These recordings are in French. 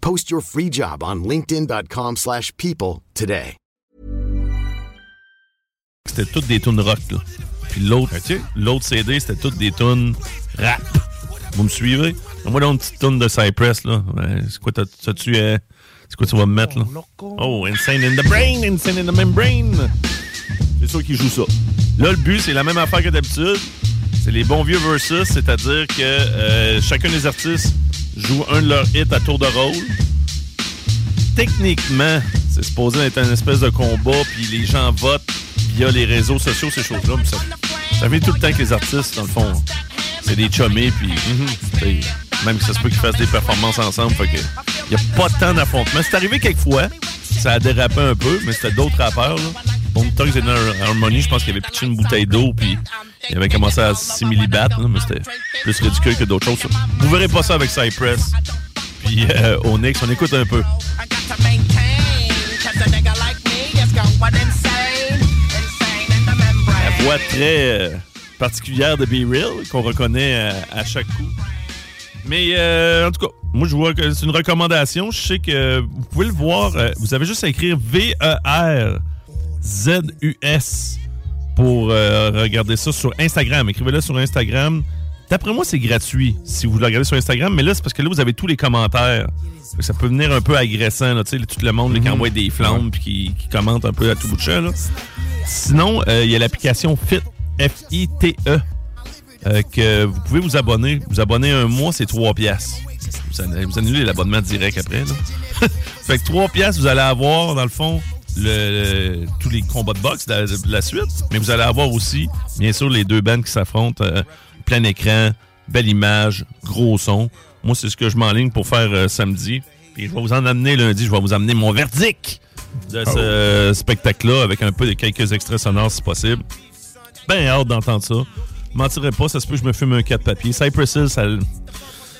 Post your free job on linkedin.com/people slash people today. C'était toutes des tunes rock, là. Puis l'autre, l'autre CD, c'était toutes des tunes rap. Vous me suivez? Moi, dans une petite tune de Cypress, là. Ouais, c'est quoi, t'as- t'as-tu... euh, c'est quoi tu vas me mettre, là? Oh, Insane in the Brain, Insane in the Membrane. C'est sûr qu'il joue ça. Là, le but, c'est la même affaire que d'habitude. C'est les bons vieux versus, c'est-à-dire que euh, chacun des artistes joue un de leurs hits à tour de rôle. Techniquement, c'est supposé être une espèce de combat, puis les gens votent via les réseaux sociaux, ces choses-là. Ça, ça vient tout le temps que les artistes, dans le fond, c'est des chummés, puis mhm, t'sais, même que ça se peut qu'ils fassent des performances ensemble. Fait que n'y a pas tant d'affrontements. C'est arrivé quelques fois, ça a dérapé un peu, mais c'était d'autres rappeurs. Là. Bone Thugs and Harmony, je pense qu'il avait pitché une bouteille d'eau, puis il avait commencé à simili-battre, là, mais c'était plus ridicule que d'autres choses. Vous verrez pas ça avec Cypress. Puis euh, Onyx, on écoute un peu. La voix très euh, particulière de Be Real qu'on reconnaît euh, à chaque coup. Mais euh, en tout cas, moi je vois que c'est une recommandation. Je sais que vous pouvez le voir. euh, vous avez juste à écrire V-E-R-Z-U-S pour euh, regarder ça sur Instagram. Écrivez-le sur Instagram. D'après moi, c'est gratuit si vous le regardez sur Instagram, mais là, c'est parce que là, vous avez tous les commentaires. Ça peut venir un peu agressant, là, tout le monde qui envoie des flammes puis qui, qui commente un peu à tout bout de champ. Sinon, il y a l'application Fit, F-I-T-E, euh, que vous pouvez vous abonner. Vous abonner un mois, c'est 3 piastres. Vous, annulez- vous annulez l'abonnement direct après. Là. fait que 3 piastres, vous allez avoir, dans le fond, le, le- tous les combats de boxe de la, de la suite. Mais vous allez avoir aussi, bien sûr, les deux bandes qui s'affrontent. euh, plein écran, belle image, gros son. Moi, c'est ce que je m'enligne pour faire euh, samedi. Puis je vais vous en amener lundi. Je vais vous amener mon verdict de ce euh, spectacle-là avec un peu de quelques extraits sonores si possible. Ben hâte d'entendre ça. Je mentirais pas, ça se peut que je me fume un 4 papier. Cypress Hill, ça,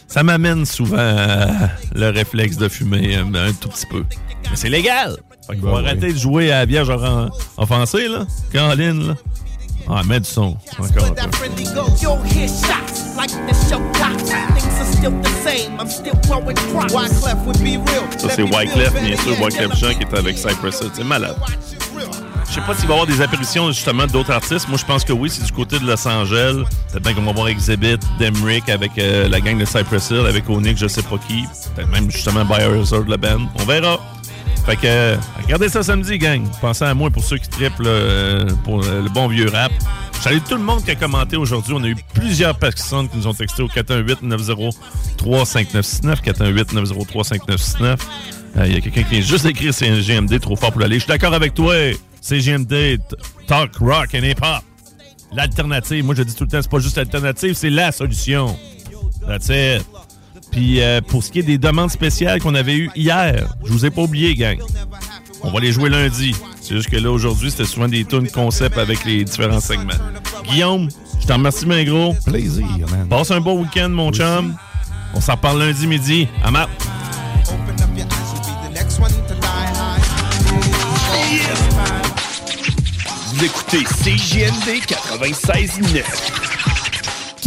ça m'amène souvent à le réflexe de fumer un, un tout petit peu. Mais c'est légal! Fait faut Ben arrêter de jouer à la vierge offen- offensée, là. Caroline, là. Ah, mets du son. Encore un peu. You'll hear shots like the show clocks. Things are still the same. I'm still growing crops. Wyclef would be real. Ça, c'est Wyclef, bien sûr, Wyclef Jean qui est avec Cypress Hill. C'est malade. Je sais pas s'il va y avoir des apparitions justement d'autres artistes. Moi, je pense que oui, c'est du côté de Los Angeles. Peut-être bien qu'on va voir Exhibit, Demrick avec euh, la gang de Cypress Hill, avec Onyx, je sais pas qui. Peut-être même justement Biohazard, la band. On verra. Fait que, euh, regardez ça samedi, gang. Pensez à moi pour ceux qui triplent euh, pour le bon vieux rap. Je salue tout le monde qui a commenté aujourd'hui. On a eu plusieurs personnes qui nous ont texté au 418-903-5969. 418-903-5969. Il y a quelqu'un qui vient juste d'écrire CGMD, trop fort pour l'aller. Je suis d'accord avec toi. CGMD, talk, rock and hip-hop. L'alternative. Moi, je dis tout le temps, c'est pas juste l'alternative, c'est la solution. That's it. Puis euh, pour ce qui est des demandes spéciales qu'on avait eues hier, je vous ai pas oublié, gang. On va les jouer lundi. C'est juste que là, aujourd'hui, c'était souvent des tunes concept avec les différents segments. Guillaume, je t'en remercie, bien gros. Plaisir, man. Passe un beau week-end, mon chum. On s'en reparle lundi midi. À mat. Vous écoutez CJMD 96.9.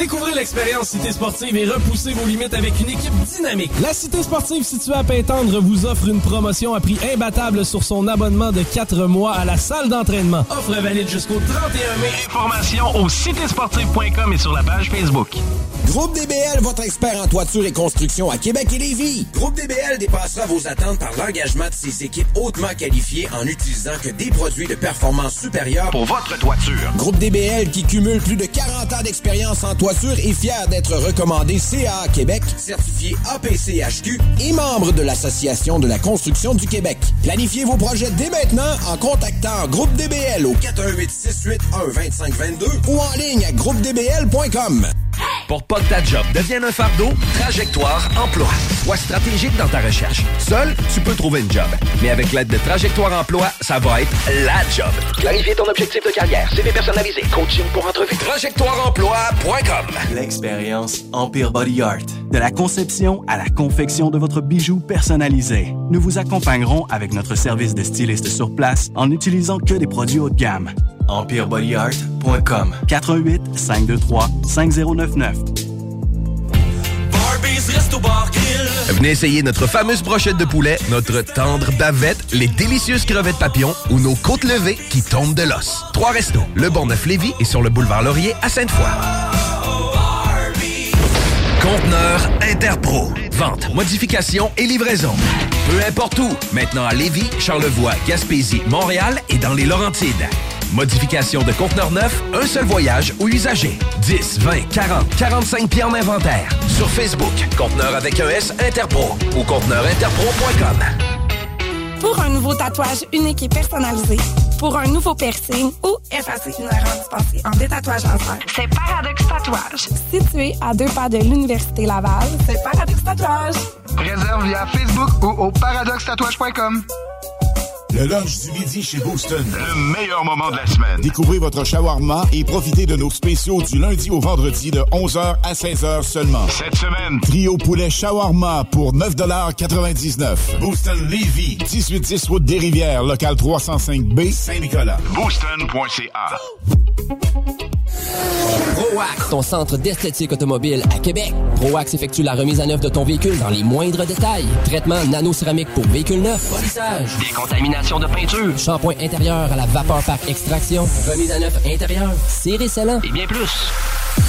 Découvrez l'expérience Cité Sportive et repoussez vos limites avec une équipe dynamique. La Cité Sportive située à Pintendre vous offre une promotion à prix imbattable sur son abonnement de 4 mois à la salle d'entraînement. Offre valide jusqu'au 31 mai. Informations au citésportive.com et sur la page Facebook. Groupe DBL, votre expert en toiture et construction à Québec et Lévis. Groupe DBL dépassera vos attentes par l'engagement de ses équipes hautement qualifiées en utilisant que des produits de performance supérieure pour votre toiture. Groupe DBL qui cumule plus de 40 ans d'expérience en toiture est fier d'être recommandé CA Québec, certifié APCHQ et membre de l'Association de la construction du Québec. Planifiez vos projets dès maintenant en contactant Groupe DBL au 418 681 2522 ou en ligne à groupedbl.com. Pour pas que ta job devienne un fardeau, Trajectoire Emploi. Sois stratégique dans ta recherche. Seul, tu peux trouver une job. Mais avec l'aide de Trajectoire Emploi, ça va être la job. Clarifier ton objectif de carrière, CV personnalisé, coaching pour entrevue. TrajectoireEmploi.com L'expérience Empire Body Art. De la conception à la confection de votre bijou personnalisé. Nous vous accompagnerons avec notre service de styliste sur place en n'utilisant que des produits haut de gamme. EmpireBodyArt.com 418 523 5099 Venez essayer notre fameuse brochette de poulet, notre tendre bavette, les délicieuses crevettes papillons ou nos côtes levées qui tombent de l'os. Trois restos, le Bonneuf-Lévis et sur le boulevard Laurier à Sainte-Foy. Conteneur Interpro. Vente, modification et livraison. Peu importe où. Maintenant à Lévis, Charlevoix, Gaspésie, Montréal et dans les Laurentides. Modification de conteneur neuf, un seul voyage ou usager. 10, 20, 40, 45 pieds en inventaire. Sur Facebook, conteneur avec un S Interpro ou conteneurinterpro.com. Pour un nouveau tatouage unique et personnalisé, pour un nouveau piercing ou effacer une erreur dispensée en détatouage laser, c'est Paradox Tatouage. Situé à deux pas de l'Université Laval, c'est Paradox Tatouage. Réserve via Facebook ou au paradoxtatouage.com. Le lunch du midi chez Booston. Le meilleur moment de la semaine. Découvrez votre shawarma et profitez de nos spéciaux du lundi au vendredi de 11h à 16h seulement. Cette semaine, trio poulet shawarma pour 9,99 Booston Levy, 1810 route des Rivières, local 305B, Saint-Nicolas. Booston.ca. ProAx, ton centre d'esthétique automobile à Québec. ProAx effectue la remise à neuf de ton véhicule dans les moindres détails. Traitement nano-céramique pour véhicule neuf, polissage, décontamination de peinture, shampoing intérieur à la vapeur par extraction, remise à neuf intérieur, serré scellant et bien plus.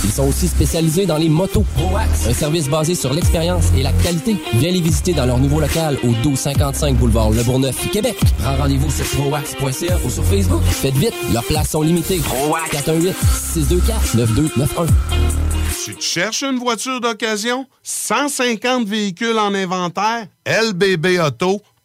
Ils sont aussi spécialisés dans les motos. ProAx, un service basé sur l'expérience et la qualité. Viens les visiter dans leur nouveau local au 1255 boulevard Le Bourgneuf, Québec. Prends rendez-vous sur proax.ca ou sur Facebook. Faites vite, leurs places sont limitées. ProAx 418 624 9291. Tu te cherches une voiture d'occasion? 150 véhicules en inventaire? LBB Auto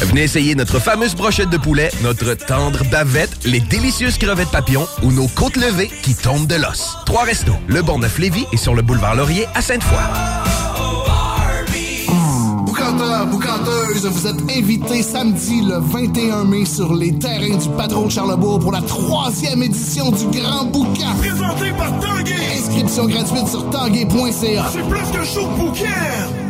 Venez essayer notre fameuse brochette de poulet, notre tendre bavette, les délicieuses crevettes papillons ou nos côtes levées qui tombent de l'os. Trois restos, le Bonneuf-Lévis et sur le boulevard Laurier à Sainte-Foy. boucanteurs, boucanteuses, vous êtes invités samedi le 21 mai sur les terrains du patron de Charlebourg pour la troisième édition du Grand Boucan. Présenté par Tanguay. Inscription gratuite sur tanguay.ca. C'est plus que chaud bouquin.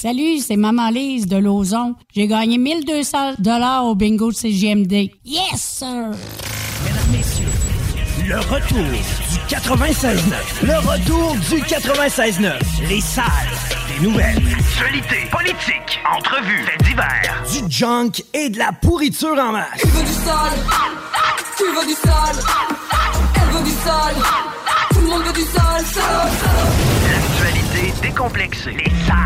Salut, c'est Maman Lise de Lauson. J'ai gagné 1200 dollars au bingo de CGMD. Yes, sir! Mesdames, Messieurs, le retour du 96.9. Le retour du 96.9. Les salles des nouvelles. Actualité, politique, entrevues, faits divers. Du junk et de la pourriture en masse. Tu veux du sale? Tu veux du sale? Elle veut du sale? Tout le monde veut du sale, sale, sale. L'actualité décomplexée. Les salles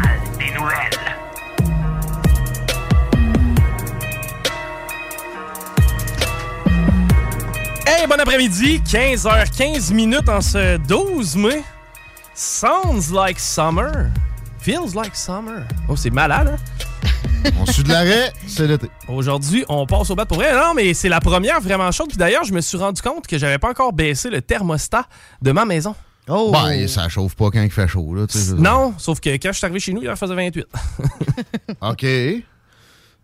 Hey, bon après-midi, 15h15 minutes en ce 12 mai. Sounds like summer. Feels like summer. Oh, c'est malade, hein? On suit de l'arrêt, c'est l'été. Aujourd'hui, on passe au bat pour vrai. Non, mais c'est la première vraiment chaude. Puis d'ailleurs, je me suis rendu compte que j'avais pas encore baissé le thermostat de ma maison. Oh. Ben, ça chauffe pas quand il fait chaud, là. tu sais. Non, sauf que quand je suis arrivé chez nous, il en faisait 28. OK.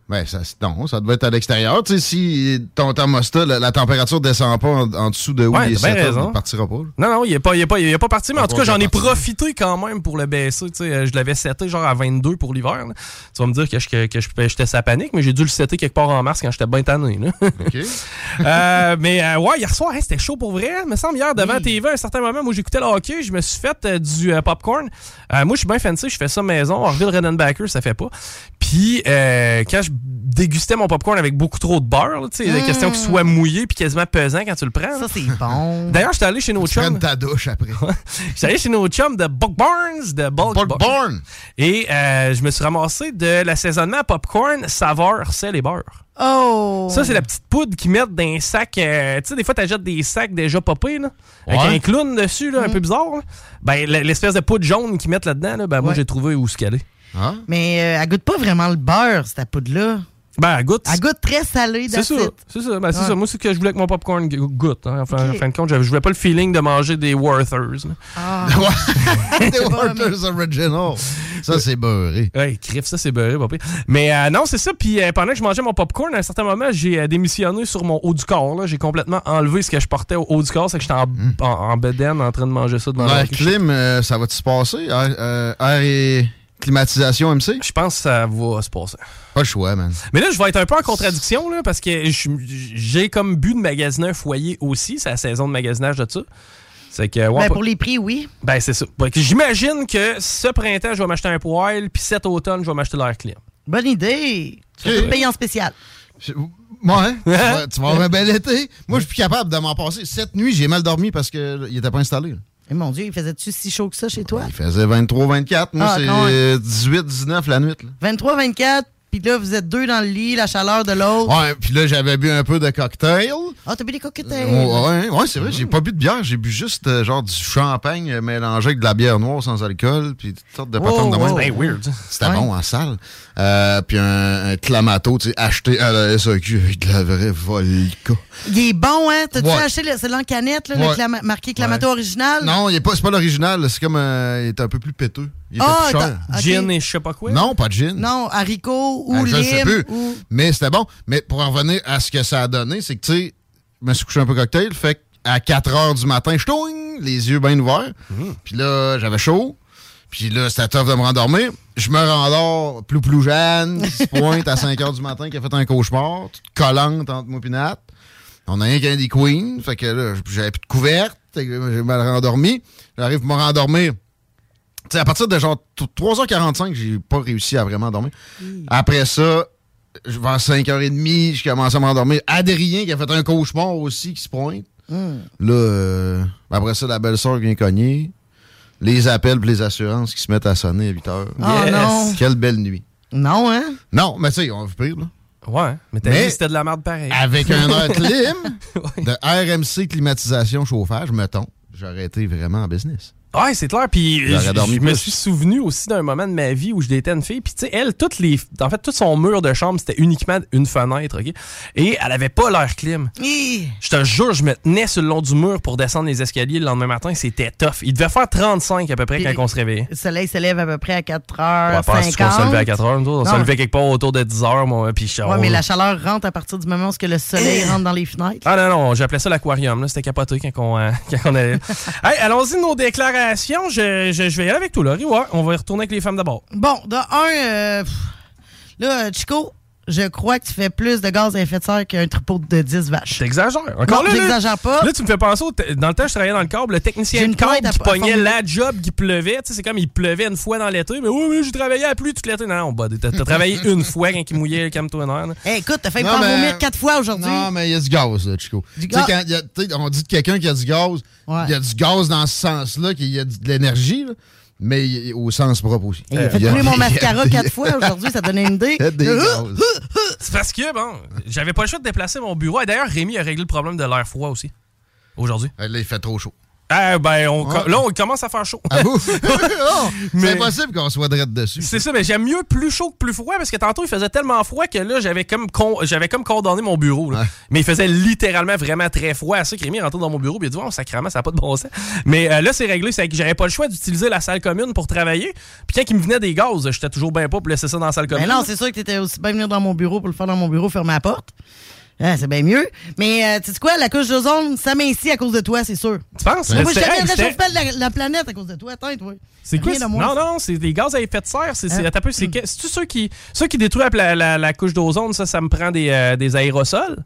Ben, ça, non, ça doit être à l'extérieur. Tu sais, si ton thermostat, la, la température descend pas en, en dessous de où Ouais, il est t'as bien set up, raison. il partira pas. là. Non, non, il est pas, il est pas, il est pas parti, mais en Pas tout cas, j'en ai profité quand même pour le baisser. tu sais. Euh, Je l'avais seté genre à 22 pour l'hiver. Tu vas me dire que je- que, que je- j'étais sa panique, mais j'ai dû le setter quelque part en mars quand j'étais bien tanné. là. Euh, mais euh, ouais, hier soir, hein, c'était chaud pour vrai. Il me semble hier, devant TV, à un certain moment où j'écoutais le hockey, je me suis fait euh, du popcorn. Moi, je suis bien fancy, je fais ça maison. Orville Redenbacher, ça fait pas. Puis, quand je dégustais mon popcorn avec beaucoup trop de beurre, là, tu sais, la Mm. question qu'il soit mouillé puis quasiment pesant quand tu le prends. Ça, c'est bon. D'ailleurs, j'étais allé chez nos Tu chums. prennes ta douche après. J'étais allé chez nos chums de Buck Barnes, de Bulk Barnes. Et euh, je me suis ramassé de l'assaisonnement à popcorn saveur sel et beurre. Oh! Ça, c'est la petite poudre qu'ils mettent dans un sac. euh, tu sais, des fois, t'achètes des sacs déjà popés, là, avec un clown dessus, là, un peu bizarre. là. Ben, l'espèce de poudre jaune qu'ils mettent là-dedans, là, ben, moi, j'ai trouvé où se caler. Mais euh, elle goûte pas vraiment le beurre, cette poudre-là. Ben, elle goûte. Elle goûte très salée C'est ça, c'est ça. Ben, c'est Ouais. ça. Moi, c'est ce que je voulais que mon popcorn goûte. hein. Enfin. En fin de compte, je voulais pas le feeling de manger des Werthers. là. Ah. Des Waters Original. Ça, c'est beurré. Ouais, crif, ça c'est beurré, pire. Mais euh, non, c'est ça. Puis euh, pendant que je mangeais mon popcorn, à un certain moment, j'ai euh, démissionné sur mon haut du corps. là. J'ai complètement enlevé ce que je portais au haut du corps. C'est que j'étais en, en, en bedaine en train de manger ça devant L'air la clim, euh, ça va-tu se passer? Euh, et climatisation MC? Je pense que ça va se passer. Pas le choix, man. Mais là, je vais être un peu en contradiction là, parce que j'ai comme but de magasiner un foyer aussi. C'est la saison de magasinage de ça. C'est que, ouais, Ben, pour les prix, oui. ben, c'est ça. J'imagine que ce printemps, je vais m'acheter un poêle, puis cet automne, je vais m'acheter l'air clim. Bonne idée. Tu vas payer en spécial. Ouais, tu vas, tu vas avoir un bel été. Moi, je suis plus capable de m'en passer. Cette nuit, j'ai mal dormi parce qu'il n'était pas installé. là. Eh, mon Dieu, il faisait-tu si chaud que ça chez toi? Il faisait 23-24. Moi, Ah, c'est quand même. 18-19 la nuit. là. 23, 24, puis là, vous êtes deux dans le lit, la chaleur de l'autre. Ouais, puis là, j'avais bu un peu de cocktail. Ah, t'as bu des cocktails? Ouais, ouais, c'est vrai, j'ai pas bu de bière, j'ai bu juste euh, genre du champagne euh, mélangé avec de la bière noire sans alcool, puis toutes sortes de patentes de wow. même. C'est bien weird. C'était Ouais. bon en salle. Euh, puis un, un clamato, tu sais, acheté à la SAQ avec de la vraie vodka. Il est bon, hein? T'as-tu Ouais. acheté le, c'est l'encanette, là, le clama- marqué Clamato original? Non, il est pas, c'est pas l'original, c'est comme euh, il est un peu plus péteux. Il était Ah, plus cher. Gin et je sais pas quoi? Non, pas de gin. Non, haricot ou Ah, je le sais lime. plus. Ou... Mais c'était bon. Mais pour en revenir à ce que ça a donné, c'est que, tu sais, je me suis couché un peu cocktail, fait qu'à 4 heures du matin, je tourne, les yeux bien ouverts. Puis là, j'avais chaud. Puis là, c'était tough de me rendormir. Je me rendors, plou plou Jeanne, qui se pointe à 5 heures du matin, qui a fait un cauchemar, toute collante entre moi et Nat. On a rien qu'un des Queens, fait que là, j'avais plus de couverte, j'ai mal rendormi. J'arrive pour me rendormir. Tu sais, à partir de genre t- 3h45, j'ai pas réussi à vraiment dormir. Après ça, vers 5h30, je commence à m'endormir. Adrien qui a fait un cauchemar aussi qui se pointe. Hmm. Là, euh, après ça, la belle-sœur vient cogner. Les appels et les assurances qui se mettent à sonner à 8 h. Oh Yes. non. Quelle belle nuit. Non, hein? Non, mais tu sais, on va pire, là. Ouais, mais t'as dit que c'était de la merde pareil. Avec un air clim de RMC climatisation chauffage, mettons, j'aurais été vraiment en business. Ouais, c'est clair. Puis je, me suis souvenu aussi d'un moment de ma vie où je datais une fille. Puis tu sais, elle, toutes les, en fait, tout son mur de chambre, c'était uniquement une fenêtre, OK? Et elle avait pas l'air clim. Hi! Je te jure, je me tenais sur le long du mur pour descendre les escaliers le lendemain matin. C'était tough. Il devait faire 35 à peu près Puis- quand on se réveillait. Le soleil se lève à peu près à 4h50. Ouais, penses-tu qu'on se levait à 4 heures, nous autres? On se levait quelque part autour de 10 heures, moi, puis je- Ouais, mais la chaleur rentre à partir du moment où ce que le soleil rentre dans les fenêtres. Ah non, non, j'appelais ça l'aquarium. là. C'était capoté quand on, euh, quand on allait. hey, allons-y, nos déclarations. Je, je, vais y aller avec toi, Laurie. Ouais, on va y retourner avec les femmes d'abord. Bon, de un, euh, là, Chico, je crois que tu fais plus de gaz à effet de serre qu'un troupeau de 10 vaches. T'exagères. Encore non, là, j'exagère pas. Là, tu me fais penser, au dans le temps, je travaillais dans le câble, le technicien de câble qui pognait la job qui pleuvait. Tu sais, c'est comme il pleuvait une fois dans l'été. Mais oui, mais j'ai travaillé à la pluie toute l'été. Non, non, bah, t'as travaillé une fois quand il mouillait le calme-toi Hey, écoute, t'as fait me Non, faire mais- vomir quatre fois aujourd'hui. Non, mais il y a du gaz, là, Chico. Du Tu sais, gaz? quand y a- on dit de quelqu'un qui a du gaz, il y a du gaz dans ce sens-là, qu'il y a de l'énergie, là, mais au sens propre aussi. Il a fait couler mon mascara quatre fois aujourd'hui, ça donnait une idée. A des gaz. C'est parce que, bon, j'avais pas le choix de déplacer mon bureau. Et d'ailleurs, Rémi a réglé le problème de l'air froid aussi. Aujourd'hui. Là, il fait trop chaud. Ah, ben, on, Ouais. là, on commence à faire chaud. Ah vous? Mais- C'est impossible qu'on soit direct dessus. C'est ça, mais j'aime mieux plus chaud que plus froid parce que tantôt il faisait tellement froid que là j'avais comme con- j'avais comme condamné mon bureau. là. Mais il faisait littéralement vraiment très froid. À ça, Rémi est rentré dans mon bureau et il dit oh, sacrément, ça n'a pas de bon sens. Mais euh, là c'est réglé, c'est que j'avais pas le choix d'utiliser la salle commune pour travailler. Puis quand il me venait des gaz, j'étais toujours bien pas pour laisser ça dans la salle Mais commune. non, c'est sûr que t'étais aussi bien venir dans mon bureau pour le faire dans mon bureau, fermer la porte. Ah, c'est bien mieux. Mais euh, tu sais quoi, la couche d'ozone, ça mincit à cause de toi, c'est sûr. Tu penses? Moi, je hey, la, la planète à cause de toi. Attends, toi. C'est quoi? Non, non, c'est des gaz à effet de serre. C'est, Hein? attends un peu, c'est, que- c'est-tu ceux qui, ceux qui détruisent la, la- la couche d'ozone, ça, ça me prend des, euh, des aérosols?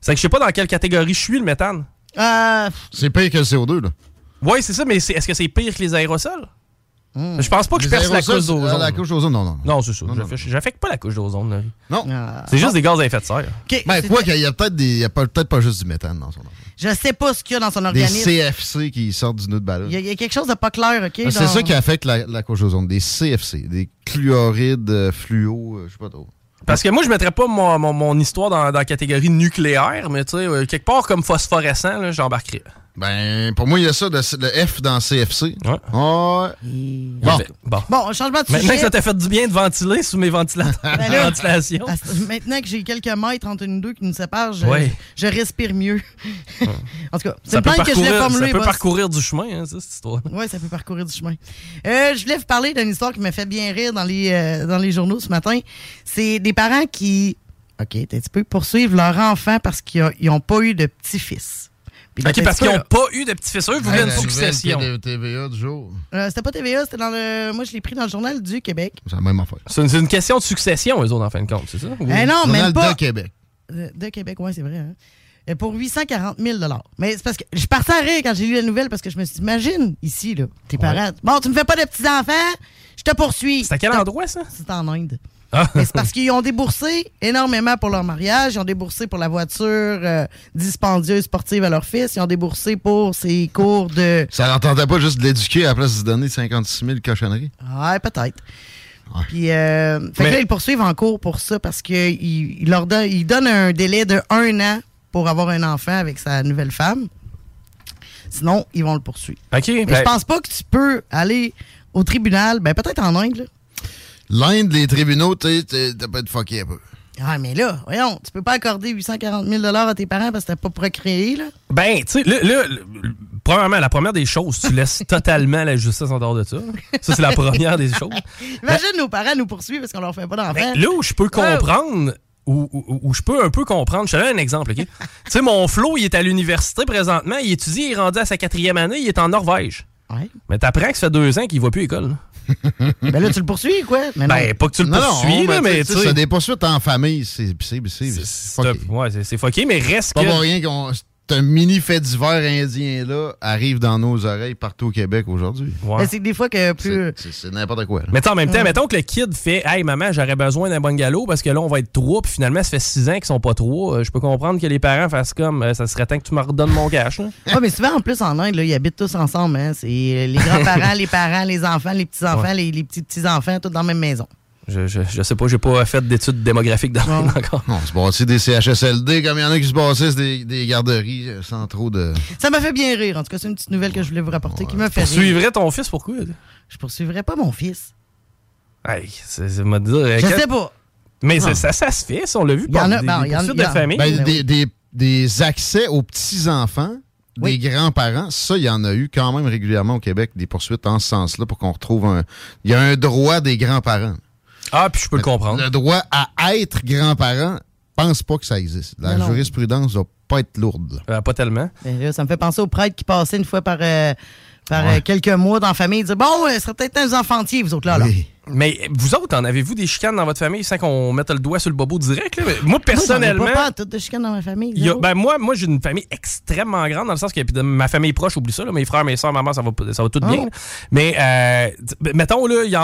C'est que je sais pas dans quelle catégorie je suis, le méthane. Euh, C'est pire que le CO2, là. Oui, c'est ça, mais est-ce que c'est pire que les aérosols? Je pense pas que je perce la couche d'ozone. euh, La couche d'ozone, non, non. Non, c'est ça. Non, non, J'affecte- J'affecte pas la couche d'ozone. Non. C'est juste des gaz à effet de serre. Ben, quoi qu'il y a peut-être des. Il y a pas- peut-être pas juste du méthane dans son enfant. Je sais pas ce qu'il y a dans son Des organisme. CFC qui sortent du nœud de ballon. Il y, a, il y a quelque chose de pas clair, OK? Ah, C'est dans- ça qui affecte la, la couche d'ozone. Des CFC, des chlorides euh, fluo, euh, je sais pas trop. Parce que moi, je mettrais pas mon, mon- mon histoire dans, dans la catégorie nucléaire, mais tu sais, euh, quelque part comme phosphorescent, là, j'embarquerais. Ben, pour moi, il y a ça, le, le F dans CFC. Ouais. Bon. Bon. Bon, changement de Maintenant sujet. que ça t'a fait du bien de ventiler sous mes ventilateurs. Ben là, ventilation. à ce- maintenant que j'ai quelques mètres entre nous deux qui nous séparent, je, Ouais. je respire mieux. en tout cas, c'est une plainte que je l'ai parcourir, ça peut boss. parcourir du chemin, hein, ça, cette histoire. Oui, ça peut parcourir du chemin. Euh, je voulais vous parler d'une histoire qui m'a fait bien rire dans les, euh, dans les journaux ce matin. C'est des parents qui, OK, t'es un petit peu, poursuivent leur enfant parce qu'ils n'ont pas eu de petit-fils. Ok, parce qu'ils n'ont pas eu de petits ils voulaient Hey, une succession. TVA du jour. Euh, c'était pas TVA, c'était dans le. Moi, je l'ai pris dans le journal du Québec. C'est la même affaire. C'est une, question de succession, eux autres, en fin de compte, c'est ça? Eh non, même pas. de Québec. Euh, De Québec, oui, c'est vrai. hein. Euh, Pour 840 000 Mais c'est parce que je partais à rire quand j'ai lu la nouvelle parce que je me suis dit, imagine ici, là, tes parents. Bon, tu me fais pas de petits-enfants, je te poursuis. C'est à quel endroit, ça? C'est en Inde. Ah. Mais c'est parce qu'ils ont déboursé énormément pour leur mariage. Ils ont déboursé pour la voiture euh, dispendieuse sportive à leur fils. Ils ont déboursé pour ses cours de. Ça n'entendait pas juste de l'éduquer à la place de donner 56 000 cochonneries. Ouais, peut-être. Puis, euh, fait que là, ils poursuivent en cours pour ça parce qu'ils il leur donnent il donne un délai de un an pour avoir un enfant avec sa nouvelle femme. Sinon, ils vont le poursuivre. OK. Mais ben- je pense pas que tu peux aller au tribunal, ben peut-être en Inde, là. L'Inde, les tribunaux, tu t'as pas de fucké un peu. Ah, mais là, voyons, tu peux pas accorder 840 000 à tes parents parce que t'as pas procréé, là? Ben, tu sais, là, premièrement, la première des choses, tu laisses totalement la justice en dehors de ça. Ça, c'est la première des choses. Imagine nos parents nous poursuivent parce qu'on leur fait pas d'enfant. Ben, là où je peux comprendre, où, où- où je peux un peu comprendre, je te donne un exemple, OK? tu sais, mon Flo, il est à l'université présentement, il étudie, il est rendu à sa quatrième année, il est en Norvège. Ouais. Mais t'apprends que ça fait deux ans qu'il va plus à l'école. Ben là, tu le poursuis, quoi? Mais non. Ben, pas que tu le Non, non, poursuis, là, mais tu c'est sais. des poursuites en famille. C'est c'est- c'est- c'est fucké. Ouais, c'est- c'est fucké, mais reste Pas que. pour rien qu'on. Un mini fait divers indien-là arrive dans nos oreilles partout au Québec aujourd'hui. Mais c'est que des fois que plus. C'est n'importe quoi. là. Mais en même temps, Ouais. mettons que le kid fait Hey maman, j'aurais besoin d'un bungalow parce que là, on va être trois, puis finalement, ça fait six ans qu'ils sont pas trois. Euh, Je peux comprendre que les parents fassent comme euh, ça serait temps que tu me redonnes mon cash. là. Ouais, mais souvent, en plus, en Inde, là, ils habitent tous ensemble. Hein. C'est les grands-parents, les parents, les enfants, les petits-enfants, Ouais. les, les petits-petits-enfants, tous dans la même maison. Je, je, je sais pas, j'ai pas fait d'études démographiques dans Non. encore. On se bâtit des CHSLD comme il y en a qui se bâtissent des, des garderies euh, sans trop de. Ça m'a fait bien rire. En tout cas, c'est une petite nouvelle que je voulais vous rapporter qui m'a fait Tu rire. suivrais ton fils, pourquoi? Je poursuivrais pas mon fils. Hey, c'est c'est euh, Je sais pas. Mais Non. ça, ça, ça se fait, ça, on l'a vu Il y en par a- des, ben, des de famille. Ben, des, des- des accès aux petits-enfants des grands-parents, ça, il y en a eu quand même régulièrement au Québec, des poursuites en ce sens-là pour qu'on retrouve un. Il y a un droit des grands-parents. Ah, puis je peux le comprendre. Le droit à être grand-parent, pense pas que ça existe. La Non, non. jurisprudence va pas être lourde. Euh, pas tellement. Ben là, ça me fait penser aux prêtres qui passaient une fois par, euh, par Ouais. euh, quelques mois dans la famille. Ils disaient Bon, ce serait peut-être un enfantiers, vous autres là. là. Mais vous autres, en avez-vous des chicanes dans votre famille sans qu'on mette le doigt sur le bobo direct? là? Moi, personnellement. Moi, pas, pas toutes de chicane dans ma famille. y a- ben moi, moi j'ai une famille extrêmement grande dans le sens que ma famille proche, oublie ça, là, mes frères, mes soeurs, maman, ça va, ça va tout bien. Oh. là. Mais euh, d- mettons là, il y a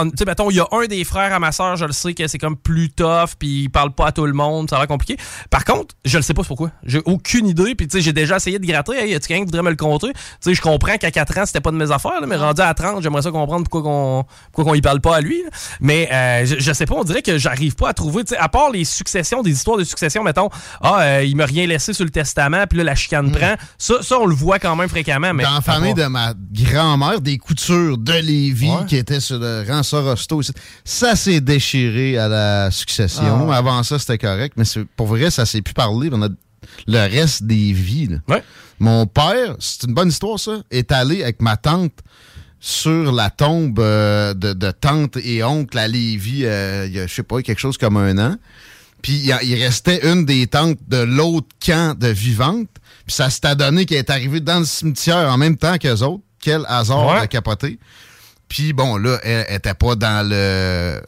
un des frères à ma soeur, je le sais que c'est comme plus tough, puis il parle pas à tout le monde, ça a l'air compliqué. Par contre, je le sais pas pourquoi. J'ai aucune idée, puis j'ai déjà essayé de gratter. Hey, y a-tu quelqu'un qui voudrait me le compter? Je comprends qu'à 4 ans, c'était pas de mes affaires, mais rendu à 30, j'aimerais ça comprendre pourquoi qu'on pourquoi qu'on y parle pas à lui. Là. Mais euh, je, je sais pas, on dirait que j'arrive pas à trouver, tu sais, à part les successions, des histoires de succession, mettons, ah, euh, il m'a rien laissé sur le testament, puis là, la chicane prend. Ça, ça, on le voit quand même fréquemment. Mais Dans la famille de ma grand-mère, des coutures de Lévis qui étaient sur le rang Sorosto. ici. Ça s'est déchiré à la succession. Ah ouais. Avant ça, c'était correct, mais pour vrai, ça s'est plus parlé pendant le reste des vies. là. Mon père, c'est une bonne histoire, ça, est allé avec ma tante sur la tombe euh, de, de tante et oncle à Lévis, euh, il y a, je sais pas, quelque chose comme un an. Puis il, restait une des tantes de l'autre camp de vivante. Puis ça s'est donné qu'elle est arrivée dans le cimetière en même temps qu'eux autres. Quel hasard Ouais. de capoter. Puis bon, là, elle était pas dans le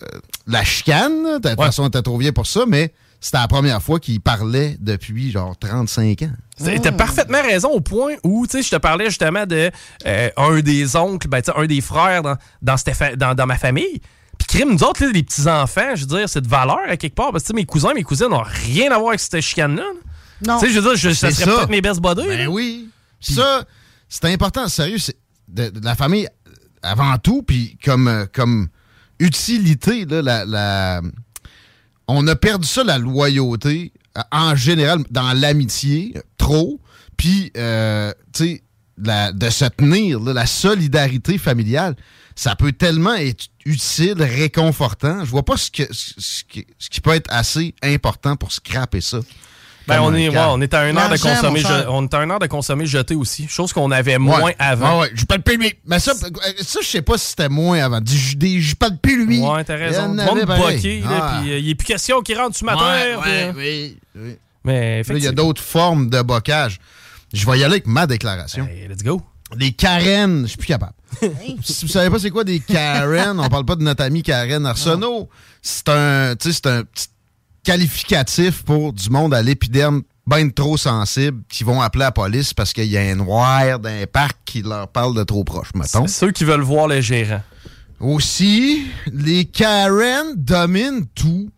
la chicane. De toute façon, elle était trop vieille pour ça, mais c'était la première fois qu'il parlait depuis genre 35 ans. T'as parfaitement raison au point où, tu sais, je te parlais justement de euh, un des oncles, ben, tu sais, un des frères dans, dans, cette fa- dans, dans ma famille. Puis crime, nous autres, là, les petits-enfants, je veux dire, c'est de valeur à quelque part. Parce que tu sais, mes cousins, mes cousines n'ont rien à voir avec cette chicane-là. là. Non. Tu sais, je veux dire, je- ça C'est serait ça. peut-être mes best buddies. Ben là. oui. Ça, c'est important, sérieux, c'est de, de la famille avant tout, puis comme, euh, comme utilité, là, la, la- on a perdu ça, la loyauté, euh, en général, dans l'amitié, trop, puis, euh, tu sais, de se tenir, la solidarité familiale, ça peut tellement être utile, réconfortant. Je vois pas ce, ce qui peut être assez important pour scraper ça. Ben, on est, ouais, on est à un heure de consommer, je- on est à un heure de consommer jeté aussi. Chose qu'on avait moins Ouais. avant. Ouais, ouais, je parle plus lui. Mais ça, ça je sais pas si c'était moins avant. Du- des- Je parle plus lui. Ouais, t'as raison. Il y Le monde Ah. puis euh, il plus question qu'il rentre ce matin. Ouais, puis, ouais, euh, oui, oui. Mais il y a d'autres formes de bocage. Je vais y aller avec ma déclaration. let's go. Des Karen, je suis plus capable. si vous savez pas c'est quoi des Karen, on parle pas de notre ami Karen Arsenault. C'est un, tu sais, c'est un petit qualificatif pour du monde à l'épiderme ben trop sensible qui vont appeler la police parce qu'il y a un noir d'un parc qui leur parle de trop proche, mettons. Ceux qui veulent voir les gérants. Aussi, les Karen dominent tout.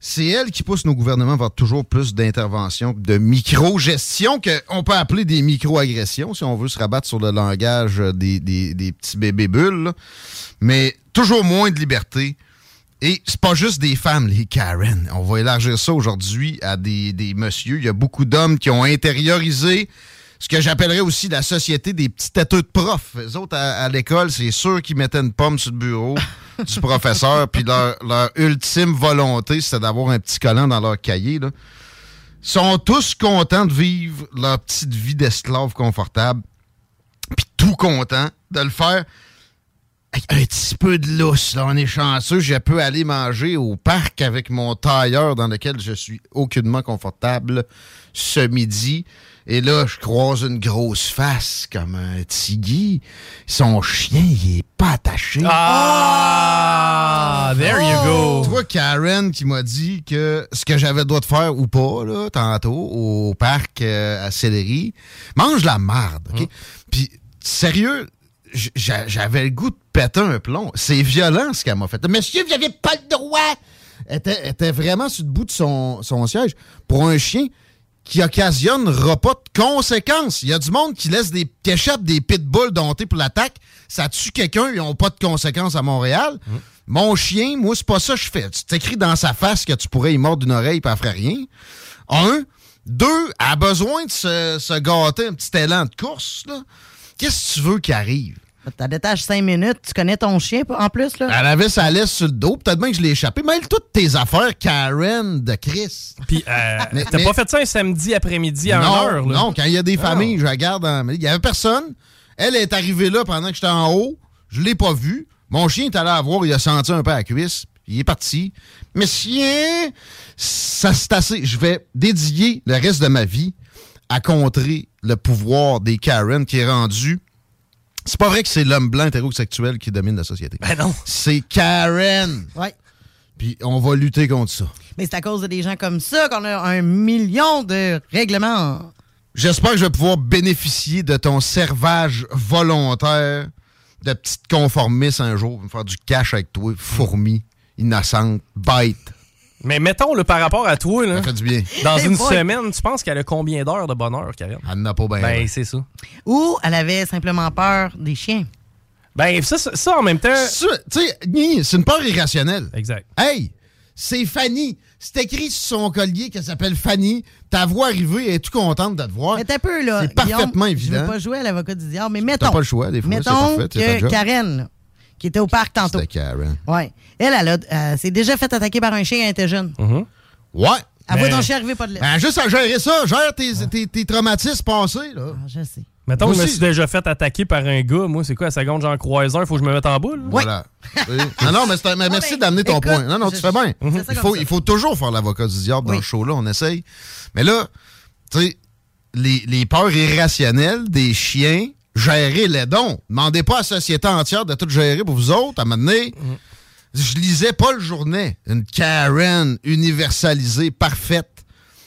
C'est elles qui poussent nos gouvernements vers toujours plus d'interventions, de micro-gestion, qu'on peut appeler des micro-agressions, si on veut se rabattre sur le langage des, des- des petits bébés bulles. là. Mais toujours moins de liberté. Et c'est pas juste des femmes, les Karen. On va élargir ça aujourd'hui à des, des messieurs. Il y a beaucoup d'hommes qui ont intériorisé ce que j'appellerais aussi la société des petits têteux de profs. Les autres, à, à l'école, c'est sûr qu'ils mettaient une pomme sur le bureau du professeur, puis leur, leur ultime volonté, c'était d'avoir un petit collant dans leur cahier. Là. Ils sont tous contents de vivre leur petite vie d'esclave confortable, puis tout contents de le faire un petit peu de lousse. Là. On est chanceux, je peux aller manger au parc avec mon tailleur dans lequel je suis aucunement confortable ce midi. Et là, je croise une grosse face comme un tigui. Son chien, il est pas attaché. Ah, there you go. Tu vois, Karen qui m'a dit que ce que j'avais le droit de faire ou pas, là, tantôt, au parc euh, à Céleri, mange la marde, OK? Puis, sérieux, j'avais le goût de péter un plomb. C'est violent, ce qu'elle m'a fait. Monsieur, vous n'avez pas le droit! Elle était, était vraiment sur le bout de son, son siège pour un chien qui occasionnera pas de conséquences. Il y a du monde qui laisse des qui échappe des pitbulls domptés pour l'attaque. Ça tue quelqu'un, ils n'ont pas de conséquences à Montréal. Mon chien, moi, c'est pas ça que je fais. Tu t'écris dans sa face que tu pourrais y mordre d'une oreille et elle ferait rien. Un. Deux, elle a besoin de se, se gâter un petit élan de course. là. Qu'est-ce que tu veux qui arrive? T'as détaché cinq minutes, tu connais ton chien en plus, là? Elle avait sa laisse sur le dos. Peut-être bien que je l'ai échappé. Mêle toutes tes affaires, Karen de Chris. Puis, euh, t'as mais- pas fait ça un samedi après-midi à non, 1 heure, là? Non, quand il y a des Ah. familles, je regarde. en- Il y avait personne. Elle est arrivée là pendant que j'étais en haut. Je l'ai pas vue. Mon chien est allé la voir. Il a senti un peu à la cuisse. Il est parti. Mais chien, ça c'est assez. Je vais dédier le reste de ma vie à contrer le pouvoir des Karen qui est rendu. C'est pas vrai que c'est l'homme blanc hétérosexuel qui domine la société. Ben non. C'est Karen. Ouais. Puis on va lutter contre ça. Mais c'est à cause de des gens comme ça qu'on a un million de règlements. J'espère que je vais pouvoir bénéficier de ton servage volontaire de petite conformiste un jour, me faire du cash avec toi, fourmi, innocente, bête. Mais mettons, le par rapport à toi, là, Ça fait du bien. dans une boy. semaine, tu penses qu'elle a combien d'heures de bonheur, Karen? Elle n'a pas bien. Ben, c'est ça. Ou elle avait simplement peur des chiens. Ben, ça, ça, ça, en même temps. Tu sais, ni- c'est une peur irrationnelle. Exact. Hey, c'est Fanny. C'est écrit sur son collier qu'elle s'appelle Fanny. Ta voix arrivée, elle est tout contente de te voir. Mais t'as peu, là. C'est parfaitement Guillaume, Je évident. veux pas jouer à l'avocat du diable, mais mettons. T'as pas le choix, des fois, c'est Mettons parfait, que. Karen, là, qui était au parc tantôt. C'était Karen. Ouais. Elle, elle, a- elle s'est déjà fait attaquer par un chien quand elle était jeune. Ouais. Elle voit Ben- ton chien arriver pas de laisse. Ben, juste à gérer ça. Gère tes, tes- tes traumatismes passés, là. Ah, je sais. Mettons, Moi je me suis déjà fait attaquer par un gars. Moi, c'est quoi, la seconde, Jean Croiseur, faut que je me mette en boule? Voilà. Oui. non, non, mais, c'est un- mais merci d'amener ton point. Non, non, tu fais bien. ça Il comme faut, ça. il faut toujours faire l'avocat du diable dans Oui. le show-là, on essaye. Mais là, tu sais, les, les peurs irrationnelles des chiens, gérez les dons. Demandez pas à la société entière de tout gérer pour vous autres. À un moment donné, je lisais Paul Journet, une Karen universalisée, parfaite,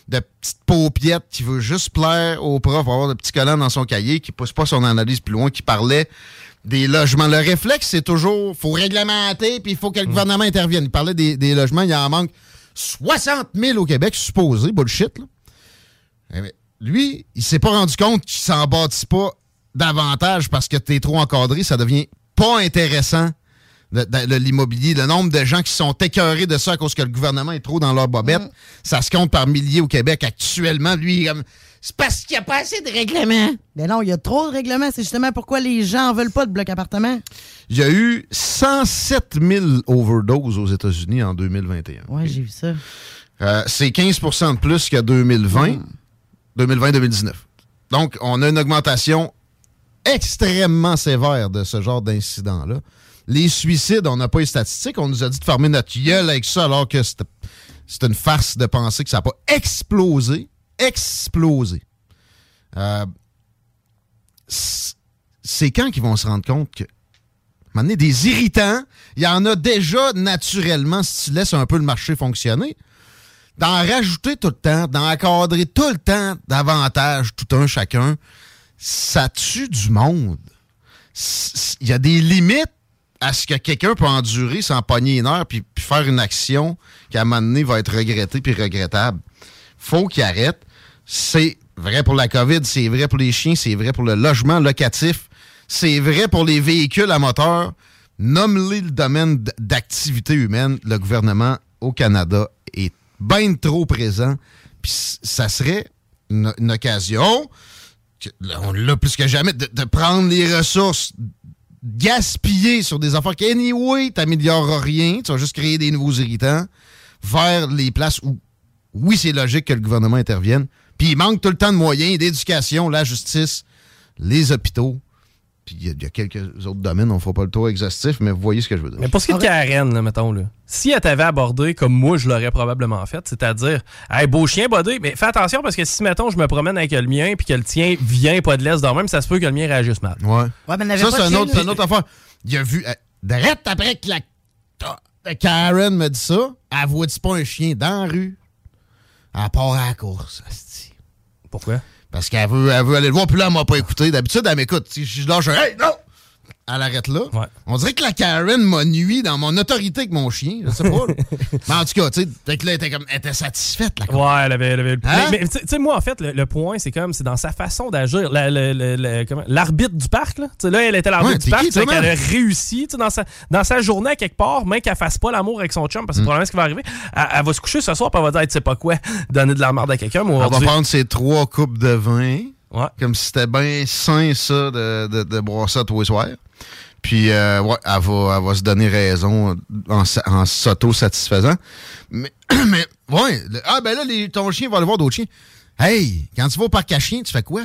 de petites paupiettes qui veut juste plaire au prof, avoir de petits collants dans son cahier, qui pousse pas son analyse plus loin, qui parlait des logements. Le réflexe, c'est toujours, faut réglementer, puis il faut que le gouvernement intervienne. Il parlait des, des logements, il en manque 60 000 au Québec, supposé, bullshit, là. Eh lui, il s'est pas rendu compte qu'il s'en bâtit pas davantage parce que t'es trop encadré, ça devient pas intéressant l'immobilier. Le nombre de gens qui sont écœurés de ça à cause que le gouvernement est trop dans leur bobette, ça se compte par milliers au Québec actuellement. Lui, c'est parce qu'il n'y a pas assez de règlements. Mais non, il y a trop de règlements. C'est justement pourquoi les gens en veulent pas de bloc appartement. Il y a eu 107 000 overdoses aux États-Unis en 2021. Ouais, j'ai vu ça. Euh, c'est 15 de plus que 2020, 2020-2019. Donc, on a une augmentation extrêmement sévère de ce genre d'incidents-là. Les suicides, on n'a pas les statistiques. On nous a dit de fermer notre gueule avec ça, alors que c'est une farce de penser que ça n'a pas explosé. Explosé. Euh, c'est quand qu'ils vont se rendre compte que, donné, des irritants, il y en a déjà naturellement si tu laisses un peu le marché fonctionner d'en rajouter tout le temps, d'en encadrer tout le temps davantage, tout un chacun, ça tue du monde. Il y a des limites à ce que quelqu'un peut endurer sans pogner une heure puis, faire une action qui, à un moment donné, va être regrettée puis regrettable. Faut qu'il arrête. C'est vrai pour la COVID, c'est vrai pour les chiens, c'est vrai pour le logement locatif, c'est vrai pour les véhicules à moteur. Nomme-les le domaine d'activité humaine. Le gouvernement au Canada est bien trop présent. Puis ça serait une, occasion, on l'a plus que jamais, de, prendre les ressources gaspillées sur des affaires qui, anyway, t'amélioreras rien. Tu vas juste créer des nouveaux irritants vers les places où, oui, c'est logique que le gouvernement intervienne. Puis il manque tout le temps de moyens, d'éducation, la justice, les hôpitaux. Puis il y, a- il y a quelques autres domaines, on ne fera pas le tour exhaustif, mais vous voyez ce que je veux dire. Mais pour ce qui est de Karen, là, mettons, là, si elle t'avait abordé comme moi, je l'aurais probablement fait, c'est-à-dire, hey, beau chien, bodé, mais fais attention parce que si, mettons, je me promène avec le mien puis que le tien vient pas de l'est de même, ça se peut que le mien réagisse mal. Ouais. Ouais, mais Ça, pas c'est un autre, une autre affaire. Il a vu. euh, Direct après que la. ah, Karen me dit ça, elle voit pas un chien dans la rue? Elle part à la course. Pourquoi? Parce qu'elle veut, elle veut aller le voir, puis là, elle m'a pas écouté. D'habitude, elle m'écoute. Si je lâche Hey, non! Elle arrête là. On dirait que la Karen m'a nuit dans mon autorité avec mon chien. Je sais pas. là. mais en tout cas, tu sais, que là, elle était, comme, elle était satisfaite. La Ouais, elle avait, elle avait le Hein? Mais, mais tu sais, moi, en fait, le, le point, c'est comme, c'est dans sa façon d'agir. La- L'arbitre du parc, là. Tu sais, là, elle était l'arbitre Ouais, du parc. qui, Tu sais toi, qu'elle a réussi, tu sais, dans sa, dans sa journée, à quelque part, même qu'elle fasse pas l'amour avec son chum, parce que c'est probablement ce qui va arriver. Elle, elle va se coucher ce soir, puis elle va dire, tu sais pas quoi, donner de la merde à quelqu'un, Elle va prendre ses trois coupes de vin. Comme si c'était bien sain, ça, de, de, de boire ça tous les soirs. Puis, euh, ouais, elle va, elle va se donner raison en, sa- en s'auto-satisfaisant. Mais, mais, ouais. le- ah, ben là, les- ton chien va aller voir d'autres chiens. Hey, quand tu vas au parc à chiens, tu fais quoi?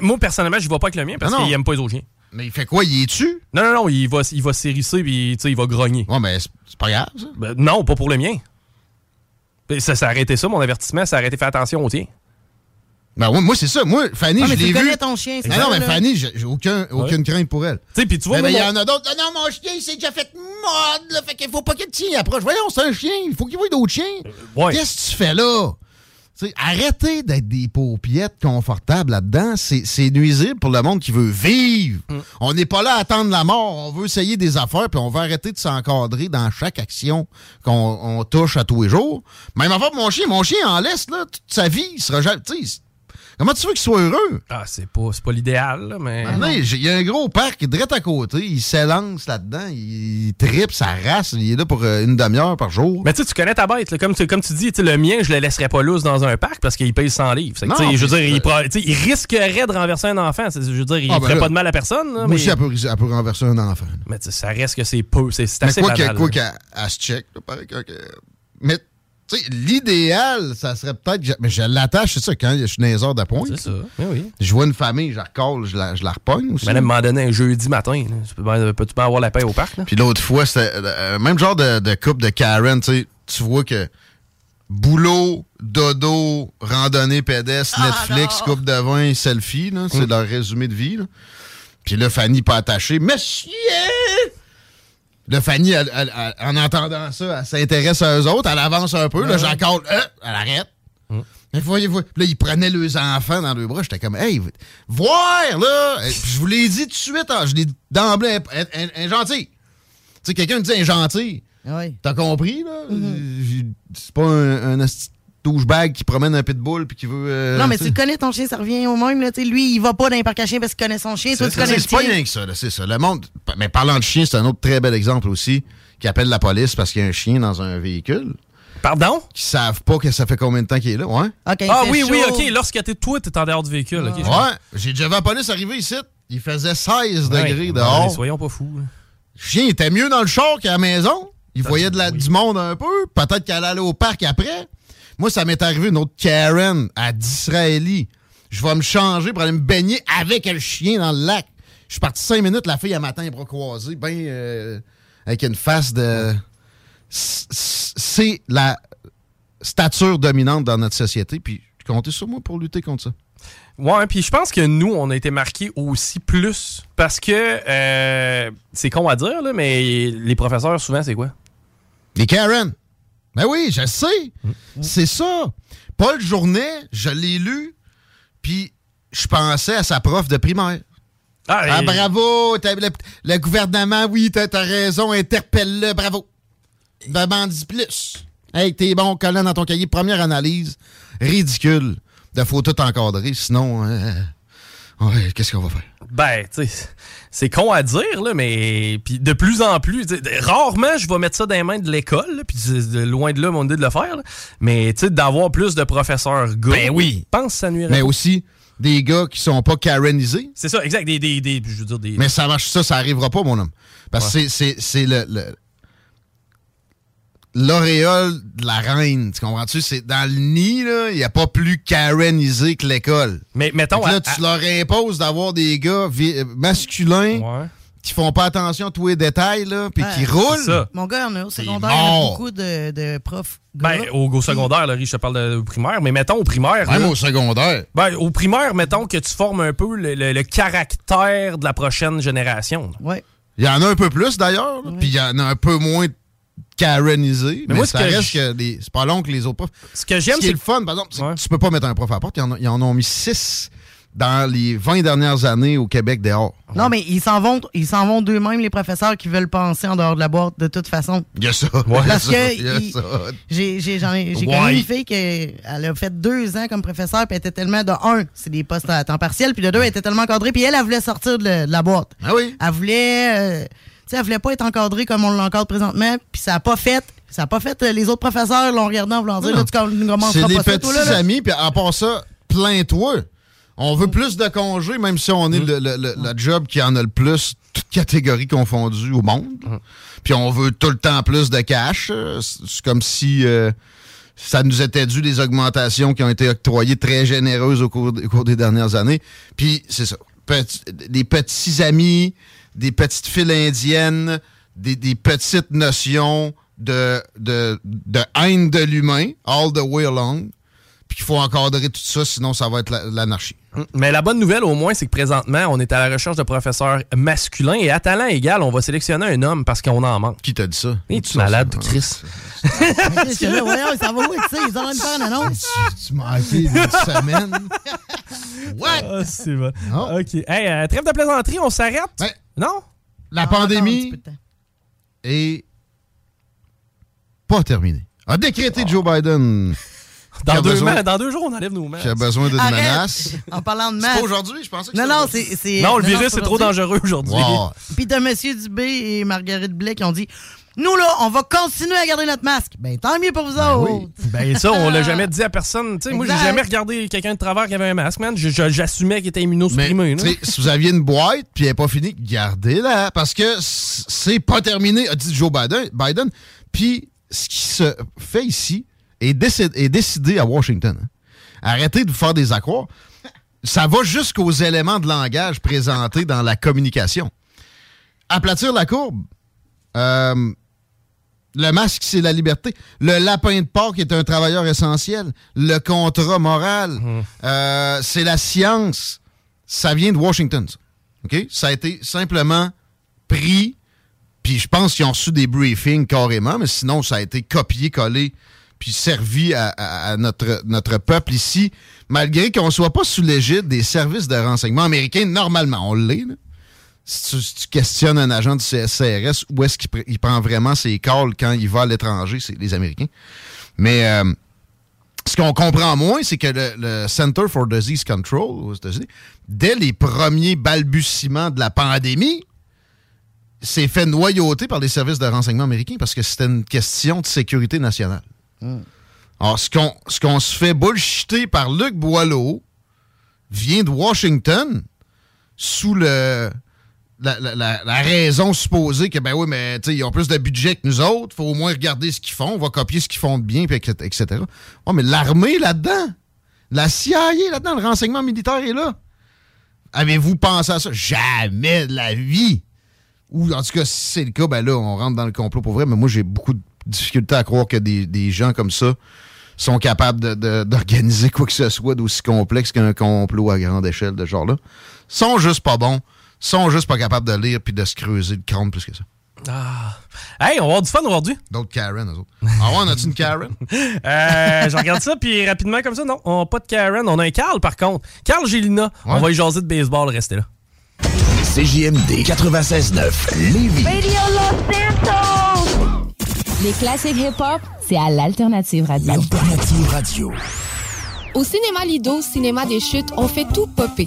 Moi, personnellement, je vais pas avec le mien parce Ah qu'il aime pas les autres chiens. Mais il fait quoi? Il est tu Non, non, non, il va, il va s'hérisser puis il va grogner. Ouais, mais c'est pas grave, ça. Ben, non, pas pour le mien. Ben, Ça s'est arrêté ça, mon avertissement, ça a arrêté, fais attention au tien. Ben, ouais, moi, c'est ça. Moi, Fanny, Ah, je l'ai vu. connais ton chien, c'est Ah ça, non, mais. Fanny, j'ai aucun, aucune crainte pour elle. Tu sais, puis tu vois, Mais ben, il y en a d'autres. Ah non, mon chien, il s'est déjà fait mode, là. Fait qu'il faut pas que le tien approche. Voyons, c'est un chien. Il faut qu'il voie d'autres chiens. ouais. Qu'est-ce que tu fais là? Tu sais, arrêtez d'être des paupiettes confortables là-dedans. C'est c'est nuisible pour le monde qui veut vivre. Mm. On n'est pas là à attendre la mort. On veut essayer des affaires, puis on veut arrêter de s'encadrer dans chaque action qu'on on touche à tous les jours. Même pour mon chien. Mon chien en laisse là, toute sa vie. Il sera jamais. Comment tu veux qu'il soit heureux? Ah, c'est pas, pas l'idéal, là, mais. Ah, Il y a un gros parc direct à côté. Il s'élance là-dedans. Il tripe sa race. Il est là pour euh, une demi-heure par jour. Mais tu sais, tu connais ta bête. là. Comme, tu, comme tu dis, le mien, je le laisserais pas loose dans un parc parce qu'il paye 100 livres. Non, je veux dire, il, risquerait de renverser un enfant. Je veux dire, il Ah, ben ferait là, pas de mal à personne. là, Moi mais, aussi, elle peut, elle peut renverser un enfant. mais tu sais, ça reste que c'est peu. C'est assez quoi banal. quoi qu'elle elle se check. là, pareil que- Mais, l'idéal, ça serait peut-être. que- Mais je l'attache, c'est ça, quand je suis dans les heures de pointe. C'est ça. Oui, oui. Je vois une famille, je la recolle, je la, je la repogne aussi. Mais un moment donné, un jeudi matin, là, tu peux, bien- peux-tu pas avoir la paix au parc? Là? Puis l'autre fois, c'était euh, même genre de, de couple de Karen, tu sais, tu vois que boulot, dodo, randonnée pédestre, Ah, Netflix, coupe de vin, selfie, c'est leur résumé de vie. là. Puis là, Fanny pas attachée. Monsieur! Là, Fanny, elle- elle- elle- en entendant ça, elle s'intéresse à eux autres, elle avance un peu, là, j'accorde, euh, elle arrête. Mais voyez, voyez. Là, ils prenaient leurs enfants dans leurs bras. J'étais comme, hey, voir, là! Je vous l'ai dit tout de suite, hein, je l'ai dit d'emblée, un, un- un gentil. Tu sais, quelqu'un me dit un gentil. Oui. T'as compris, là? Euh, C'est pas un, un asti douchebag qui promène un pitbull puis qui veut. euh, non, mais tu tu connais ton chien, ça revient au même. Là, lui, il va pas dans les parcs à chiens parce qu'il connaît son chien. Toi, C'est tu connais c'est pas rien que ça, là, c'est ça. Le monde. Mais parlant de chien, c'est un autre très bel exemple aussi qui appelle la police parce qu'il y a un chien dans un véhicule. Pardon? Qui savent pas que ça fait combien de temps qu'il est là, ouais. ah oui, oui, ok. Lorsque t'es toi, t'es en dehors du véhicule. Ouais, j'ai déjà vu la police arriver ici. Il faisait 16 Ouais, degrés ouais, dehors. soyons pas fous. là. Le chien était mieux dans le char qu'à la maison. Il voyait de la, du monde un peu. Peut-être qu'elle allait au parc après. Moi, ça m'est arrivé une autre Karen à Disraeli. Je vais me changer pour aller me baigner avec le chien dans le lac. Je suis parti cinq minutes, la fille, à matin, bras croisés, ben, euh, avec une face de... C'est la stature dominante dans notre société, puis comptez sur moi pour lutter contre ça. Ouais, puis je pense que nous, on a été marqués aussi plus parce que euh, c'est con à dire, là, mais les professeurs, souvent, c'est quoi? Les Karen. Ben oui, je sais. C'est ça. Paul Journet, je l'ai lu, puis je pensais à sa prof de primaire. Ah, Ah, bravo! Le, le gouvernement, oui, t'as as raison, interpelle-le, bravo. Demande-y plus. Hey, t'es bon, collant dans ton cahier. Première analyse, ridicule. De faut tout encadrer, sinon, euh, ouais, qu'est-ce qu'on va faire? Ben, tu sais, c'est con à dire, là, mais puis de plus en plus, rarement je vais mettre ça dans les mains de l'école, puis loin de là mon idée de le faire, là. mais tu sais, d'avoir plus de professeurs gars. Ben oui. Je pense que ça nuirait. Mais pas. aussi, des gars qui sont pas Karenisés. C'est ça, exact. Des, des, des- je veux dire, des. Mais ça marche, ça, ça arrivera pas, mon homme. Parce que c'est- c'est c'est le. le- L'auréole de la reine, tu comprends-tu? C'est dans le nid, là, il n'y a pas plus Karenisé que l'école. Mais mettons. Là, à- tu leur imposes d'avoir des gars euh, masculins qui font pas attention à tous les détails, là, puis qui roulent. Mon gars, on a au secondaire, il y a beaucoup de, de profs. Ben, au, au secondaire, là, je te parle de, au primaire, mais mettons au primaire. Même là- au secondaire. Ben, au primaire, mettons que tu formes un peu le, le- le caractère de la prochaine génération. Ouais. Il y en a un peu plus, d'ailleurs, puis il y en a un peu moins Karenisé. Mais, moi, ce ça que reste je- que les- c'est pas long que les autres profs. Ce que j'aime, Ce c'est le fun, par exemple, tu peux pas mettre un prof à la porte. Ils en, ont- ils en ont mis six dans les 20 dernières années au Québec dehors. Non, mais ils s'en vont, ils s'en vont d'eux-mêmes, les professeurs qui veulent penser en dehors de la boîte, de toute façon. Il y a ça. Parce que il j'ai j'ai j'en ai- j'ai Ouais. connu une fille qui elle a fait deux ans comme professeur, puis elle était tellement de un, c'est des postes à temps partiel, puis de deux, elle était tellement encadrée, puis elle, elle voulait sortir de, la- de la boîte. Ah oui. Elle voulait, euh, sais, elle voulait pas être encadrée comme on l'encadre présentement, puis ça a pas fait. Ça a pas fait. euh, Les autres professeurs l'ont regardé en voulant dire, là, tu commenceras C'est pas ça, petits toi, là, amis, puis à part ça, plains-toi. On veut plus de congés, même si on est le, le- le- le job qui en a le plus, toutes catégories confondues au monde. Puis on veut tout le temps plus de cash. C'est c'est comme si euh, ça nous était dû des augmentations qui ont été octroyées très généreuses au cours, au cours des dernières années. Puis c'est ça. Petit- des petits amis, des petites files indiennes, des, petites notions de, de haine de l'humain, all the way along. Puis qu'il faut encadrer tout ça, sinon ça va être la- l'anarchie. Mais la bonne nouvelle, au moins, c'est que présentement, on est à la recherche de professeurs masculins et à talent égal, on va sélectionner un homme parce qu'on en manque. Qui t'a dit ça? Es-tu malade, toi, Chris? Voyons, ça va où ça? Ils ont faire une annonce. Tu m'as été une semaine. What? Ah, c'est bon. OK. Hey, euh, trêve de plaisanterie, on s'arrête? Non? La Ah, pandémie est pas terminée. A décrété Joe Biden. Dans deux, besoin- dans deux jours, on enlève nos masques. qui a besoin d'une menace. En parlant de C'est masque. pas aujourd'hui, je pensais que Non, non, c'est. c'est- Non, le virus, c'est c'est trop dangereux aujourd'hui. Wow. Puis t'as M. Dubé et Marguerite Blais qui ont dit Nous, là, on va continuer à garder notre masque. Ben, tant mieux pour vous autres. Ben ça, on l'a jamais dit à personne. Tu sais, moi, j'ai jamais regardé quelqu'un de travers qui avait un masque, man. J'assumais qu'il était immunosupprimé. là. Tu sais, si vous aviez une boîte puis elle n'est pas finie, gardez-la. Parce que c'est pas terminé, a dit Joe Biden. Biden. Puis ce qui se fait ici est, décid- est décidé à Washington. hein. Arrêtez de vous faire des accrocs. Ça va jusqu'aux éléments de langage présentés dans la communication. Aplatir la courbe. Euh, le masque, c'est la liberté. Le lapin de Pâques est un travailleur essentiel. Le contrat moral, euh, c'est la science. Ça vient de Washington. ça. Ça a été simplement pris, puis je pense qu'ils ont reçu des briefings carrément, mais sinon, ça a été copié-collé, puis servi à, notre, notre peuple ici, malgré qu'on ne soit pas sous l'égide des services de renseignement américains. Normalement, on l'est. Si tu, si tu questionnes un agent du CSCRS, où est-ce qu'il pr- il prend vraiment ses calls quand il va à l'étranger, c'est les Américains. Mais euh, ce qu'on comprend moins, c'est que le, le Center for Disease Control aux États-Unis, dès les premiers balbutiements de la pandémie, s'est fait noyauter par les services de renseignement américains parce que c'était une question de sécurité nationale. Alors, ce qu'on se fait bullshiter par Luc Boileau vient de Washington sous la, raison supposée que, ben oui, mais ils ont plus de budget que nous autres, faut au moins regarder ce qu'ils font, on va copier ce qu'ils font de bien, etc. etc. Ouais, mais l'armée là-dedans, la CIA là-dedans, le renseignement militaire est là. Avez-vous pensé à ça? Jamais de la vie! Ou en tout cas, si c'est le cas, ben là, on rentre dans le complot pour vrai, mais moi, j'ai beaucoup de difficultés à croire que des, des gens comme ça sont capables de- de- d'organiser quoi que ce soit d'aussi complexe qu'un complot à grande échelle de ce genre-là. Sont juste pas bons, sont juste pas capables de lire puis de se creuser le crâne plus que ça. Ah. Hey, on va avoir du fun aujourd'hui. D'autres Karen, eux autres. Ah ouais, on a-tu une Karen? Euh, je regarde ça, puis rapidement comme ça, non, on n'a pas de Karen. On a un Carl, par contre. Carl Gélina. On va y jaser de baseball, restez là. CJMD 96.9 Lévis. Radio Los Santos! Les classiques hip-hop, c'est à l'Alternative Radio. Alternative Radio. Au cinéma Lido, cinéma des chutes, on fait tout popper.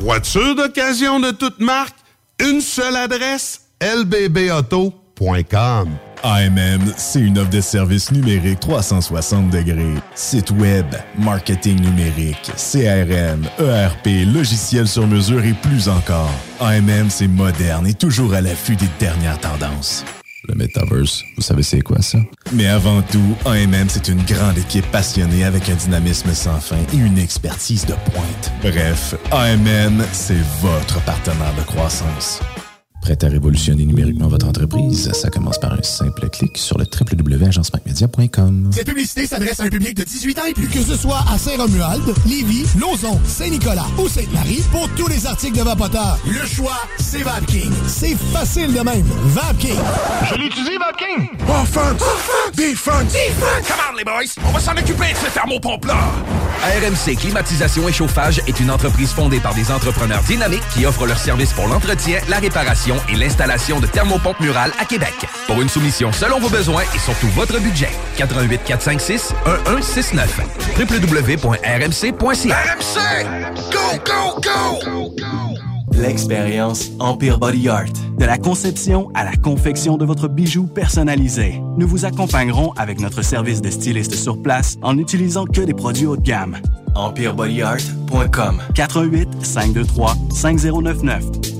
Voiture d'occasion de toute marque, une seule adresse, lbbauto.com. AMM, c'est une offre de services numériques 360 degrés. Site web, marketing numérique, CRM, ERP, logiciel sur mesure et plus encore. AMM, c'est moderne et toujours à l'affût des dernières tendances. Le Metaverse, vous savez c'est quoi ça? Mais avant tout, AMM, c'est une grande équipe passionnée avec un dynamisme sans fin et une expertise de pointe. Bref, AMM, c'est votre partenaire de croissance. Prêt à révolutionner numériquement votre entreprise? Ça commence par un simple clic sur le www.agencemacmedia.com. Cette publicité s'adresse à un public de 18 ans et plus. Que ce soit à Saint-Romuald, Lévis, Lauson, Saint-Nicolas ou Sainte-Marie, pour tous les articles de Vapoteur, le choix, c'est VapKing. C'est facile de même. VapKing. Je l'utilise, Vapking! Offense! Defense! Defense! Come on, les boys! On va s'en occuper de ce thermopompe-là! RMC Climatisation et Chauffage est une entreprise fondée par des entrepreneurs dynamiques qui offrent leurs services pour l'entretien, la réparation et l'installation de thermopompes murales à Québec. Pour une soumission selon vos besoins et surtout votre budget. 88 456 1169 www.rmc.ca RMC! Go, go, go! L'expérience Empire Body Art. De la conception à la confection de votre bijou personnalisé. Nous vous accompagnerons avec notre service de styliste sur place en n'utilisant que des produits haut de gamme. EmpireBodyArt.com 418 523 5099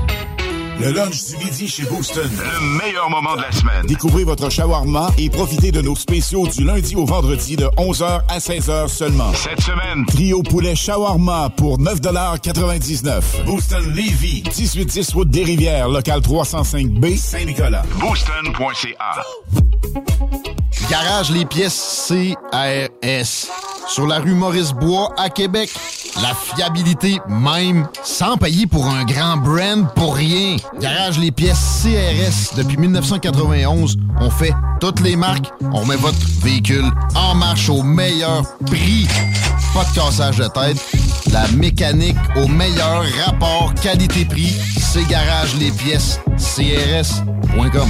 Le lunch du midi chez Booston. Le meilleur moment de la semaine. Découvrez votre shawarma et profitez de nos spéciaux du lundi au vendredi de 11h à 16h seulement. Cette semaine, trio poulet shawarma pour 9,99 Booston Levy, 1810 route des Rivières, local 305B, Saint-Nicolas. Booston.ca. Garage les pièces CRS. Sur la rue Maurice-Bois à Québec. La fiabilité même, sans payer pour un grand brand pour rien. Garage les pièces CRS. Depuis 1991, on fait toutes les marques. On met votre véhicule en marche au meilleur prix. Pas de cassage de tête. La mécanique au meilleur rapport qualité-prix. C'est Garage CRS.com.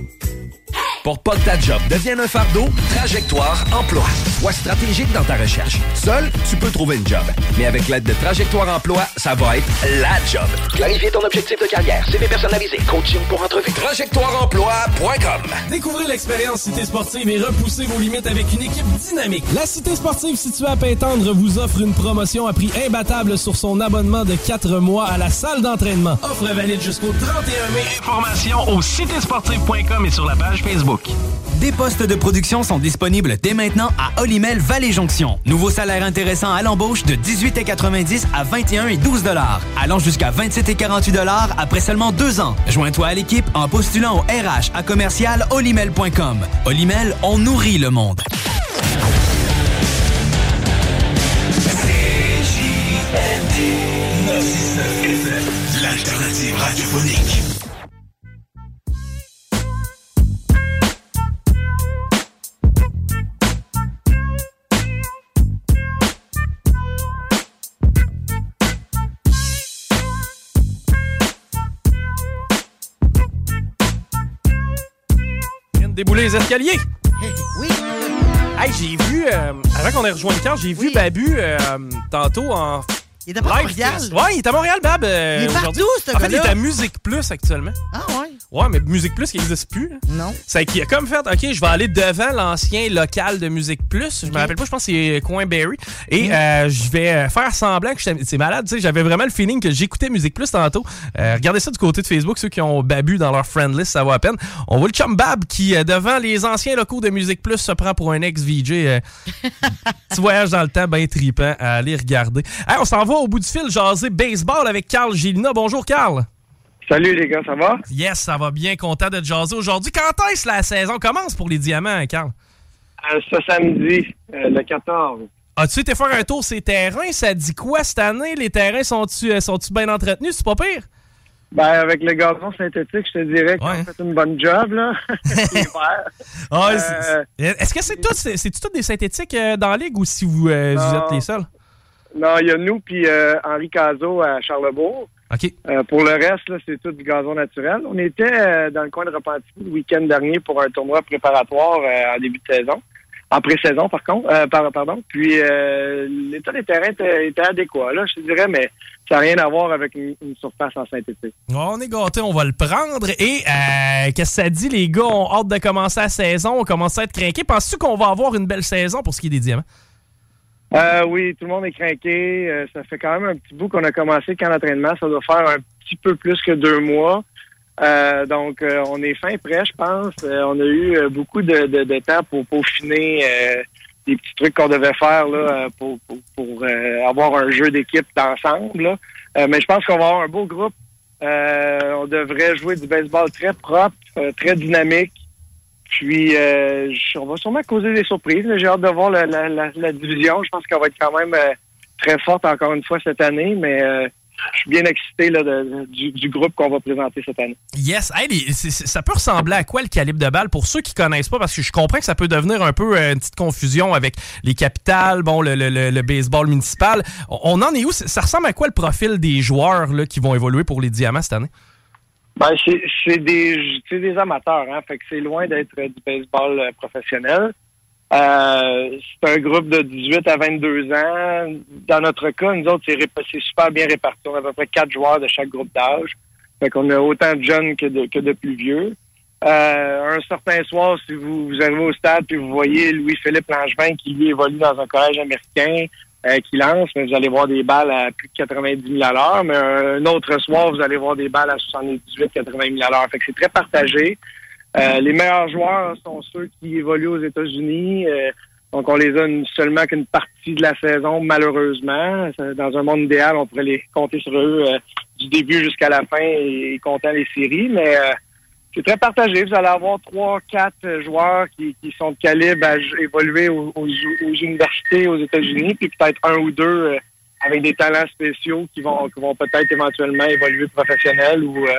Pour pas que ta job devienne un fardeau, Trajectoire Emploi. Sois stratégique dans ta recherche. Seul, tu peux trouver une job. Mais avec l'aide de Trajectoire Emploi, ça va être la job. Clarifier ton objectif de carrière, CV personnalisé, coaching pour entrevue. TrajectoireEmploi.com Découvrez l'expérience Cité Sportive et repoussez vos limites avec une équipe dynamique. La Cité Sportive située à Pintendre vous offre une promotion à prix imbattable sur son abonnement de 4 mois à la salle d'entraînement. Offre valide jusqu'au 31 mai. Informations au citésportive.com et sur la page Facebook. Des postes de production sont disponibles dès maintenant à Olimel Valley Jonction. Nouveau salaire intéressant à l'embauche de 18,90 à 21 et 12 dollars, allant jusqu'à 27 et 48 dollars après seulement deux ans. Joins-toi à l'équipe en postulant au RH à commercial olimel.com. Olimel, on nourrit le monde. L'alternative radiophonique. Débouler les escaliers. Oui. Hey, j'ai vu, euh, avant qu'on ait rejoint le camp, j'ai vu Babu euh, tantôt en. Il était pas à Montréal. Ouais, il est à Montréal, Bab. euh, Il est partout, ce En fait, il est à Musique Plus actuellement. Ah ouais? Ouais, mais Musique Plus qui n'existe plus. là. Non. C'est qu'il a comme fait, OK, je vais aller devant l'ancien local de Musique Plus. Je me rappelle pas, je pense que c'est Coin Berry. Et Mm. euh, je vais euh, faire semblant que c'est malade, tu sais. J'avais vraiment le feeling que j'écoutais Musique Plus tantôt. Euh, regardez ça du côté de Facebook, ceux qui ont Babu dans leur friend list, ça vaut à peine. On voit le chum Bab qui, euh, devant les anciens locaux de Musique Plus, se prend pour un ex-VJ. euh, petit voyage dans le temps, bien tripant à aller regarder. Hey, on s'en va au bout du fil, jaser baseball avec Carl Gélina. Bonjour, Carl. Salut les gars, ça va? Yes, ça va bien, content de te jaser aujourd'hui. Quand est-ce la saison commence pour les diamants, Carl? Euh, ce samedi, euh, le 14. As-tu été faire un tour ces terrains? Ça dit quoi cette année? Les terrains sont-tu euh, sont-tu bien entretenus? C'est pas pire? Ben, avec le gazon synthétique, je te dirais qu'on a fait une bonne job, là. Ah, Euh, Est-ce que c'est tout, c'est, c'est-tu tout des synthétiques dans la ligue ou si vous, êtes les seuls? Non, il y a nous puis euh, Henri Cazot à Charlebourg. OK. Euh, pour le reste, là, c'est tout du gazon naturel. On était euh, dans le coin de Repentigny le week-end dernier pour un tournoi préparatoire euh, en début de saison. En pré-saison, par contre. Par- pardon. Puis euh, l'état des terrains était, était adéquat, là, je te dirais, mais ça n'a rien à voir avec une, une surface en synthétique. On est gâtés, on va le prendre. Et qu'est-ce que ça dit? Les gars? Ont hâte de commencer la saison, on commence à être craqués. Penses-tu qu'on va avoir une belle saison pour ce qui est des diamants? Euh, oui, tout le monde est craqué. Euh, ça fait quand même un petit bout qu'on a commencé qu'en entraînement. Ça doit faire un petit peu plus que deux mois. Euh, donc, euh, on est fin prêt, je pense. Euh, on a eu euh, beaucoup de, de, de temps pour peaufiner des petits trucs qu'on devait faire là, pour, pour, pour, avoir un jeu d'équipe d'ensemble. mais je pense qu'on va avoir un beau groupe. On devrait jouer du baseball très propre, très dynamique. Puis, euh, on va sûrement causer des surprises. J'ai hâte de voir la, la, la, la division. Je pense qu'elle va être quand même euh, très forte encore une fois cette année, mais euh, je suis bien excité là, du, du groupe qu'on va présenter cette année. Yes. Hey, ça peut ressembler à quoi le calibre de balle? Pour ceux qui connaissent pas? Parce que je comprends que ça peut devenir un peu euh, une petite confusion avec les capitales, bon, le, le- le- baseball municipal. On en est où? Ça ressemble à quoi le profil des joueurs là, qui vont évoluer pour les diamants cette année? Ben, c'est des, des amateurs, hein, fait que c'est loin d'être du baseball euh, professionnel. Euh, c'est un groupe de 18 à 22 ans. Dans notre cas, nous autres, c'est super bien réparti. On a à peu près quatre joueurs de chaque groupe d'âge. Fait qu'on a autant de jeunes que de, que de plus vieux. Euh, un certain soir, si vous, vous arrivez au stade puis vous voyez Louis-Philippe Langevin qui lui évolue dans un collège américain, euh, qui lance, mais vous allez voir des balles à plus de 90 000 à l'heure. Mais un autre soir, vous allez voir des balles à 78 80 000 à l'heure. Fait que c'est très partagé. Euh, les meilleurs joueurs sont ceux qui évoluent aux États-Unis. Euh, donc, on les a seulement qu'une partie de la saison, malheureusement. Dans un monde idéal, on pourrait les compter sur eux euh, du début jusqu'à la fin et, et comptant les séries. Mais euh, c'est très partagé. Vous allez avoir trois, quatre joueurs qui, qui sont de calibre à évoluer aux, aux- aux universités aux États-Unis, puis peut-être un ou deux euh, avec des talents spéciaux qui vont, qui vont peut-être éventuellement évoluer professionnel ou euh,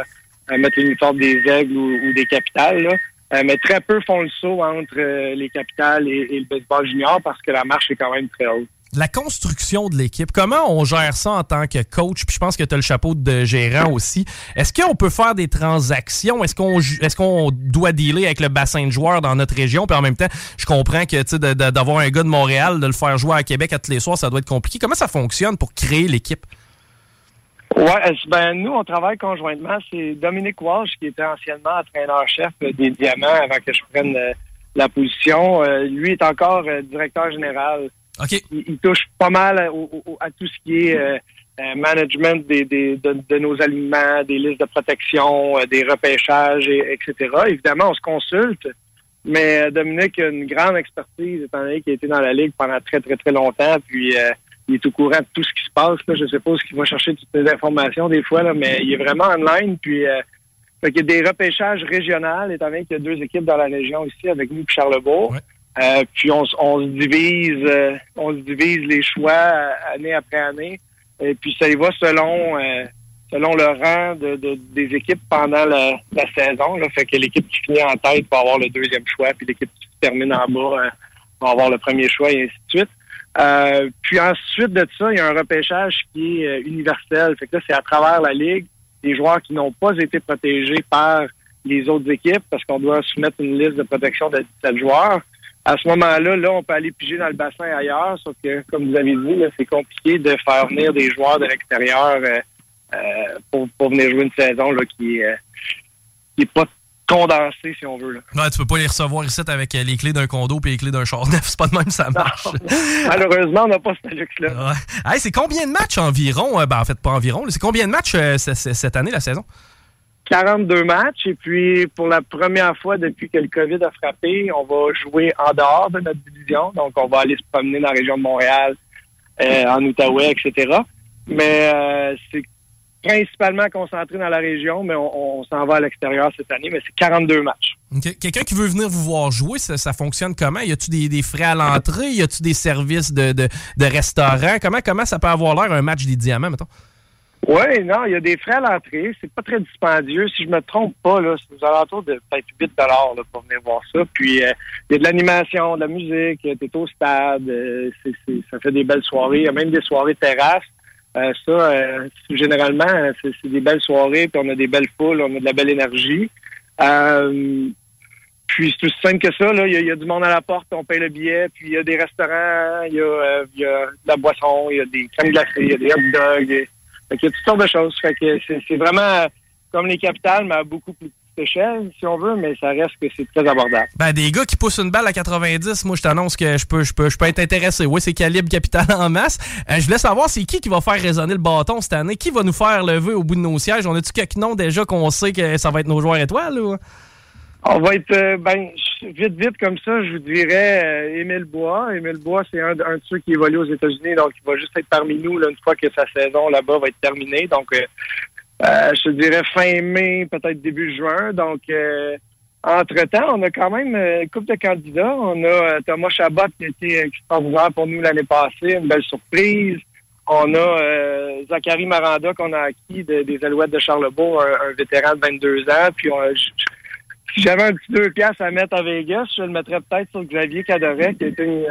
euh, mettre l'uniforme des aigles ou, ou des capitales. là. Euh, mais très peu font le saut entre euh, les capitales et, et le baseball junior parce que la marche est quand même très haute. La construction de l'équipe, comment on gère ça en tant que coach? Puis je pense que tu as le chapeau de gérant aussi. Est-ce qu'on peut faire des transactions? Est-ce qu'on est doit dealer avec le bassin de joueurs dans notre région? Puis en même temps, je comprends que d'avoir un gars de Montréal, de le faire jouer à Québec à tous les soirs, ça doit être compliqué. Comment ça fonctionne pour créer l'équipe? Ouais, ben nous, on travaille conjointement. C'est Dominique Walsh qui était anciennement entraîneur-chef des Diamants avant que je prenne euh, la position. Euh, lui est encore euh, directeur général. Il, touche pas mal à, tout ce qui est management des, de, nos aliments, des listes de protection, des repêchages, et, etc. Évidemment, on se consulte, mais Dominique a une grande expertise, étant donné qu'il a été dans la Ligue pendant très, très, très longtemps. Puis il est au courant de tout ce qui se passe. Là. Je sais pas ce qu'il va chercher toutes les informations des fois, là, mais il est vraiment online. Puis euh, il y a des repêchages régionaux, étant donné qu'il y a deux équipes dans la région ici avec nous et Charlebourg. Euh, puis on, se divise euh, on se divise les choix euh, année après année. Et puis ça y va selon selon le rang de, des équipes pendant la, saison. Là. Fait que l'équipe qui finit en tête va avoir le deuxième choix, puis l'équipe qui termine en bas va avoir le premier choix et ainsi de suite. Euh, puis ensuite de ça, il y a un repêchage qui est euh, universel. Fait que là, c'est à travers la Ligue, des joueurs qui n'ont pas été protégés par les autres équipes parce qu'on doit soumettre une liste de protection de 17 joueurs. À ce moment-là, là, on peut aller piger dans le bassin ailleurs, sauf que, comme vous avez dit, c'est compliqué de faire venir des joueurs de l'extérieur euh, pour, pour venir jouer une saison là, qui, qui est pas condensé, si on veut. Là. Non, tu peux pas les recevoir ici avec euh, les clés d'un condo et les clés d'un char neuf. C'est pas de même ça marche. Malheureusement, on n'a pas ce luxe-là. c'est combien de matchs environ? Euh, ben, en fait, pas environ. C'est combien de matchs euh, cette année, la saison? 42 matchs. Et puis, pour la première fois depuis que le COVID a frappé, on va jouer en dehors de notre division. Donc, on va aller se promener dans la région de Montréal, en Outaouais, etc. Mais c'est principalement concentré dans la région, mais on, s'en va à l'extérieur cette année, mais c'est 42 matchs. Quelqu'un qui veut venir vous voir jouer, ça, fonctionne comment? Y a-tu des, frais à l'entrée? Y a-tu des services de, de, restaurant? Comment, comment ça peut avoir l'air un match des diamants, mettons? Oui, non, il y a des frais à l'entrée. C'est pas très dispendieux. Si je me trompe pas, là, c'est aux alentours de peut-être 8 là, pour venir voir ça. Puis, euh, il y a de l'animation, de la musique, t'es au stade, euh, ça fait des belles soirées. Il y a même des soirées terrasses. Euh, ça, euh, généralement, c'est des belles soirées, puis on a des belles foules, on a de la belle énergie. Euh, puis c'est aussi simple que ça, là. Il y, a, du monde à la porte, on paye le billet, puis il y a des restaurants, il y, y a de la boisson, il y a des crèmes glacées, il y a des hot dogs. Il y a de choses. Fait c'est vraiment comme les capitales, mais à beaucoup plus échelle, si on veut, mais ça reste que c'est très abordable. Ben, des gars qui poussent une balle à 90, moi, je t'annonce que je peux, je peux, je peux être intéressé. Oui, c'est calibre capital en masse. Euh, je voulais savoir, c'est qui qui va faire résonner le bâton cette année? Qui va nous faire lever au bout de nos sièges? On a-tu quelques noms déjà qu'on sait que ça va être nos joueurs étoiles? Ou? On va être, euh, ben, vite, vite comme ça, je vous dirais euh, Émile Bois. Émile Bois, c'est un, un, de ceux qui évolue aux États-Unis, donc il va juste être parmi nous là, une fois que sa saison là-bas va être terminée. Donc, euh, je dirais fin mai, peut-être début juin. Donc, euh, entre-temps, on a quand même euh, une couple de candidats. On a Thomas Chabot qui a été extraordinaire pour nous l'année passée, une belle surprise. On a Zachary Maranda qu'on a acquis des Alouettes de Charlebourg, un, vétéran de 22 ans. Puis si j'avais un petit deux piastres à mettre à Vegas, je le mettrais peut-être sur Xavier Cadoret, qui a été une,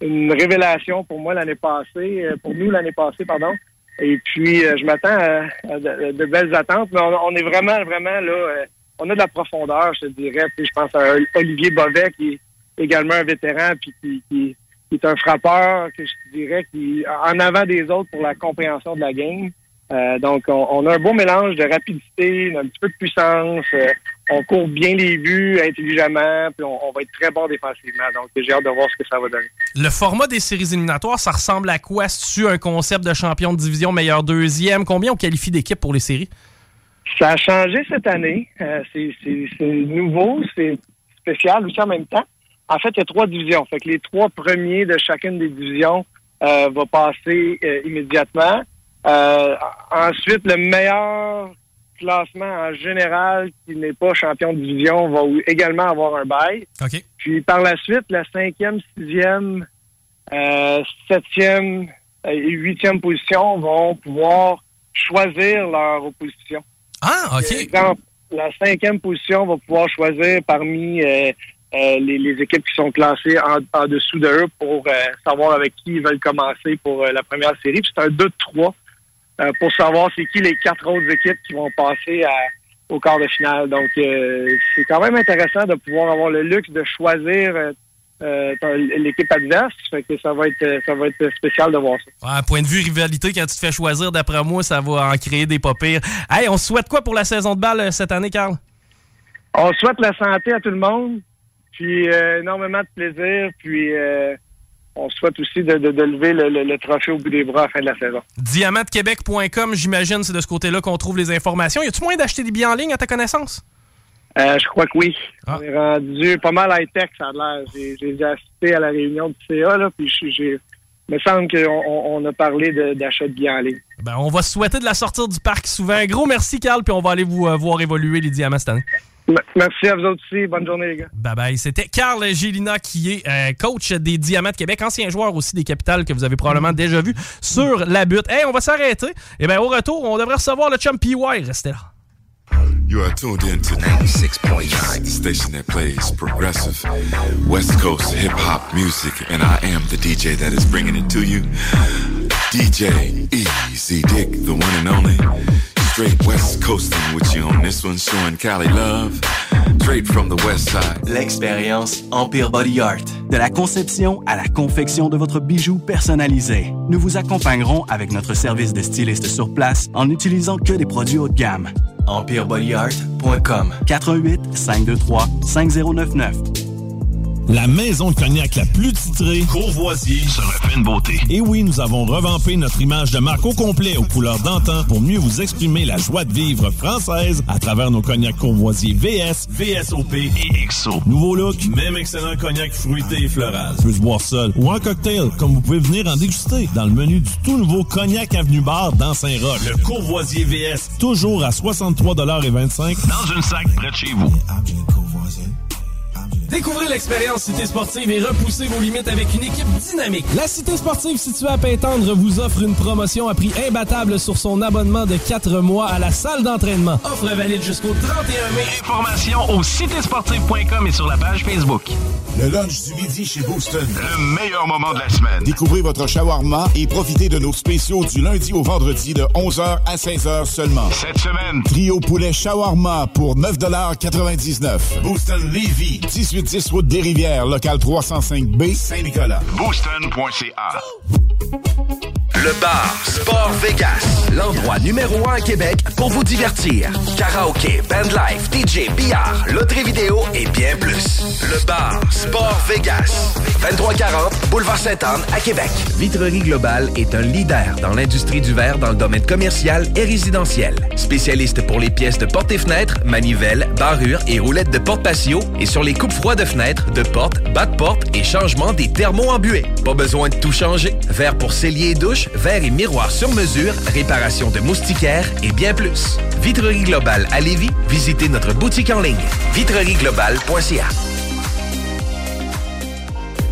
une révélation pour moi l'année passée, pour nous l'année passée, pardon. Et puis, euh, je m'attends à, de, belles attentes, mais on, est vraiment, vraiment là, euh, on a de la profondeur, je dirais. Puis je pense à Olivier Bovet, qui est également un vétéran, puis qui, est un frappeur, que je dirais, qui en avant des autres pour la compréhension de la game. Euh, donc, on, a un beau mélange de rapidité, un petit peu de puissance. Euh, on court bien les buts intelligemment, puis on, va être très bon défensivement. Donc, j'ai hâte de voir ce que ça va donner. Le format des séries éliminatoires, ça ressemble à quoi? C'est-tu un concept de champion de division meilleur deuxième? Combien on qualifie d'équipes pour les séries? Ça a changé cette année. Euh, c'est nouveau, c'est spécial aussi en même temps. En fait, il y a trois divisions. Fait que les trois premiers de chacune des divisions vont passer immédiatement. Euh, ensuite, le meilleur classement en général qui n'est pas champion de division va également avoir un bail. Puis par la suite, la cinquième, sixième, euh, septième euh, et huitième position vont pouvoir choisir leur opposition. Ah, OK. Par exemple, la cinquième position va pouvoir choisir parmi euh, les, les équipes qui sont classées en, en dessous de eux pour euh, savoir avec qui ils veulent commencer pour euh, la première série. Puis C'est un 2-3 euh, pour savoir c'est qui les quatre autres équipes qui vont passer à, au quart de finale. Donc, euh, c'est quand même intéressant de pouvoir avoir le luxe de choisir euh, euh, l'équipe adverse. Fait que ça va être ça va être spécial de voir ça. Ouais, point de vue rivalité, quand tu te fais choisir, d'après moi, ça va en créer des pas pires. Hey, on se souhaite quoi pour la saison de balle euh, cette année, Carl? On souhaite la santé à tout le monde, puis euh, énormément de plaisir, puis euh, on souhaite aussi de, de- de lever le, le- le trophée au bout des bras à la fin de la saison. Diamantquebec.com, j'imagine, c'est de ce côté-là qu'on trouve les informations. Y a-tu moyen d'acheter des billets en ligne à ta connaissance? Euh, je crois que oui. On est rendu pas mal high-tech, ça a l'air. J'ai assisté à la réunion du CA, là, puis j'ai-. Il me semble qu'on on- on a parlé d'achat de billets en ligne. Ben, on va se souhaiter de la sortir du parc souvent. Gros merci, Carl, puis on va aller vous euh, voir évoluer les diamants cette année. Merci à vous autres aussi. Bonne journée, les gars. Bye bye. C'était Carl Gélina qui est euh, coach des Diamants de Québec, ancien joueur aussi des Capitales que vous avez probablement déjà vu sur la butte. Hey, on va s'arrêter. Et bien, au retour, on devrait recevoir le chum PY. Restez là. You are tuned in to 96.9, the station that plays progressive West Coast hip hop music, and I am the DJ that is bringing it to you. DJ Easy Dick, the one and only. Straight West Coasting with you on this one, showing Cali love. Straight from the West Side. L'expérience Empire Body Art. De la conception à la confection de votre bijou personnalisé. Nous vous accompagnerons avec notre service de styliste sur place en n'utilisant que des produits haut de gamme. EmpireBodyArt.com 418 523 5099 La maison de cognac la plus titrée, Courvoisier, se refait une beauté. Et oui, nous avons revampé notre image de marque au complet aux couleurs d'antan pour mieux vous exprimer la joie de vivre française à travers nos cognacs Courvoisier VS, VSOP et XO. Nouveau look, même excellent cognac fruité et floral. Peut se boire seul ou en cocktail, comme vous pouvez venir en déguster dans le menu du tout nouveau Cognac Avenue Bar dans Saint-Roch. Le Courvoisier VS, toujours à 63,25 dans une sac près de chez vous. Découvrez l'expérience Cité Sportive et repoussez vos limites avec une équipe dynamique. La Cité Sportive située à Pintendre vous offre une promotion à prix imbattable sur son abonnement de 4 mois à la salle d'entraînement. Offre valide jusqu'au 31 mai. Informations au citésportive.com et sur la page Facebook. Le lunch du midi chez Booston. Le meilleur moment de la semaine. Découvrez votre shawarma et profitez de nos spéciaux du lundi au vendredi de 11h à 16h seulement. Cette semaine, trio poulet shawarma pour 9,99 Booston Levy, 1810 route des Rivières, local 305B, Saint-Nicolas. Booston.ca. Le bar Sport Vegas, l'endroit numéro un à Québec pour vous divertir. Karaoke, bandlife, DJ, billard, loterie vidéo et bien plus. Le bar Sport Vegas, 2340 Boulevard Sainte-Anne à Québec. Vitrerie Globale est un leader dans l'industrie du verre dans le domaine commercial et résidentiel. Spécialiste pour les pièces de portes et fenêtres, manivelles, barrures et roulettes de porte patio et sur les coupes froides de fenêtres, de portes, bas de porte et changement des thermos embués. Pas besoin de tout changer. Verre pour cellier et douche, verre et miroir sur mesure, réparation de moustiquaires et bien plus. Vitrerie Globale à Lévis, visitez notre boutique en ligne vitrerieglobale.ca.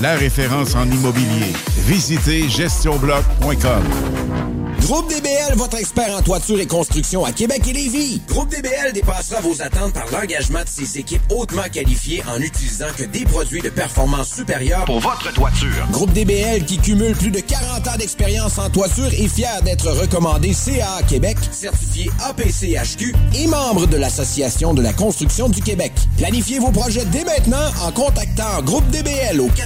la référence en immobilier. Visitez gestionbloc.com. Groupe DBL, votre expert en toiture et construction à Québec et Lévis. Groupe DBL dépassera vos attentes par l'engagement de ses équipes hautement qualifiées en utilisant que des produits de performance supérieure pour votre toiture. Groupe DBL qui cumule plus de 40 ans d'expérience en toiture est fier d'être recommandé CA Québec, certifié APCHQ et membre de l'Association de la construction du Québec. Planifiez vos projets dès maintenant en contactant Groupe DBL au 418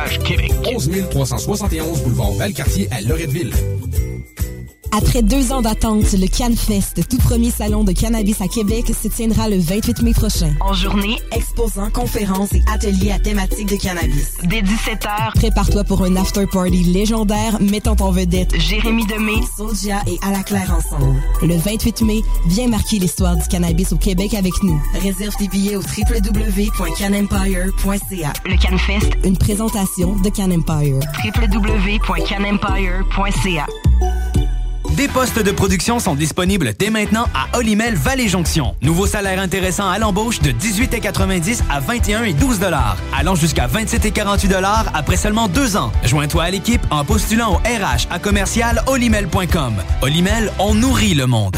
Québec. 11 371 boulevard Valcartier à Loretteville. Après deux ans d'attente, le CanFest, tout premier salon de cannabis à Québec, se tiendra le 28 mai prochain. En journée, exposants, conférences et ateliers à thématique de cannabis. Dès 17h, prépare-toi pour un after party légendaire mettant en vedette Jérémy Demé, Sodia et À la Claire ensemble. Le 28 mai, viens marquer l'histoire du cannabis au Québec avec nous. Réserve tes billets au www.canempire.ca. Le CanFest, une présentation de Can Empire. www.canempire.ca. Des postes de production sont disponibles dès maintenant à Olimel Valley Jonction. Nouveau salaire intéressant à l'embauche de 18,90 à 21 et 12 allant jusqu'à 27 et 48 après seulement deux ans. Joins-toi à l'équipe en postulant au RH à commercial olimel.com. Olimel, on nourrit le monde.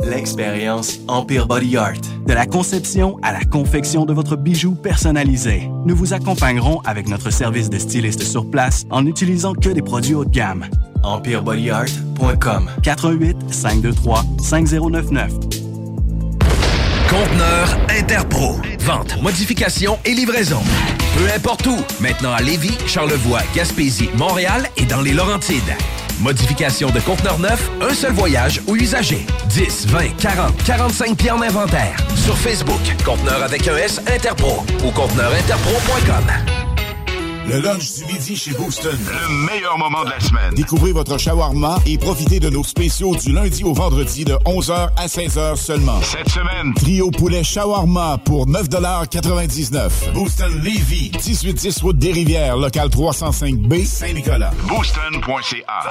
L'expérience Empire Body Art. De la conception à la confection de votre bijou personnalisé. Nous vous accompagnerons avec notre service de styliste sur place en n'utilisant que des produits haut de gamme. EmpireBodyArt.com 418 523 5099 Conteneur Interpro. Vente, modification et livraison. Peu importe où. Maintenant à Lévis, Charlevoix, Gaspésie, Montréal et dans les Laurentides. Modification de conteneur neuf, un seul voyage ou usager. 10, 20, 40, 45 pieds en inventaire. Sur Facebook, conteneur avec un S Interpro ou conteneurinterpro.com. Le lunch du midi chez Booston. Le meilleur moment de la semaine. Découvrez votre shawarma et profitez de nos spéciaux du lundi au vendredi de 11h à 16h seulement. Cette semaine, Trio poulet shawarma pour 9,99 Booston Levy, 1810 route des Rivières, local 305B, Saint-Nicolas. booston.ca.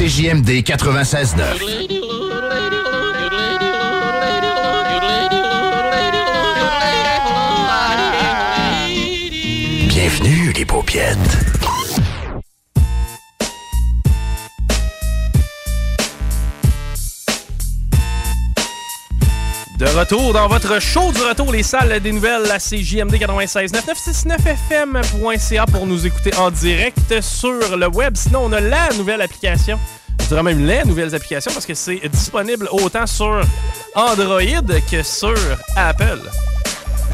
CJMD 96.9. Bienvenue les paupiètes. De retour dans votre show du retour, les salles des nouvelles, la CJMD 96 969fm.ca pour nous écouter en direct sur le web. Sinon, on a la nouvelle application. Je dirais même les nouvelles applications parce que c'est disponible autant sur Android que sur Apple.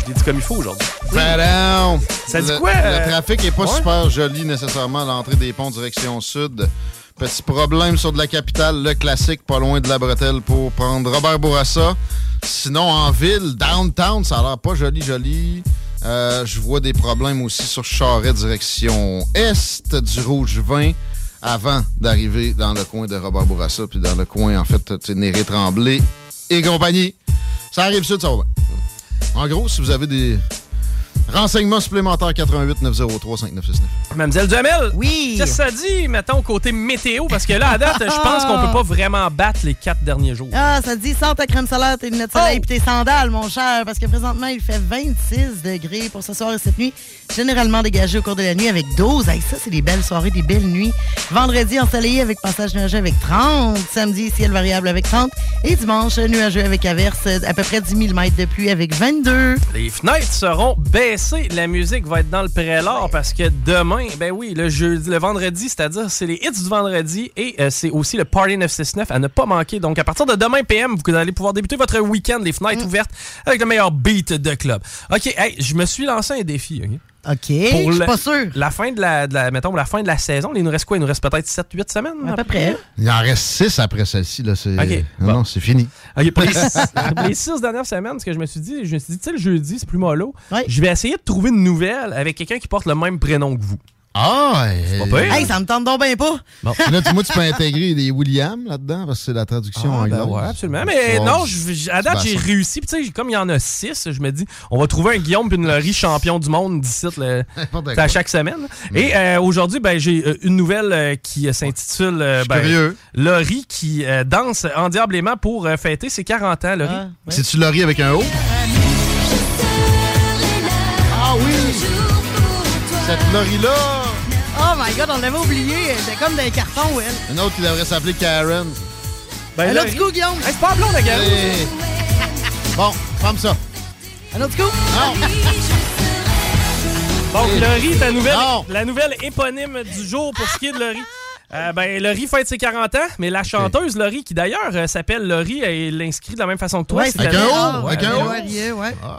Je l'ai dit comme il faut aujourd'hui. Tadam! Ça dit Le- quoi, euh, Le trafic est pas ouais? super joli nécessairement à l'entrée des ponts direction sud. Petit problème sur de la capitale, le classique, pas loin de la bretelle pour prendre Robert Bourassa. Sinon, en ville, downtown, ça a l'air pas joli, joli. Euh, je vois des problèmes aussi sur Charret, direction est du Rouge 20, avant d'arriver dans le coin de Robert Bourassa, puis dans le coin, en fait, Néré Tremblay et compagnie. Ça arrive sud, ça va. En gros, si vous avez des, Renseignements supplémentaires 88 903 5969. Mademoiselle Duhamel, oui. qu'est-ce que ça dit, mettons, côté météo? Parce que là, à date, je pense qu'on peut pas vraiment battre les quatre derniers jours. Ah, ça dit, sors ta crème solaire, tes lunettes de soleil et tes sandales, mon cher, parce que présentement, il fait 26 degrés pour ce soir et cette nuit. Généralement dégagé au cours de la nuit avec 12. Hey, ça, c'est des belles soirées, des belles nuits. Vendredi, ensoleillé avec passage nuageux avec 30. Samedi, ciel variable avec 30. Et dimanche, nuageux avec averse, à peu près 10 mm de pluie avec 22. Les fenêtres seront La musique va être dans le prélard parce que demain, ben oui, le jeudi, le vendredi, c'est-à-dire c'est les hits du vendredi et euh, c'est aussi le Party 969 à ne pas manquer. Donc à partir de demain PM, vous allez pouvoir débuter votre week-end, les fenêtres ouvertes avec le meilleur beat de club. OK, hey, je me suis lancé un défi, OK? OK, je suis la, pas sûr. La fin de la, de la- mettons, la fin de la saison, il nous reste quoi? Il nous reste peut-être 7-8 semaines? À peu près. Il en reste 6 après celle-ci. Là. C'est... OK, Non, non, c'est fini. OK, pour les, pour les six dernières semaines, ce que je me suis dit, je me suis dit, tu sais, le jeudi, c'est plus mollo. Je vais essayer de trouver une nouvelle avec quelqu'un qui porte le même prénom que vous. Ah, C'est pas pire. Hey, ça me tente donc bien pas. Bon. Là, tu, moi, tu peux intégrer des William là-dedans parce que c'est la traduction Ah, ben anglaise. ouais, absolument. Mais non, je- à date, j'ai réussi. Puis, tu sais, comme il y en a six, je me dis, on va trouver un Guillaume puis une Laurie champion du monde d'ici à chaque semaine. Et euh, aujourd'hui, ben, j'ai euh, une nouvelle euh, qui euh, s'intitule euh, ben. Laurie qui euh, danse endiablement pour euh, fêter ses 40 ans. Laurie. C'est-tu Laurie avec un O? Ah oui! Cette Laurie-là! My God, on l'avait oublié. C'était comme des cartons, elle. Une autre qui devrait s'appeler Karen. Ben, Un autre coup, Guillaume. Hey, c'est pas blonde, la Karen. Hey. Bon, ferme ça. Un autre coup? Donc, Laurie, ta nouvelle, la nouvelle éponyme du jour pour ce qui est de Laurie. Euh, ben, Laurie fête ses 40 ans, mais la chanteuse Laurie, qui d'ailleurs euh, s'appelle Laurie, elle l'inscrit de la même façon que toi. Ouais, cette avec un O, avec un O.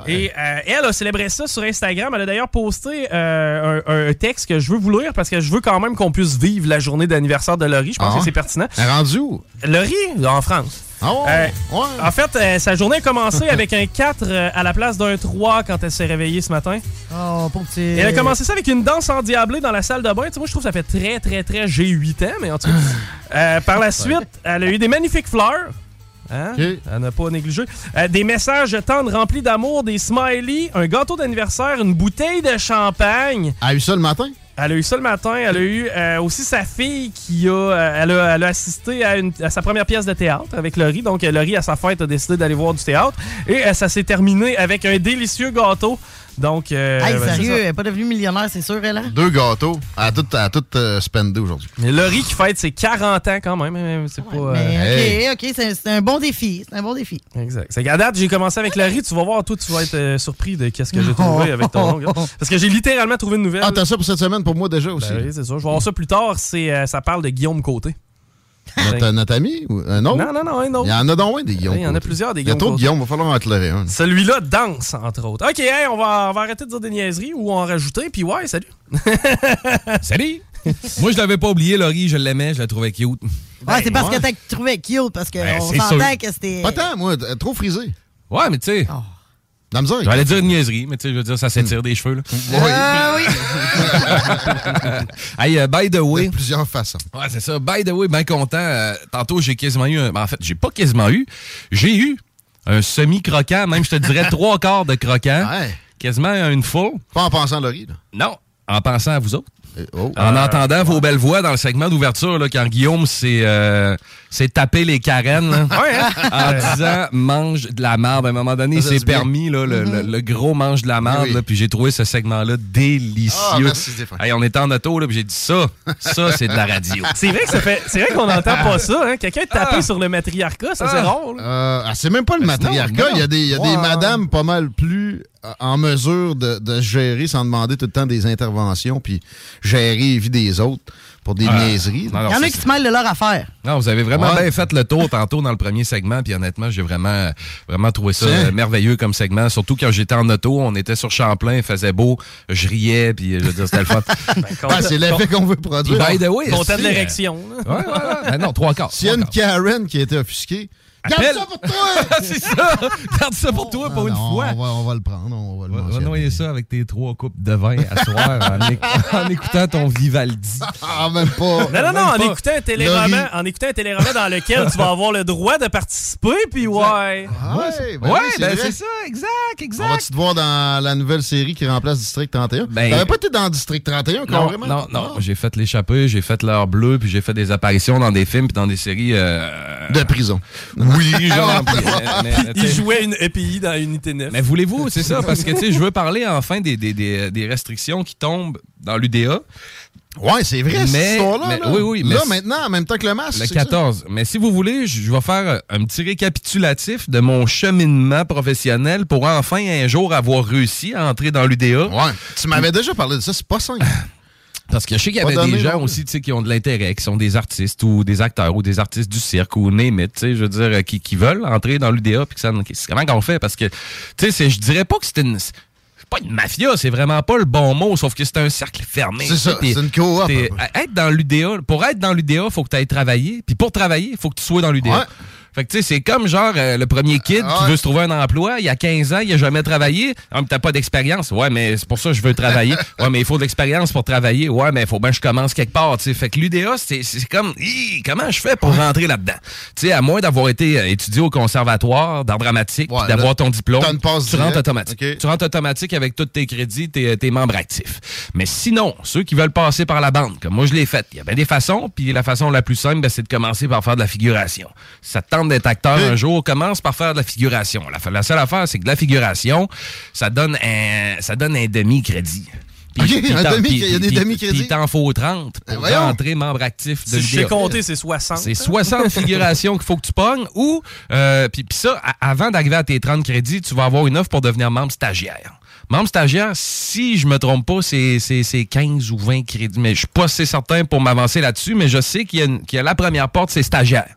Et euh, elle a célébré ça sur Instagram. Elle a d'ailleurs posté euh, un, un texte que je veux vous lire parce que je veux quand même qu'on puisse vivre la journée d'anniversaire de Laurie. Je pense Ah. que c'est pertinent. Elle est rendue où? Laurie, en France. Ah ouais? Euh, En fait, euh, sa journée a commencé avec un 4 euh, à la place d'un 3 quand elle s'est réveillée ce matin. Oh, pour petit. Et elle a commencé ça avec une danse endiablée dans la salle de bain. Tu sais, moi, je trouve que ça fait très, très, très j'ai 8 ans, mais en tout cas. Par la suite, elle a eu des magnifiques fleurs. Hein? Elle n'a pas négligé. Des messages tendres remplis d'amour, des smileys, un gâteau d'anniversaire, une bouteille de champagne. Elle a eu ça le matin? Elle a eu ça le matin. Elle a eu euh, aussi sa fille qui a, euh, elle a, elle a assisté à, à sa première pièce de théâtre avec Laurie. Donc, euh, Laurie, à sa fête, a décidé d'aller voir du théâtre. Et ça s'est terminé avec un délicieux gâteau. Donc, euh, Hey, ben, sérieux, elle n'est pas devenue millionnaire, c'est sûr, elle, hein? Deux gâteaux. Elle a tout, elle a tout euh, spendé aujourd'hui. Mais Laurie qui fête ses 40 ans quand même. hein, C'est pas. euh, Mais, OK, OK, c'est un bon défi. C'est un bon défi. Exact. C'est qu'à date, j'ai commencé avec Laurie. Tu vas voir, toi, tu vas être euh, surpris de qu'est-ce que j'ai trouvé avec ton nom. Parce que j'ai littéralement trouvé une nouvelle. Ah, t'as ça pour cette semaine pour moi déjà aussi. Ben oui, c'est ça. Je vais voir ça plus tard. C'est, euh, ça parle de Guillaume Côté. Notre, notre ami ou un autre? Non, non, non, un autre. Il y en a donc un des Guillaume. Il y en a plusieurs des Il y a Guillaume trop de. Guillaume, va falloir en éclairer un. Celui-là danse, entre autres. OK, hey, on, va, on va arrêter de dire des niaiseries ou en rajouter. Puis ouais, salut. Salut! Moi, je l'avais pas oublié, Laurie, je l'aimais, je la trouvais cute. Ouais, c'est parce que t'as trouvé cute, parce qu'on Ben, s'entend que c'était. Pas tant, moi, t- trop frisé. Ouais, mais tu sais. J'allais dire une niaiserie, mais tu sais, je veux dire, ça s'étire des cheveux, là. Ah oui. hey, euh, by the way. De plusieurs façons. Ouais, c'est ça. By the way, bien content. euh, tantôt, j'ai quasiment eu. un- ben, en fait, j'ai pas quasiment eu. J'ai eu un semi-croquant, même je te dirais trois quarts de croquant. Quasiment une full. Pas en pensant à Laurie, là. Non, en pensant à vous autres. Oh. En Euh, entendant vos belles voix dans le segment d'ouverture, là, quand Guillaume s'est euh, s'est tapé les carènes, là, Ouais, hein? en disant mange de la merde. À un moment donné, c'est c'est bien. permis, là, le, le- le gros mange de la merde. Oui. là, puis j'ai trouvé ce segment-là délicieux. Ah, merci. Hey, on était en auto, là, puis j'ai dit ça, ça, c'est de la radio. C'est vrai que ça fait. C'est vrai qu'on n'entend pas ça, hein? Quelqu'un taper sur le matriarcat, ça c'est Ah. rare. là. Euh, ah, c'est même pas le matriarcat. Il y a des, il y a des madames pas mal plus en mesure de, de gérer sans demander tout le temps des interventions puis gérer la vie des autres pour des Ah. niaiseries. Non, non, Il y en a qui se mêlent de leur affaire. Non, vous avez vraiment Ouais. bien fait le tour tantôt dans le premier segment, puis honnêtement, j'ai vraiment, vraiment trouvé ça euh, merveilleux comme segment. Surtout quand j'étais en auto, on était sur Champlain, il faisait beau, je riais, puis euh, je veux dire, c'était le fun. Ah, c'est l'effet qu'on veut produire. By the way, Content de si, l'érection. euh, Ouais, ouais, ouais. Ben non, trois quarts. S'il y a une Karen qui a été offusquée, Garde Appelle. ça pour toi! c'est ça! Garde ça pour toi, pour Non, une non, fois. On va, on va le prendre, on va le va mentionner. noyer ça avec tes trois coupes de vin à soir en, éc- en écoutant ton Vivaldi. Ah, même pas. Non, non, non, en écoutant, un téléroman, en écoutant un téléroman dans lequel tu vas avoir le droit de participer, puis ouais. Ah ouais, ben Ouais, oui, ben vrai. c'est ça, exact, exact. On va-tu te voir dans la nouvelle série qui remplace District 31? Ben- T'avais pas été dans District 31, Non, carrément? non, non. J'ai fait l'échappée, j'ai fait l'heure bleue, puis j'ai fait des apparitions dans des films puis dans des séries. euh, De prison. Oui, puis, euh, mais, Il jouait une EPI dans Unité 9. Mais voulez-vous, c'est ça, parce que tu sais, je veux parler enfin des, des, des, des restrictions qui tombent dans l'UDA. Ouais, c'est vrai, cette Mais- histoire-là. mais- là. oui, oui, mais Là, c'est- maintenant, en même temps que le masque. Le c'est ça? 14. Mais si vous voulez, je je vais faire un petit récapitulatif de mon cheminement professionnel pour enfin un jour avoir réussi à entrer dans l'UDA. Ouais. Tu m'avais déjà parlé de ça, c'est pas simple. Parce que je sais qu'il y avait des gens aussi qui ont de l'intérêt, qui sont des artistes ou des acteurs ou des artistes du cirque ou name it, je veux dire, euh, qui, qui veulent entrer dans l'UDA. Puis ça, c'est comment qu'on fait? Parce que, tu sais, je dirais pas que c'est une. Pas une mafia, c'est vraiment pas le bon mot, sauf que c'est un cercle fermé. C'est ça, c'est une coop. Être dans l'UDA, pour être dans l'UDA, faut que tu ailles travailler. Puis pour travailler, faut que tu sois dans l'UDA. Ouais. Fait que tu sais, c'est comme genre euh, le premier kid Ah qui ouais. veut se trouver un emploi, il a 15 ans, il a jamais travaillé. Ah, mais t'as pas d'expérience. Ouais, mais c'est pour ça que je veux travailler. Ouais, mais il faut de l'expérience pour travailler. Ouais, mais il faut bien que je commence quelque part, tu sais. Fait que l'UDA, c'est comme, Hi, comment je fais pour rentrer là-dedans? Tu sais, à moins d'avoir été euh, étudié au conservatoire d'art dramatique, Ouais, d'avoir ton diplôme, tu rentres automatique. Tu rentres automatique avec tous tes crédits, tes, tes membres actifs. Mais sinon, ceux qui veulent passer par la bande, comme moi je l'ai fait, il y a bien des façons, puis la façon la plus simple, ben, c'est de commencer par faire de la figuration. Ça te tente d'être acteur Oui. un jour, commence par faire de la figuration. La, la seule affaire, c'est que de la figuration, ça donne un, ça donne un demi-crédit. Il y a des demi-crédits. Puis il t'en faut 30 Ben pour voyons. rentrer membre actif de Si je sais compter, c'est 60. C'est 60 figurations qu'il faut que tu pognes ou, euh, puis ça, avant d'arriver à tes 30 crédits, tu vas avoir une offre pour devenir membre stagiaire. Membre stagiaire, si je me trompe pas, c'est c'est- c'est 15 ou 20 crédits. Mais je suis pas assez certain pour m'avancer là-dessus, mais je sais qu'il y, a une- qu'il y a la première porte, c'est stagiaire.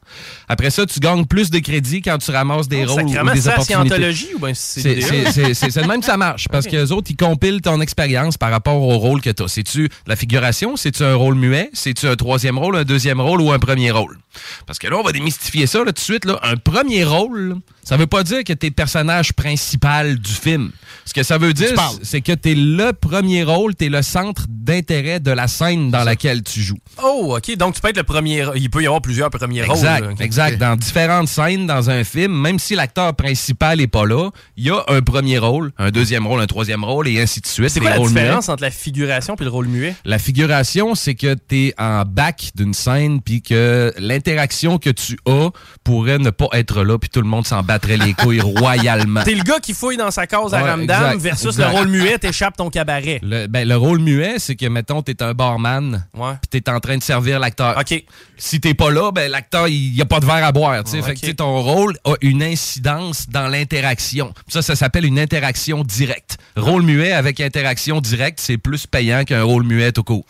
Après ça, tu gagnes plus de crédits quand tu ramasses des Oh, rôles ou des c'est la opportunités. ou c'est de même que ça marche. Parce que les autres, ils compilent ton expérience par rapport au rôle que tu as. C'est-tu la figuration? C'est-tu un rôle muet? C'est-tu un troisième rôle, un deuxième rôle ou un premier rôle? Parce que là, on va démystifier ça là, tout de suite. Là. Un premier rôle, ça veut pas dire que tu es personnage principal du film. Ce que ça veut dire, c'est que tu es le premier rôle, tu es le centre d'intérêt de la scène dans laquelle tu joues. Oh, OK. Donc, tu peux être le premier. Il peut y avoir plusieurs premiers Exact, rôles. là. Exact. Dans différentes scènes dans un film, même si l'acteur principal est pas là, il y a un premier rôle, un deuxième rôle, un troisième rôle et ainsi de suite. C'est quoi la différence muets. entre la figuration et le rôle muet? La figuration, c'est que tu es en bac d'une scène puis que l'interaction que tu as pourrait ne pas être là puis tout le monde s'en battrait les couilles royalement. T'es le gars qui fouille dans sa cause à Ouais, Ramdam versus le rôle muet, t'échappes ton cabaret. Le, ben, le rôle muet, c'est que, mettons, t'es un barman, Ouais. puis t'es en train de servir l'acteur. OK. Si t'es pas là, ben, l'acteur, il y a pas de verre à boire, que, ton rôle a une incidence dans l'interaction. Ça, ça s'appelle une interaction directe. Rôle muet avec interaction directe, c'est plus payant qu'un rôle muet tout court.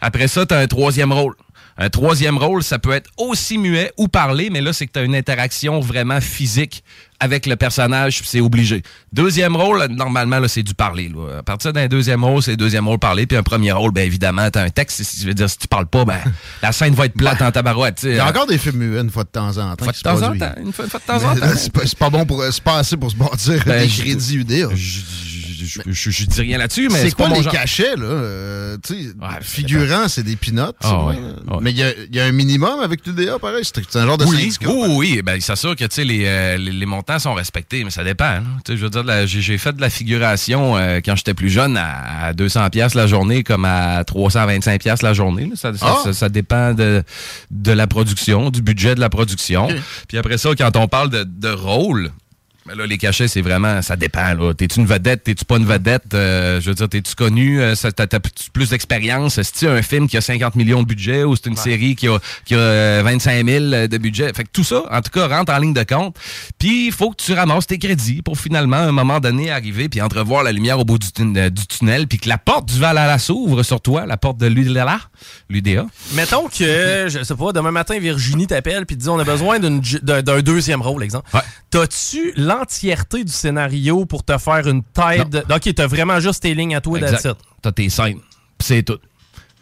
Après ça, t'as un troisième rôle. Un troisième rôle, ça peut être aussi muet ou parler, mais là, c'est que tu as une interaction vraiment physique avec le personnage, c'est obligé. Deuxième rôle, normalement, là, c'est du parler. là. À partir d'un deuxième rôle, c'est deuxième rôle parler, puis un premier rôle, bien évidemment, tu as un texte. Si, je veux dire, si tu parles pas, ben, la scène va être plate en tabarouette. Il y a encore des films muets une fois de temps en temps. Fois de temps en temps, une fois, de temps en temps. C'est pas, bon pour. C'est pas assez pour se bâtir Ben, des crédits UDA. Je, je, je- je dis rien là-dessus, mais C'est pas les genre. cachets, là? Euh, Ouais, figurant, c'est des pinottes. Ah, ouais, ouais. Mais il y a, il y a un minimum avec l'UDA, pareil? C'est un genre de Oui, syndicat. oui, oui. Ben, c'est sûr que tu sais, les, euh, les, les montants sont respectés, mais ça dépend. hein. Je veux dire, j'ai fait de la figuration euh, quand j'étais plus jeune à, à 200 pièces la journée comme à 325 pièces la journée. Ça, Ah! ça- ça dépend de, de la production, du budget de la production. Puis après ça, quand on parle de, de rôle, ben là, les cachets, c'est vraiment, ça dépend. là. T'es-tu une vedette, t'es-tu pas une vedette? Euh, je veux dire, t'es-tu connu? Euh, ça- T'as t'as plus d'expérience? Est-ce un film qui a 50 millions de budget ou c'est une série qui a, qui a euh, 25 000 de budget? Fait que tout ça, en tout cas, rentre en ligne de compte. Puis, il faut que tu ramasses tes crédits pour finalement, à un moment donné, arriver puis entrevoir la lumière au bout du, tun- euh, du tunnel puis que la porte du Valhalla s'ouvre sur toi, la porte de l'UDA. l'UDA. Mettons que, je sais pas, demain matin, Virginie t'appelle puis te dit on a besoin d'une d'un d'un deuxième rôle, exemple. T'as-tu l'entièreté du scénario pour te faire une tête de... Ok, t'as vraiment juste tes lignes à toi, it. T'as tes scènes. Puis c'est tout.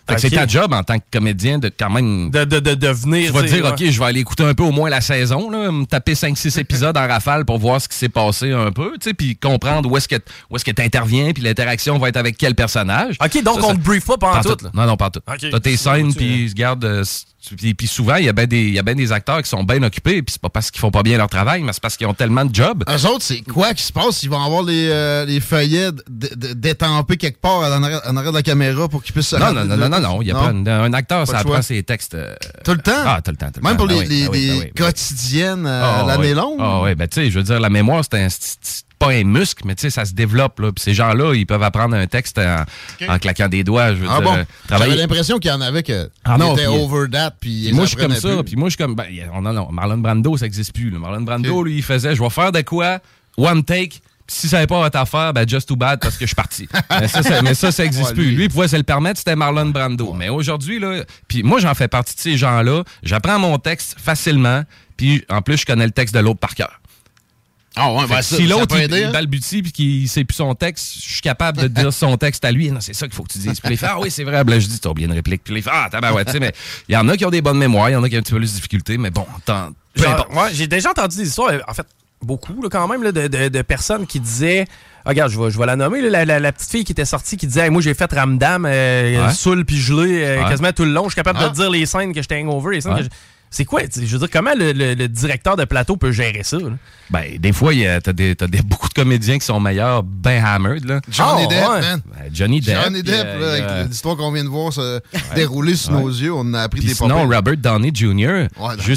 Fait que Ok. c'est ta job en tant que comédien de quand même. De, de, de devenir. Tu vas tu sais, dire, ouais. OK, je vais aller écouter un peu au moins la saison, là, me taper 5-6 épisodes en rafale pour voir ce qui s'est passé un peu, tu sais, puis comprendre où est-ce que où est-ce que t'interviens, puis l'interaction va être avec quel personnage. OK, donc Ça, on ça- te brief pas pendant Pas tout. tout. là. Non, non, pas tout. T'as tes scènes, puis je garde. euh, puis, puis souvent, il y a bien des, il y a ben des acteurs qui sont bien occupés, puis c'est pas parce qu'ils font pas bien leur travail, mais c'est parce qu'ils ont tellement de jobs. Eux autres, c'est quoi qui se passe? Ils vont avoir les, euh, les feuillets détampés quelque part en arrière, en arrière de la caméra pour qu'ils puissent se Non, non, non, non, non, non. Il y a pas un, acteur, Pas ça apprend choix. ses textes. euh, Tout le temps? Ah, tout le temps. tout le Même temps. pour Ah les, oui, les- ah oui, les ah oui. quotidiennes euh, Ah, l'année longue? Ah oui, ben tu sais, je veux dire, la mémoire, c'est un- pas un muscle, mais tu sais, ça se développe. Là. Puis ces gens-là, ils peuvent apprendre un texte en, en claquant des doigts. Je veux Ah dire, bon? euh, J'avais l'impression qu'il y en avait que Ah non, over that, puis moi, je suis comme ça. Puis moi, je suis comme. Ben, y a- non, non, Marlon Brando, ça n'existe plus. là. Marlon Brando, lui, il faisait je vais faire de quoi, one take. Puis si ça n'avait pas votre affaire, ben just too bad parce que je suis parti. mais, ça, ça, mais ça, ça existe Ouais, plus. lui. Lui, il pouvait se le permettre, c'était Marlon Brando. Mais aujourd'hui, là, puis moi, j'en fais partie de ces gens-là. J'apprends mon texte facilement. Puis en plus, je connais le texte de l'autre par cœur. Ah ouais, ben ça, si l'autre il hein? balbutie puis qu'il sait plus son texte, je suis capable de dire son texte à lui. Non, c'est ça qu'il faut que tu dises. Puis Ah oui, c'est vrai. Là, je dis, t'as bien une réplique. Puis il fait Ah, tabarouette, tu sais, mais il y en a qui ont des bonnes mémoires, il y en a qui ont un petit peu plus de difficultés, mais bon, tant. ouais, j'ai déjà entendu des histoires, euh, en fait, beaucoup là, quand même, là, de, de- de personnes qui disaient. Ah, regarde, je vais, je vais la nommer, là, la, la- la petite fille qui était sortie qui disait Hey, Moi, j'ai fait Ramdam, euh, Ouais. saoul puis gelé, euh, Ouais. quasiment tout le long. Je suis capable Ah. de dire les scènes que j'étais hangover. Les scènes Ouais. que je- C'est quoi? Je veux dire, comment le, le- le directeur de plateau peut gérer ça? là? Ben, des fois, il y a- t'as des, t'as des- beaucoup de comédiens qui sont meilleurs, ben hammered, là. Johnny Ah, Depp, ouais. man. Ben, Johnny Depp. Johnny Depp, euh, là, avec euh, l'histoire qu'on vient de voir se dérouler sous Ouais. nos yeux, on a appris Puis des sinon, papiers. Robert Downey Jr.,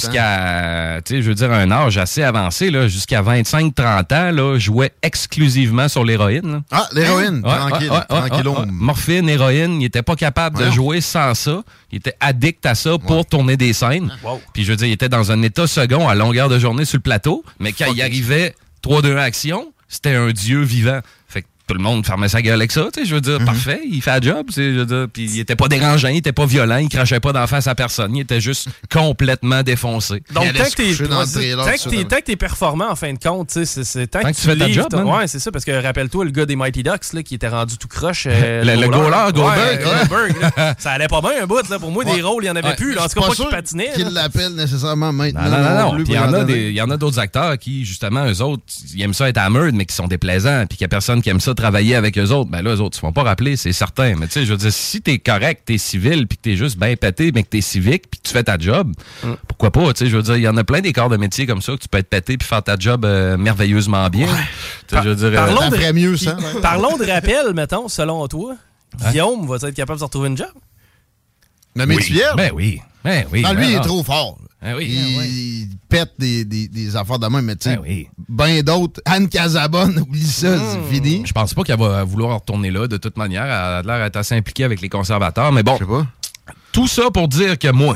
jusqu'à, tu sais, je veux dire, un âge assez avancé, là, jusqu'à 25-30 ans, là, jouait exclusivement sur l'héroïne. là. Ah, l'héroïne, Ouais, tranquille, ouais, ouais, tranquillon. ouais, ouais. Morphine, héroïne, il était pas capable de jouer sans ça. Il était addict à ça pour tourner des scènes. Wow. Puis je veux dire, il était dans un état second à longueur de journée sur le plateau, mais quand il arrivait 3-2 action, c'était un dieu vivant. Tout le monde fermait sa gueule avec ça, tu sais, je veux dire, parfait, il fait la job, tu sais, je veux dire, puis il était pas dérangeant, il était pas violent, il crachait pas d'en face à personne, il était juste complètement défoncé. Donc, tant que t'es performant, en fin de compte, tu sais, c'est- tant, Tant que que tu fais ta job. Ouais, c'est ça, parce que rappelle-toi le gars des Mighty Ducks là, qui était rendu tout croche. euh, Le- le goaler, Goldberg, Ouais, ouais. Goldberg, là. ça allait pas bien un bout. Là. Pour moi, des rôles, il y en avait Ouais. plus. là. En Je tout cas, pas qu'il patinait. qu'il l'appelle nécessairement maintenant. Non, non, non, il y en a d'autres acteurs qui, justement, eux autres, ils aiment ça être hammered, mais qui sont déplaisants, puis qu'il y a personne qui aime ça travailler avec eux autres. Ben là, eux autres, ils se font pas rappeler, c'est certain. Mais tu sais, je veux dire, si t'es correct, t'es civil, puis que t'es juste bien pété, mais que t'es civique, puis que tu fais ta job, Mm. pourquoi pas? Tu sais, je veux dire, il y en a plein des corps de métier comme ça que tu peux être pété puis faire ta job euh, merveilleusement bien. Tu sais, je veux dire, euh, Parlons Ça de, mieux, ça. parlons de rappel, mettons, selon toi. Guillaume va être capable de retrouver une job? Le métier, Ben oui. Ben oui. Ah, lui, ben il est trop fort. Ben oui. pète des, des, des affaires de même, mais tu sais, Ben oui. ben d'autres. Anne Casabonne, oublie ça, c'est fini. Je pense pas qu'elle va vouloir retourner là de toute manière. Elle a l'air d'être assez impliquée avec les conservateurs. Mais bon, Je sais pas. tout ça pour dire que moi,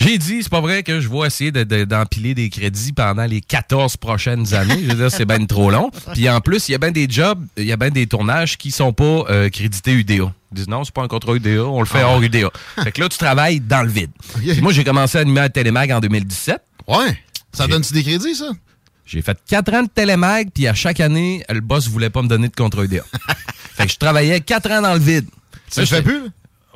j'ai dit, c'est pas vrai que je vais essayer de- de- d'empiler des crédits pendant les 14 prochaines années. Je veux dire, c'est bien trop long. Puis en plus, il y a bien des jobs, il y a bien des tournages qui sont pas euh, crédités UDA. Ils disent non, c'est pas un contrat UDA, on le fait hors UDA. Fait que là, tu travailles dans le vide. Moi, j'ai commencé à animer à Télémag en 2017. Ouais. Ça donne-tu des crédits, ça? J'ai fait 4 ans de télémag, puis à chaque année, le boss voulait pas me donner de contrat UDA. fait que je travaillais 4 ans dans le vide. Tu le fais plus?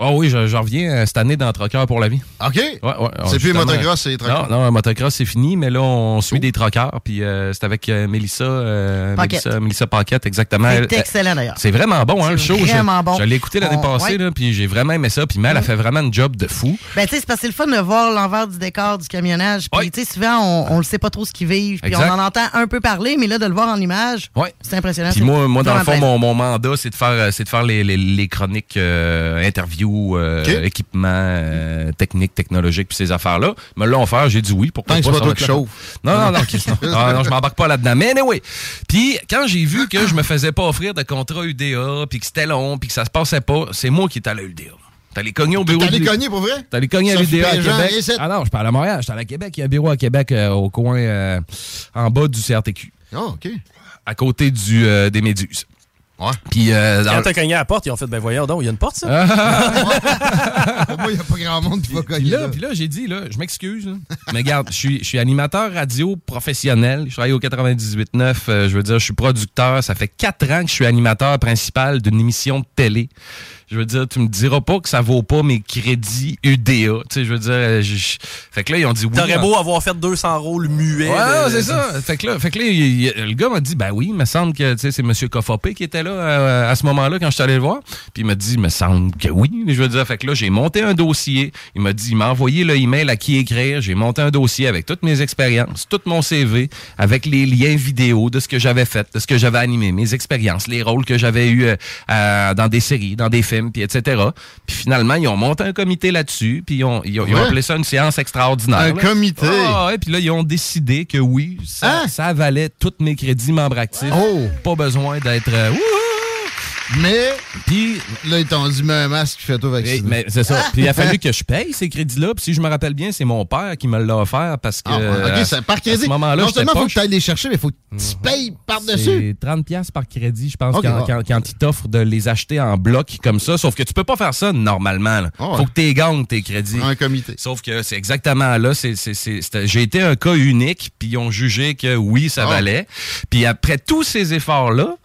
Oh oui, je, je reviens euh, cette année dans Troqueur pour la vie. OK. Ouais, ouais, C'est plus motocross, c'est truck. Non, non, motocross, c'est fini, mais là, on suit des troqueurs, puis euh, c'est avec euh, Mélissa, euh, Paquette. Mélissa, Mélissa Paquette, exactement. C'est Elle- elle- excellent, d'ailleurs. C'est vraiment bon, hein, le C'est show. Je- vraiment bon. Je l'ai écouté l'année On- passée, ouais. là, puis j'ai vraiment aimé ça. Puis Mel, elle fait vraiment une job de fou. Ben, tu sais, c'est parce que c'est le fun de voir l'envers du décor du camionnage. Puis, tu sais, souvent, on, on le sait pas trop ce qu'ils vivent. Puis, on en entend un peu parler, mais là, de le voir en image, Ouais. c'est impressionnant. Puis moi, moi dans le fond, mon, mon mandat, c'est de faire, c'est de faire les, chroniques, euh, euh, OK. équipements, euh, techniques, technologiques, puis ces affaires-là. Là, on fait, j'ai dit oui. Pourquoi Tant que c'est pas toi qui chauffe. Non, non, non, non. Ah, non, je m'embarque pas là-dedans. Mais anyway. Puis quand j'ai vu que je me faisais pas offrir de contrat UDA, puis que c'était long, puis que ça se passait pas, c'est moi qui étais allé à UDA. T'es allé cogner au bureau. Allé de- cogner pour vrai? T'es allé cogner à Québec. ici. Ah non, je parle à Montréal. J'étais allé à Québec. Il y a un bureau à Québec euh, au coin, en bas du CRTQ Ah, OK. à côté du, des Méduses. Puis euh, dans- Quand t'as cogné à la porte, ils ont fait, ben voyons donc, il y a une porte, ça? Moi, il n'y a pas grand monde qui va Puis cogner. là, là. puis là, j'ai dit, là, je m'excuse, mais regarde, je suis, je suis animateur radio professionnel. Je travaille au 98.9. euh, je veux dire, je suis producteur. Ça fait quatre ans que je suis animateur principal d'une émission de télé. Je veux dire, tu me diras pas que ça vaut pas mes crédits UDA. Tu sais, je veux dire, euh, je- fait que là, ils ont dit oui. T'aurais beau avoir fait 200 rôles muets. Ouais, de- c'est ça. Fait que là, fait que là, il- il- le gars m'a dit, ben oui, il me semble que tu sais, c'est M. Kofopé qui était là euh, à ce moment-là quand je suis allé le voir. Puis il m'a dit, il me semble que oui. Je veux dire, fait que là, j'ai monté un dossier. Il m'a dit, il m'a envoyé le email à qui écrire. J'ai monté un dossier avec toutes mes expériences, tout mon CV, avec les liens vidéo de ce que j'avais fait, de ce que j'avais animé, mes expériences, les rôles que j'avais eu dans des séries, dans des films, puis etc. Puis finalement, ils ont monté un comité là-dessus, puis ils ont, ils ont, ils ont Ouais. appelé ça une séance extraordinaire. Un là. comité? Ah, ouais, puis là, ils ont décidé que oui, ça, ça valait tous mes crédits membres actifs. Pas besoin d'être. euh! Mais, puis là, ils t'ont dit, mets un masque, fais-toi vacciner. Mais c'est ça. Puis il a fallu que je paye ces crédits-là. Puis si je me rappelle bien, c'est mon père qui me l'a offert parce que. Ah, à- ok, c'est par à crédit. ce moment-là, non seulement faut poche. que tu ailles les chercher, mais il faut que tu payes par-dessus. C'est 30$ piastres par crédit, je pense, quand, quand, quand ils t'offrent de les acheter en bloc comme ça. Sauf que tu peux pas faire ça normalement. là. Ah ouais. Faut que tu gagnes tes crédits. Un comité. Sauf que c'est exactement là. c'est J'ai été un cas unique, puis ils ont jugé que oui, ça Ah. valait. Puis après tous ces efforts-là,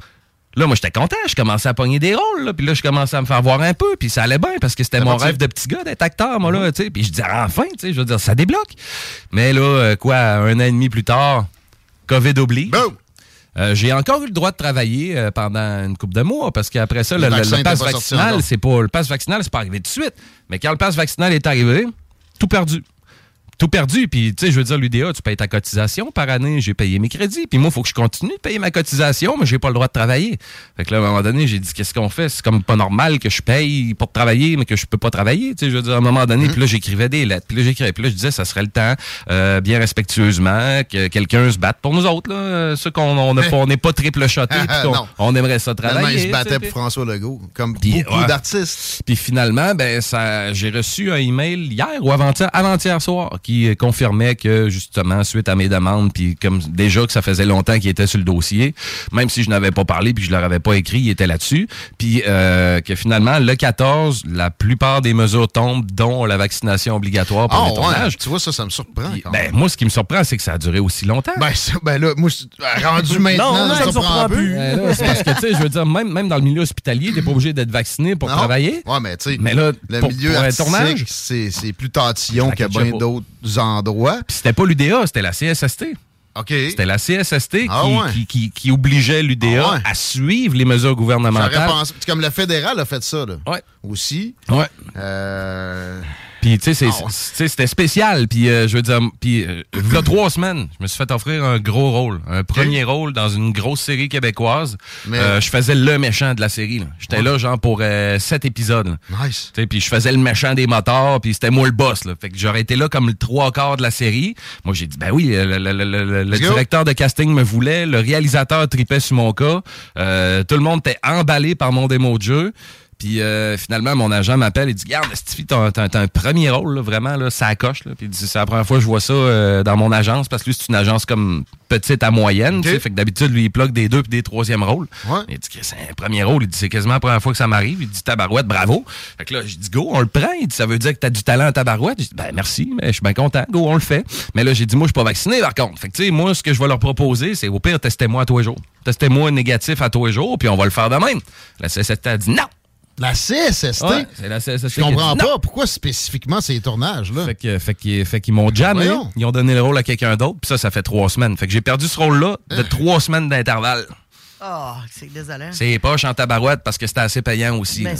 Là, moi, j'étais content. Je commençais à pogner des rôles. Là, puis là, je commençais à me faire voir un peu. Puis ça allait bien parce que c'était mon rêve de petit gars d'être acteur, moi, là. tu sais. Puis je disais, enfin, tu sais, je veux dire, ça débloque. Mais là, euh, quoi, un an et demi plus tard, COVID oblige. Euh, j'ai encore eu le droit de travailler euh, pendant une couple de mois parce qu'après ça, Le le, le- pass vaccinal, c'est pas le pass vaccinal, c'est pas arrivé tout de suite. Mais quand le pass vaccinal est arrivé, tout perdu. Tout perdu. Puis, tu sais, je veux dire, l'UDA, tu payes ta cotisation par année. J'ai payé mes crédits. Puis moi, il faut que je continue de payer ma cotisation, mais j'ai pas le droit de travailler. Fait que là, à un moment donné, j'ai dit, qu'est-ce qu'on fait? C'est comme pas normal que je paye pour travailler, mais que je peux pas travailler. Tu sais, je veux dire, à un moment donné, puis là, j'écrivais des lettres. Puis là, j'écrivais. Puis là, je disais, ça serait le temps, euh, bien respectueusement, que quelqu'un se batte pour nous autres, là. Ceux qu'on on pas- on n'est pas triple shoté, puis qu'on Non. on aimerait ça travailler. il se battait pour François Legault, comme puis, beaucoup ouais. d'artistes. Puis finalement, ben ça, j'ai reçu un email hier ou avant-hier, avant-hier soir qui euh, confirmait que justement suite à mes demandes, puis comme déjà que ça faisait longtemps qu'il était sur le dossier, même si je n'avais pas parlé puis je leur avais pas écrit, il était là-dessus, puis euh, que finalement le 14, la plupart des mesures tombent, dont la vaccination obligatoire pour Ah, les ouais. tournages. Tu vois, ça, ça me surprend. quand Ben, moi, ce qui me surprend, c'est que ça a duré aussi longtemps. Ben, ça- ben là, moi, je- rendu maintenant, Non, ça me surprend plus. Ben là, c'est parce que, tu sais, je veux dire, même, même dans le milieu hospitalier, t'es pas obligé d'être vacciné pour Non. travailler. Ouais, mais tu sais, Mais là, le pour- milieu pour un tournage? c'est c'est plus tatillon Fait que bien d'autres endroits. Puis c'était pas l'UDA, c'était la CSST. OK. C'était la CSST Ah qui, ouais. qui, qui- qui obligeait l'UDA Ah ouais. à suivre les mesures gouvernementales. pensé. Comme le fédéral a fait ça, là. Ouais. Aussi. Ouais. Euh, Puis, tu sais, c'était spécial. Puis, euh, je veux dire, puis, euh, il y a trois semaines, je me suis fait offrir un gros rôle. Un premier rôle dans une grosse série québécoise. Mais- Euh, je faisais le méchant de la série. J'étais là, genre, pour euh, sept épisodes. là. Nice. Tu sais, Puis je faisais le méchant des motards, puis c'était moi le boss. Là. Fait que j'aurais été là comme le trois quarts de la série. Moi, j'ai dit, ben oui, le, le- le- le- le- directeur de casting me voulait, le réalisateur tripait sur mon cas, euh, tout le monde était emballé par mon démo de jeu. Puis euh, finalement, mon agent m'appelle et dit Garde, Stevie, t'as t'as- t'as un premier rôle, là, vraiment, là, ça coche. Là? Puis il dit C'est la première fois que je vois ça euh, dans mon agence, parce que lui, c'est une agence comme petite à moyenne. tu sais. Fait que d'habitude, lui, il bloque des deux puis des troisièmes rôles. Il dit que c'est un premier rôle. Il dit C'est quasiment la première fois que ça m'arrive. Il dit Tabarouette, bravo. Fait que là, je dis Go, on le prend. Il dit Ça veut dire que t'as du talent à tabarouette? Je dis Ben merci, mais je suis bien content. Go, on le fait. Mais là, j'ai dit Moi, je suis pas vacciné, par contre. Fait que tu sais, moi, ce que je vais leur proposer, c'est au pire, testez-moi à tous les jours. Testez-moi négatif à tous les jours, puis on va le faire de même. La CSST a dit non. La CSST? Ouais, c'est la CSST Je comprends pas pourquoi spécifiquement ces tournages-là. Fait qu'ils fait m'ont jamais. Voyons. Ils ont donné le rôle à quelqu'un d'autre, puis ça, ça fait trois semaines. Fait que j'ai perdu ce rôle-là de Hein? trois semaines d'intervalle. Ah, c'est désolant. C'est poche en tabarouette parce que c'était assez payant aussi. Ben,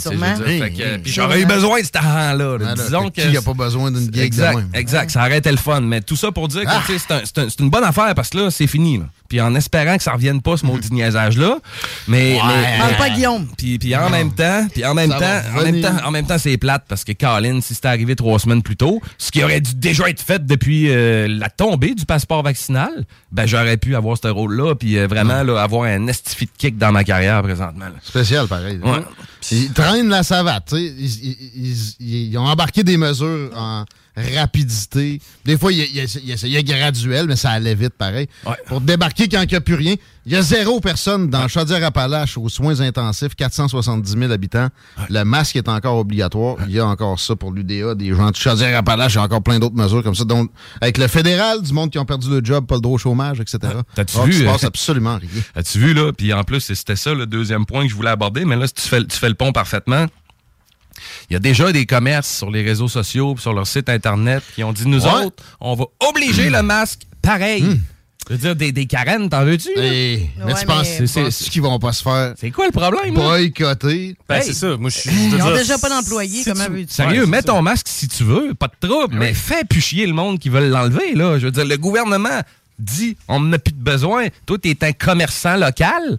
Hey, hey, puis j'aurais eu besoin de cet argent-là. là. Ah, Disons que. qui a pas besoin d'une gig de Exact, même? exact. Ça aurait été le fun. Mais tout ça pour dire que Ah! c'est un- c'est un- c'est une bonne affaire parce que là, c'est fini. là. Puis en espérant que ça revienne pas, ce maudit niaisage-là. Mais. Parle pas Guillaume. puis, puis en même temps, puis en même temps, en même temps, en même temps, c'est plate parce que Colin, si c'était arrivé trois semaines plus tôt, ce qui aurait dû déjà être fait depuis euh, la tombée du passeport vaccinal, ben j'aurais pu avoir ce rôle-là, puis euh, vraiment là, avoir un estifi de kick dans ma carrière présentement. là. Spécial, pareil. Ouais. Ils traînent la savate. Ils, ils- ils- ils ont embarqué des mesures en rapidité. Des fois, il, il- il- essayait graduel, mais ça allait vite pareil. Pour débarquer quand il n'y a plus rien, il y a zéro personne dans Chaudière-Appalaches aux soins intensifs, 470 000 habitants. Le masque est encore obligatoire. Il y a encore ça pour l'UDA, des gens de Chaudière-Appalaches, il y a encore plein d'autres mesures comme ça. Donc, avec le fédéral, du monde qui ont perdu le job, pas le droit au chômage, etc. T'as-tu vu? Il se euh, passe absolument rien. As-tu vu, là? Puis en plus, c'était ça le deuxième point que je voulais aborder, mais là, si tu fais, tu fais le pont parfaitement. Il y a déjà des commerces sur les réseaux sociaux, sur leur site Internet, qui ont dit, nous Ouais. autres, on va obliger le masque pareil. Je veux dire, des, des carènes, t'en veux-tu? Hey, mais tu penses, C'est- c'est- penses qu'ils vont pas se faire C'est quoi le problème? boycotter? Ben, Hey. c'est ça. Moi, je suis. Ils je veux ont dire, déjà pas d'employés, si comment tu- veux-tu? Sérieux, Ouais, mets ton masque si tu veux, pas de trouble, mais fais plus chier le monde qui veut l'enlever, là. Je veux dire, le gouvernement dit, on n'en a plus de besoin. Toi, t'es un commerçant local,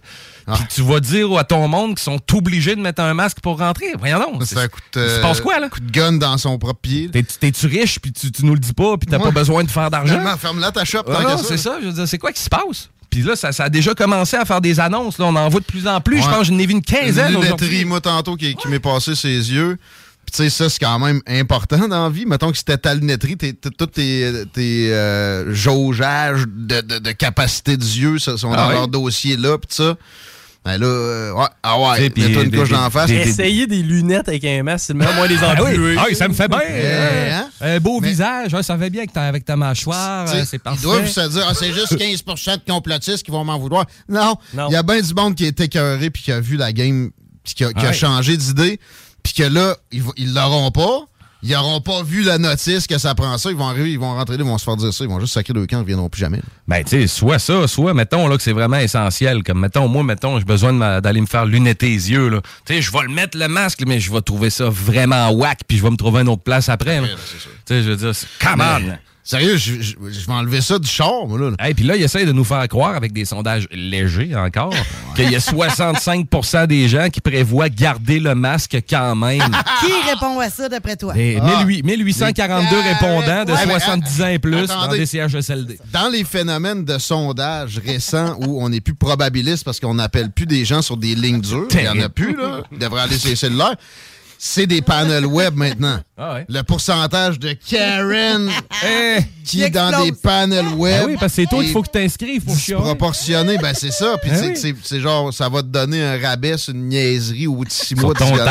puis tu vas dire à ton monde qu'ils sont obligés de mettre un masque pour rentrer. Voyons donc. C'est un coup de, Il se passe quoi, là? coup de gun dans son propre pied. T'es- T'es-tu riche, puis tu, tu nous le dis pas, puis t'as Ouais. pas besoin de faire d'argent? Ferme-la ta shop, Ah non, c'est ça. Je veux dire, c'est quoi qui se passe? Puis là, ça, ça a déjà commencé à faire des annonces. Là, on en voit de plus en plus. Je pense que j'en ai vu une Une quinzaine lunetterie, aujourd'hui. moi, tantôt, qui, qui m'est passé ses yeux. Puis, tu sais, ça, c'est quand même important dans la vie. Mettons que c'était ta lunetterie, tous tes, tes euh, jaugeages de, de- de capacité d'yeux ça, sont Ah dans leur dossier là, puis ça. Ben là, euh, ouais, ah ouais, Et puis, mets-toi une des- couche des- d'en face. des- Essayer des lunettes avec un masque, c'est le de les Ah oui, embuer. Ah oui, ça me fait bien. Eh, Euh, hein? Un beau Mais- visage, ouais, ça fait bien avec ta, avec ta mâchoire, c'est parfait. Ils doivent se dire, ah, c'est juste 15% de complotistes qui vont m'en vouloir. Non, Non. il y a bien du monde qui est écœuré puis qui a vu la game puis qui a, qui a Ouais. changé d'idée puis que là, ils l'auront pas. Ils n'auront pas vu la notice que ça prend ça. Ils vont arriver, ils vont rentrer là, ils vont se faire dire ça. Ils vont juste sacrer le camp, ils ne viendront plus jamais. Ben, tu sais, soit ça, soit, mettons, là, que c'est vraiment essentiel. Comme, mettons, moi, mettons, j'ai besoin d'aller me faire lunetter les yeux, là. Tu sais, je vais le mettre, le masque, mais je vais trouver ça vraiment whack, puis je vais me trouver une autre place après, là. Tu sais, je veux dire, c'est- come on! Sérieux, je, je- je vais enlever ça du char, moi, là. Et puis là, il essaie de nous faire croire, avec des sondages légers encore, qu'il y a 65% des gens qui prévoient garder le masque quand même. Qui répond à ça d'après toi? Et Ah. 18- 1842 Les répondants de Ouais, mais, 70 ans et plus dans attendez. des CHSLD. Dans les phénomènes de sondage récents où on n'est plus probabiliste parce qu'on n'appelle plus des gens sur des lignes dures, il n'y en a plus, là. Ils devraient aller sur les cellulaires. C'est des panels web maintenant. Ah ouais. Le pourcentage de Karen Eh, qui est dans des panels web. Ben oui, parce que c'est toi qu'il faut que t'inscrives pour. Proportionné, ben c'est ça. Puis Ben c'est- oui. c'est genre, ça va te donner un rabais sur une niaiserie ou de six mois de ton violence.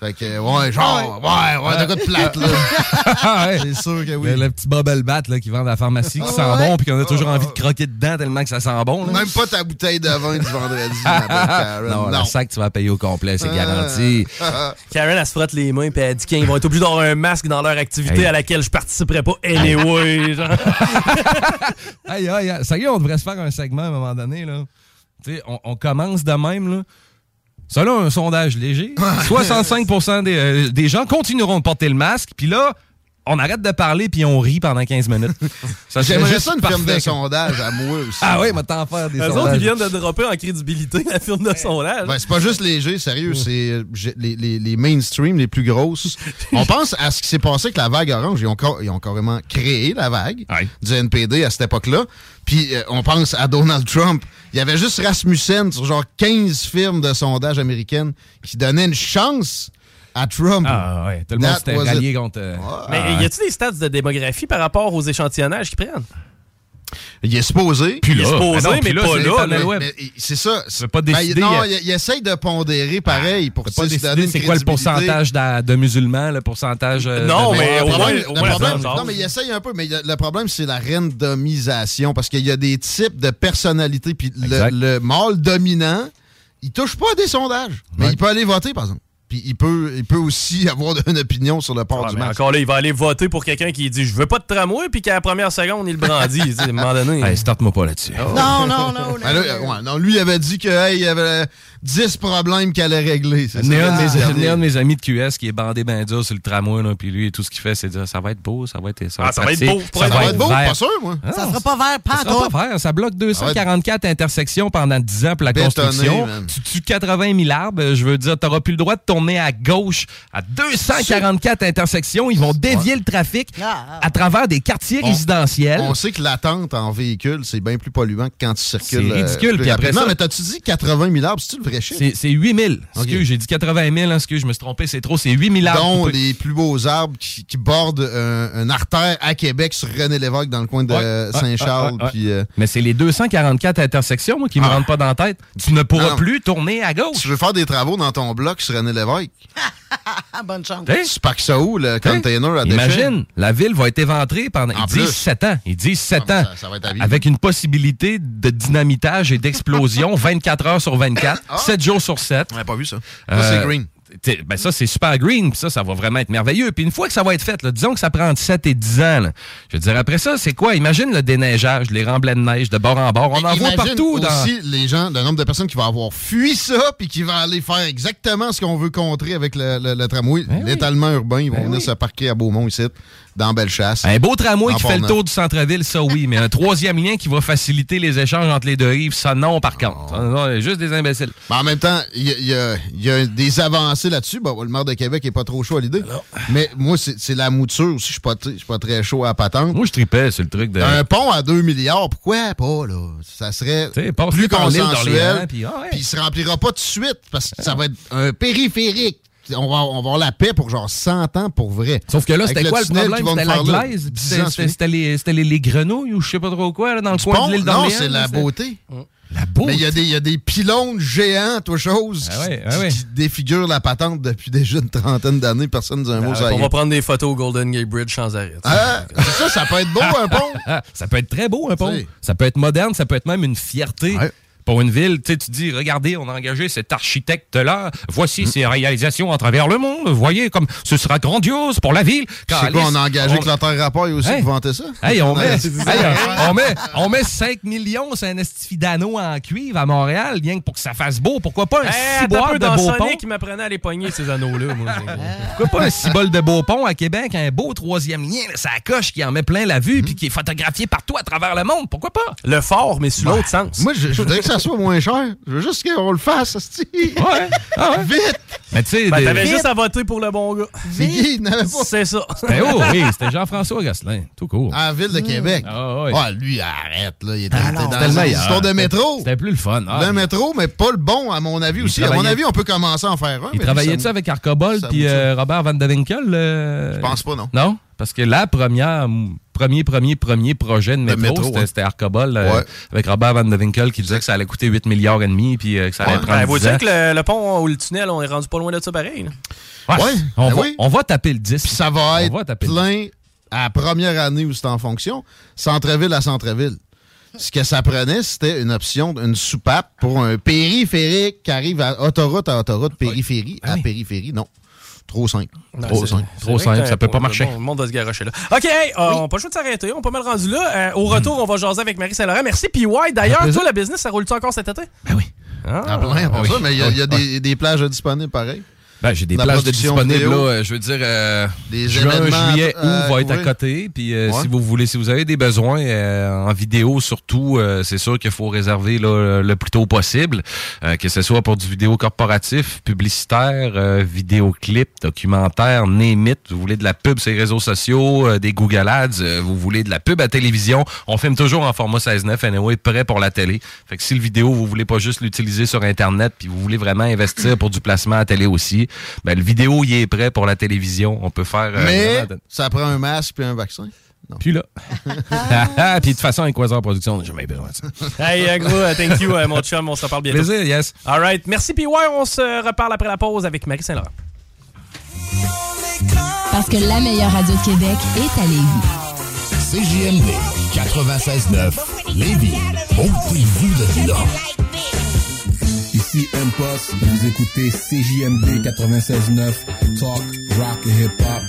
Fait que, ouais, genre, ouais, ouais, de quoi de plate, là. Ouais. C'est sûr que oui. Le, le petit bubble bat là, qui vend à la pharmacie qui sent ouais? bon puis qu'on a toujours envie de croquer dedans tellement que ça sent bon. là. Même pas ta bouteille de vin du vendredi, ma belle Karen. non, le sac, tu vas payer au complet, c'est garanti. Karen, elle se frotte les mains puis elle dit qu'ils vont être obligés d'avoir un masque dans leur activité Hey. à laquelle je participerai pas anyway. genre. Aïe, aïe, aïe. Sérieux, on devrait se faire un segment à un moment donné. Là. Tu sais, on, on commence de même. Là. Selon un sondage léger, 65 des, euh, des gens continueront de porter le masque. Puis là, on arrête de parler puis on rit pendant 15 minutes. Ça serait J'aimerais juste ça une firme parfait. de sondage à moi aussi. Ah oui, mais t'en faire des Eux autres, sondages. ils viennent de dropper en crédibilité la firme de sondage. Ben, c'est pas juste léger, sérieux, c'est euh, les, les, les mainstream, les plus grosses. On pense à ce qui s'est passé avec la vague orange. Ils ont, ils ont carrément créé la vague du NPD à cette époque-là. Puis euh, on pense à Donald Trump. Il y avait juste Rasmussen sur genre 15 firmes de sondage américaines qui donnaient une chance à Trump. Ah ouais, tout le monde s'était rallié it. contre... euh, Mais y a-tu des stats de démographie par rapport aux échantillonnages qu'ils prennent? Il est supposé. Puis Il est supposé, Ah non, mais puis là, pas là. là. c'est ça. Peux pas Ben, non, euh, il, il essaye de pondérer pareil pour pas décider une c'est quoi le pourcentage de, musulmans, le pourcentage... euh, Non, de- mais au moins- au le moins problème- la non, mais il essaye un peu, mais le, problème, c'est la randomisation. Parce qu'il y a des types de personnalités. Puis le, mâle dominant, il touche pas à des sondages. Mais Ouais. il peut aller voter, par exemple. Puis il peut, il peut aussi avoir une opinion sur le port Ah, du mais masque. encore là, il va aller voter pour quelqu'un qui dit Je veux pas de tramway, puis qu'à la première seconde, il le brandit. tu sais, à un moment donné. Hey, starte-moi pas là-dessus. Non, non, non. non, Ben là, non. ouais, non, lui, il avait dit que hey, il y avait 10 problèmes qu'il allait régler. c'est un, de mes- Ah. j'ai un de mes amis de QS qui est bandé ben dur sur le tramway, là, puis lui, tout ce qu'il fait, c'est dire ça va être beau, ça va être ça. Ah, ça va être beau, Ça va être beau, vert. pas sûr, moi. Ah, Ça sera pas vert, pas Ça sera pas vert. Ça bloque 244 intersections pendant 10 ans pour la Bétonné, construction. man. Tu tues 80 000 arbres. Je veux dire, t'auras plus le droit de tourner à gauche à 244 intersections. Ils vont dévier le trafic à travers des quartiers On- résidentiels. On sait que l'attente en véhicule, c'est bien plus polluant que quand tu circules. C'est ridicule, euh, puis après ça- mais t'as-tu dit 80 000 arbres? C'est-tu le vrai chiffre? C'est c'est 8 000. Ok. Excuse, j'ai dit 80 000. hein, excuse, je me suis trompé, c'est trop. C'est 8 000 arbres. dont coupés. les plus beaux arbres qui, qui bordent un, un artère à Québec sur René Lévesque dans le coin de Ouais, ouais, Saint-Charles. ouais, ouais. puis, euh, Mais c'est les 244 intersections, moi, qui me Ah. rentrent pas dans la tête. Tu ne pourras Non. plus tourner à gauche. tu veux faire des travaux dans ton bloc sur René Lévesque? Ah, bonne chance. Tu packs ça où, le container à déchets? Imagine, la ville va être éventrée pendant En ils disent plus. 7 ans. Ils disent 7 Ah, ans. ça- ça va être avec une possibilité de dynamitage et d'explosion 24 heures sur 24, 7 jours sur 7. On n'a pas vu ça. Euh, Ça, c'est green. Ben ça, c'est super green, puis ça, ça va vraiment être merveilleux. Puis une fois que ça va être fait, là, disons que ça prend entre 7 et 10 ans, là, je veux dire, après ça, c'est quoi? Imagine le déneigeage, les remblais de neige de bord en bord. On en voit Imagine partout. Dans... aussi les gens, le nombre de personnes qui vont avoir fui ça puis qui vont aller faire exactement ce qu'on veut contrer avec le, le- le tramway. L'étalement urbain, ils vont venir se parquer à Beaumont ici, dans Bellechasse. Un beau tramway qui fait le tour du centre-ville, ça oui, mais un troisième lien qui va faciliter les échanges entre les deux rives, ça non par contre. Ça, non, juste des imbéciles. Mais en même temps, il y, a- y y des avancées là-dessus. Bon, le maire de Québec est pas trop chaud à l'idée. Mais moi, c'est la mouture aussi. Je suis pas, très chaud à la patente. Moi, je tripais, c'est le truc de... Un pont à 2 milliards, pourquoi pas, là? Ça serait plus consensuel. puis ah ouais. Il se remplira pas tout de suite parce que ça va être un périphérique. On va, on va avoir la paix pour genre 100 ans pour vrai. Sauf que là, c'était quoi le problème? C'était la glaise, puis 10 c'était- les, c'était les, les grenouilles ou je sais pas trop quoi là, dans le Du coin pont? de l'île Non, d'Orléans. c'est la beauté. La beauté? Mais il y, a des- il y a des pylônes géants, toi, chose, Ah ouais, qui, ah ouais. qui défigurent la patente depuis déjà une trentaine d'années. Personne ne dit un mot, Euh, ça y on va prendre des photos au Golden Gate Bridge sans arrêt. Ah, c'est ça, ça peut être beau, un pont. Ah, ça peut être très beau, un pont. Ça peut être moderne, ça peut être même une fierté. Pour une ville, tu sais, tu dis, regardez, on a engagé cet architecte-là. Voici ses réalisations à travers le monde. Vous voyez comme ce sera grandiose pour la ville. Je sais quoi, on a engagé Clotaire Rapport aussi Hey. pour vanter ça? Hey, on, met, hey, on, met, on met 5 millions sur un estifi d'anneau en cuivre à Montréal, rien que pour que ça fasse beau. Pourquoi pas un Hey, peu de dans Beaupont? Qui m'apprenait à les pogner, ces anneaux-là. moi. Pourquoi pas un cibole de Beaupont à Québec, un beau troisième lien, ça coche qui en met plein la vue puis qui est photographié partout à travers le monde. Pourquoi pas? Le fort, mais sur l'autre sens. Moi, je, je voudrais que ça soit moins cher. Je veux juste qu'on le fasse, hostie. Ouais. Ah ouais. Vite! Mais tu sais, Ben, des- t'avais juste à voter pour le bon gars. Pas. C'est ça. C'était oh, oui, c'était Jean-François Gosselin. Tout court. En ville de Québec. Ah, ouais. Ah, lui, arrête, là. Il était, Ah, était dans c'était le une meilleur. histoire de C'était- métro. C'était plus le fun. Ah, le métro, mais pas le bon, à mon avis aussi. À mon avis, on peut commencer à en faire un. Il travaillait-tu ça- avec Arcobold ça puis euh, Robert Van de Winkel? euh? Je pense pas, non. Non? Parce que la première, premier, premier, premier projet de métro, métro, c'était ouais. c'était Arcobold euh, Ouais. avec Robert Van de Winkel qui disait que ça allait coûter 8 milliards et demi puis euh, que ça allait Ouais. prendre Ben, 10 vous ans. dire que le, le pont ou le tunnel, on est rendu pas loin de ça pareil. là. Ouais, Ouais, on, ben va, oui. on va taper le 10. Puis ça va On être va taper le plein à la première année où c'est en fonction, centre-ville à centre-ville. Ce que ça prenait, c'était une option, une soupape pour un périphérique qui arrive à autoroute à autoroute, périphérie à périphérie. Non. Trop simple. Non, Trop simple. Trop simple, ça peut pas marcher. le monde va se garocher là. OK, hey, euh, on pas le choix de s'arrêter. On est pas mal rendu là. Euh, au retour, on va jaser avec Marie Saint-Laurent. Merci, PY. D'ailleurs, plaisir. toi, la business, ça roule-tu encore cet été? Ben oui. Ah, En plein, pour oui. ça, mais il y a, il y a Oui, des, des plages disponibles pareil. Ben, j'ai des La plages de disponibles, vidéo. là, euh, je veux dire, euh, Des juin, juillet, août euh, va être à côté. Puis euh, Ouais. si vous voulez, si vous avez des besoins euh, en vidéo surtout, euh, c'est sûr qu'il faut réserver là, le plus tôt possible, euh, que ce soit pour du vidéo corporatif, publicitaire, euh, vidéoclip, documentaire, name it. Vous voulez de la pub sur les réseaux sociaux, euh, des Google Ads, euh, vous voulez de la pub à télévision. On filme toujours en format 16.9 anyway, prêt pour la télé. Fait que si le vidéo, vous voulez pas juste l'utiliser sur Internet, puis vous voulez vraiment investir pour du placement à télé aussi, ben le vidéo, il est prêt pour la télévision. On peut faire... euh, Mais ça prend un masque puis un vaccin? Non. puis là. Puis de toute façon, avec Quasar Production, on n'a jamais besoin de ça. Hey, euh, gros, euh, thank you, mon chum. On se reparle bientôt. Plaisir, yes. All right. Merci, PY. On se reparle après la pause avec Marie Saint-Laurent. Parce que la meilleure radio de Québec est à Lévis. CJMD 96.9 Lévis. Ôtez-vous de là. Ici Impost, vous écoutez CJMD 96.9, Talk, Rock et Hip Hop.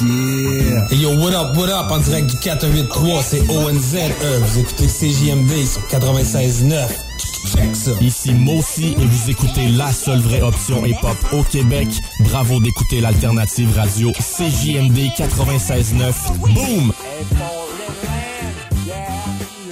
Yeah! Hey yo, what up, what up, en direct du 483, c'est ONZE, vous écoutez CJMD sur 96.9. Check ça. Ici Mossy et vous écoutez la seule vraie option hip-hop au Québec. Bravo d'écouter l'alternative radio CJMD 96.9. Boom!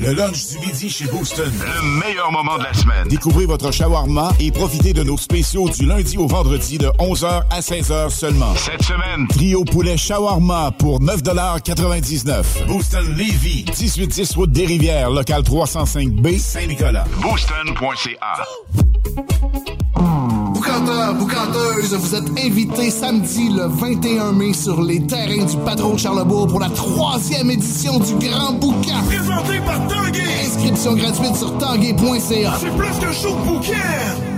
Le lunch du midi chez Booston. Le meilleur moment de la semaine. Découvrez votre shawarma et profitez de nos spéciaux du lundi au vendredi de 11h à 16h seulement. Cette semaine, Trio poulet shawarma pour 9,99 Booston Levy, 1810 route des Rivières, local 305B, Saint-Nicolas. booston.ca. Boucanteur, boucanteuse, vous êtes invités samedi le 21 mai sur les terrains du patron de Charlebourg pour la troisième édition du Grand Boucan. Présenté par Tanguay. Inscription gratuite sur tanguay.ca. C'est plus qu'un show de bouquin.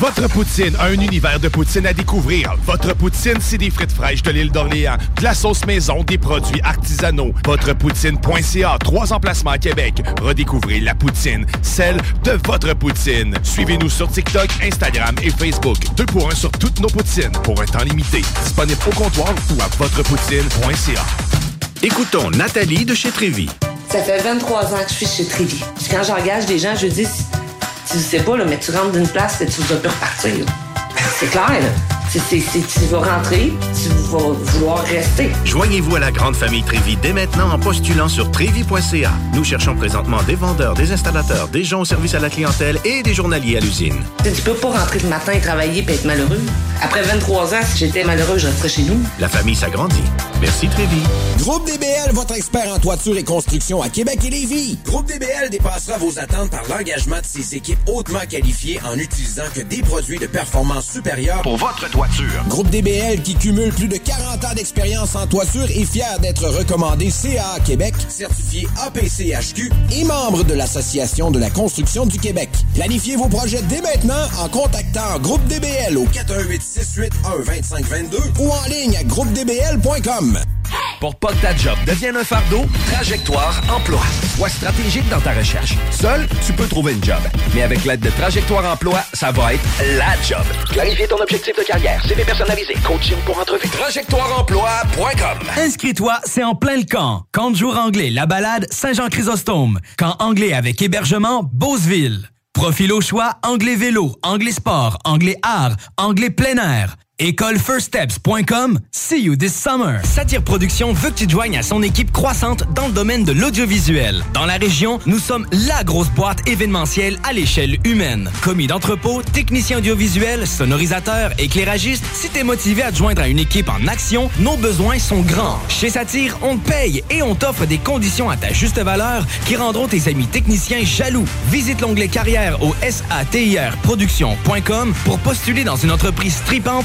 Votre poutine a un univers de poutine à découvrir. Votre poutine, c'est des frites fraîches de l'île d'Orléans, de la sauce maison, des produits artisanaux. Votrepoutine.ca, trois emplacements à Québec. Redécouvrez la poutine, celle de votre poutine. Suivez-nous sur TikTok, Instagram et Facebook. Deux pour un sur toutes nos poutines, pour un temps limité. Disponible au comptoir ou à votrepoutine.ca. Écoutons Nathalie de chez Trévy. Ça fait 23 ans que je suis chez Trévy. Quand j'engage des gens, je dis, tu sais pas, là, mais tu rentres d'une place et tu vas plus repartir. C'est clair, là. C'est- tu vas rentrer, tu vas vouloir rester. Joignez-vous à la grande famille Trévi dès maintenant en postulant sur trévi.ca. Nous cherchons présentement des vendeurs, des installateurs, des gens au service à la clientèle et des journaliers à l'usine. Tu peux pas rentrer le matin et travailler et être malheureux. Après 23 ans, si j'étais malheureux, je resterais chez nous. La famille s'agrandit. Merci Trévi. Groupe DBL, votre expert en toiture et construction à Québec et Lévis. Groupe DBL dépassera vos attentes par l'engagement de ses équipes hautement qualifiées en utilisant que des produits de performance supérieure Pour votre toiture. Groupe DBL qui cumule plus de 40 ans d'expérience en toiture est fier d'être recommandé CA Québec, certifié APCHQ et membre de l'Association de la construction du Québec. Planifiez vos projets dès maintenant en contactant Groupe DBL au 418 681 2522 ou en ligne à groupedbl.com. Pour pas que ta job devienne un fardeau, Trajectoire Emploi. Sois stratégique dans ta recherche. Seul, tu peux trouver une job. Mais avec l'aide de Trajectoire Emploi, ça va être la job. Clarifier ton objectif de carrière, CV personnalisé, coaching pour entrevue. TrajectoireEmploi.com Inscris-toi, c'est en plein le camp. Camp de jour anglais, la balade, Saint-Jean-Chrysostome. Camp anglais avec hébergement, Beauceville. Profil au choix, anglais vélo, anglais sport, anglais art, anglais plein air. Écolefirststeps.com. See you this summer. Satire Production veut que tu te joignes à son équipe croissante dans le domaine de l'audiovisuel. Dans la région, nous sommes la grosse boîte événementielle à l'échelle humaine. Commis d'entrepôt, technicien audiovisuel, sonorisateur, éclairagiste, si t'es motivé à te joindre à une équipe en action, nos besoins sont grands. Chez Satire, on te paye et on t'offre des conditions à ta juste valeur qui rendront tes amis techniciens jaloux. Visite l'onglet carrière au satirproduction.com pour postuler dans une entreprise tripante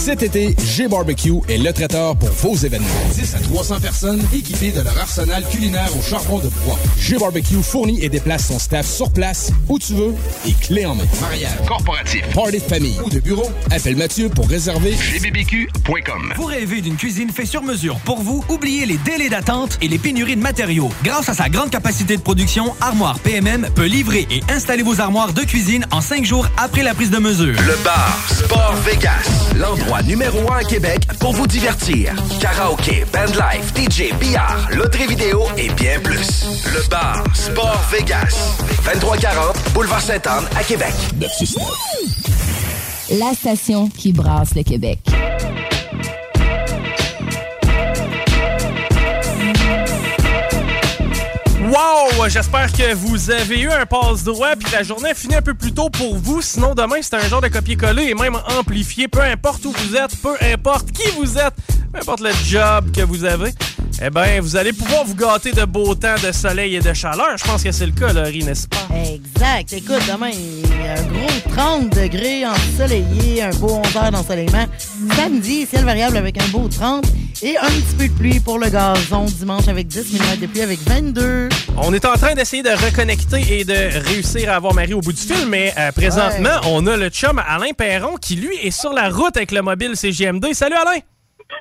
Cet été, G-Barbecue est le traiteur pour vos événements. 10 à 300 personnes équipées de leur arsenal culinaire au charbon de bois. G-Barbecue fournit et déplace son staff sur place, où tu veux, et clé en main. Mariage, corporatif, party de famille ou de bureau, appelle Mathieu pour réserver gbbq.com. Vous rêvez d'une cuisine faite sur mesure pour vous? Oubliez les délais d'attente et les pénuries de matériaux. Grâce à sa grande capacité de production, Armoire PMM peut livrer et installer vos armoires de cuisine en 5 jours après la prise de mesure. Le bar Sport Vegas. L'endroit numéro 1 à Québec pour vous divertir. Karaoke, bandlife, DJ, billard, loterie vidéo et bien plus. Le bar Sport Vegas. 2340 Boulevard Sainte-Anne à Québec. La station qui brasse le Québec. Wow! J'espère que vous avez eu un passe droit puis la journée a fini un peu plus tôt pour vous. Sinon, demain, c'est un genre de copier-coller et même amplifié. Peu importe où vous êtes, peu importe qui vous êtes, peu importe le job que vous avez, eh bien, vous allez pouvoir vous gâter de beau temps, de soleil et de chaleur. Je pense que c'est le cas, Laurie, n'est-ce pas? Exact. Écoute, demain, il y a un gros 30 degrés ensoleillé, un beau 11 heures d'ensoleillement. Samedi, ciel variable avec un beau 30 et un petit peu de pluie pour le gazon. Dimanche avec 10 mm de pluie avec 22. On est en train d'essayer de reconnecter et de réussir à avoir Marie au bout du fil, mais euh, présentement, on a le chum Alain Perron qui, lui, est sur la route avec le mobile CGMD. Salut, Alain!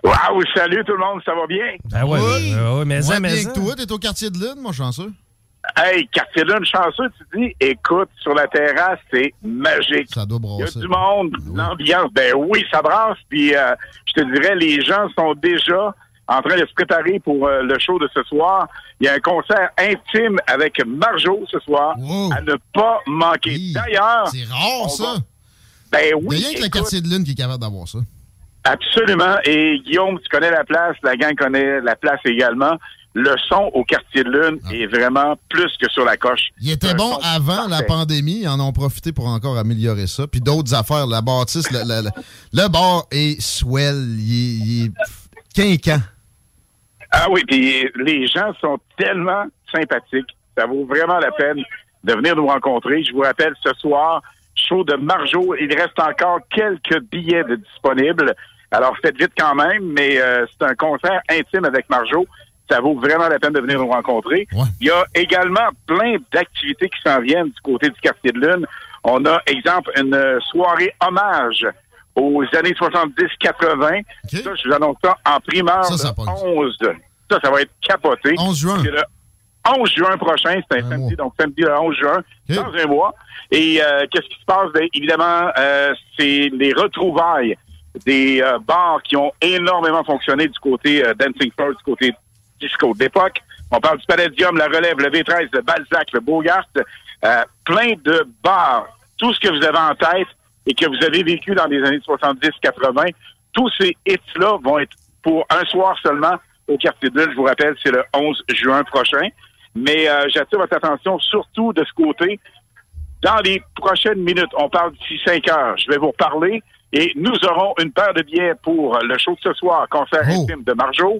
Wow, salut tout le monde, ça va bien? Ben ouais, Oui. ouais, ouais, mais Ouais, ça, mais bien ça. que toi, t'es au quartier de Lune, moi, chanceux. Hey, quartier lune chanceux, tu dis, écoute, sur la terrasse, c'est magique. Ça doit Il y a brasser. du monde, l'ambiance, ben oui, ça brasse, puis euh, je te dirais, les gens sont déjà en train de se préparer pour euh, le show de ce soir. Il y a un concert intime avec Marjo ce soir, à ne pas manquer. D'ailleurs... C'est rare, ça. va- Ben Il oui, y a rien que le quartier de Lune qui est capable d'avoir ça. Absolument. Et Guillaume, tu connais la place, la gang connaît la place également. Le son au quartier de Lune est vraiment plus que sur la coche. Ah. Il était bon avant la pandémie. Ils en ont profité pour encore améliorer ça. Puis d'autres affaires. La bâtisse, le, le- le- le bar est swell. Il est, il est quinquant. Ah oui, puis les gens sont tellement sympathiques. Ça vaut vraiment la peine de venir nous rencontrer. Je vous rappelle, ce soir, show de Marjo. Il reste encore quelques billets de disponibles. Alors, faites vite quand même, mais euh, c'est un concert intime avec Marjo. Ça vaut vraiment la peine de venir nous rencontrer. Il y a également plein d'activités qui s'en viennent du côté du quartier de Lune. On a, exemple, une soirée hommage aux années 70-80. Ça, je vous annonce ça en primeur Ça, ça le 11. Ça, ça va être capoté. 11 juin. C'est le 11 juin prochain, c'est un, samedi, donc samedi le 11 juin, dans un mois. Et euh, qu'est-ce qui se passe? Ben, évidemment, euh, c'est les retrouvailles des euh, bars qui ont énormément fonctionné du côté euh, Dancing Floor, du côté disco d'époque. On parle du Palladium, la Relève, le V13, le Balzac, le Bogart. Euh, plein de bars. Tout ce que vous avez en tête et que vous avez vécu dans les années 70-80, tous ces hits-là vont être pour un soir seulement au quartier de. Je vous rappelle, c'est le 11 juin prochain. Mais euh, j'attire votre attention surtout de ce côté. Dans les prochaines minutes, on parle d'ici 5 heures. Je vais vous reparler et nous aurons une paire de billets pour le show de ce soir, concert intime de Marjo.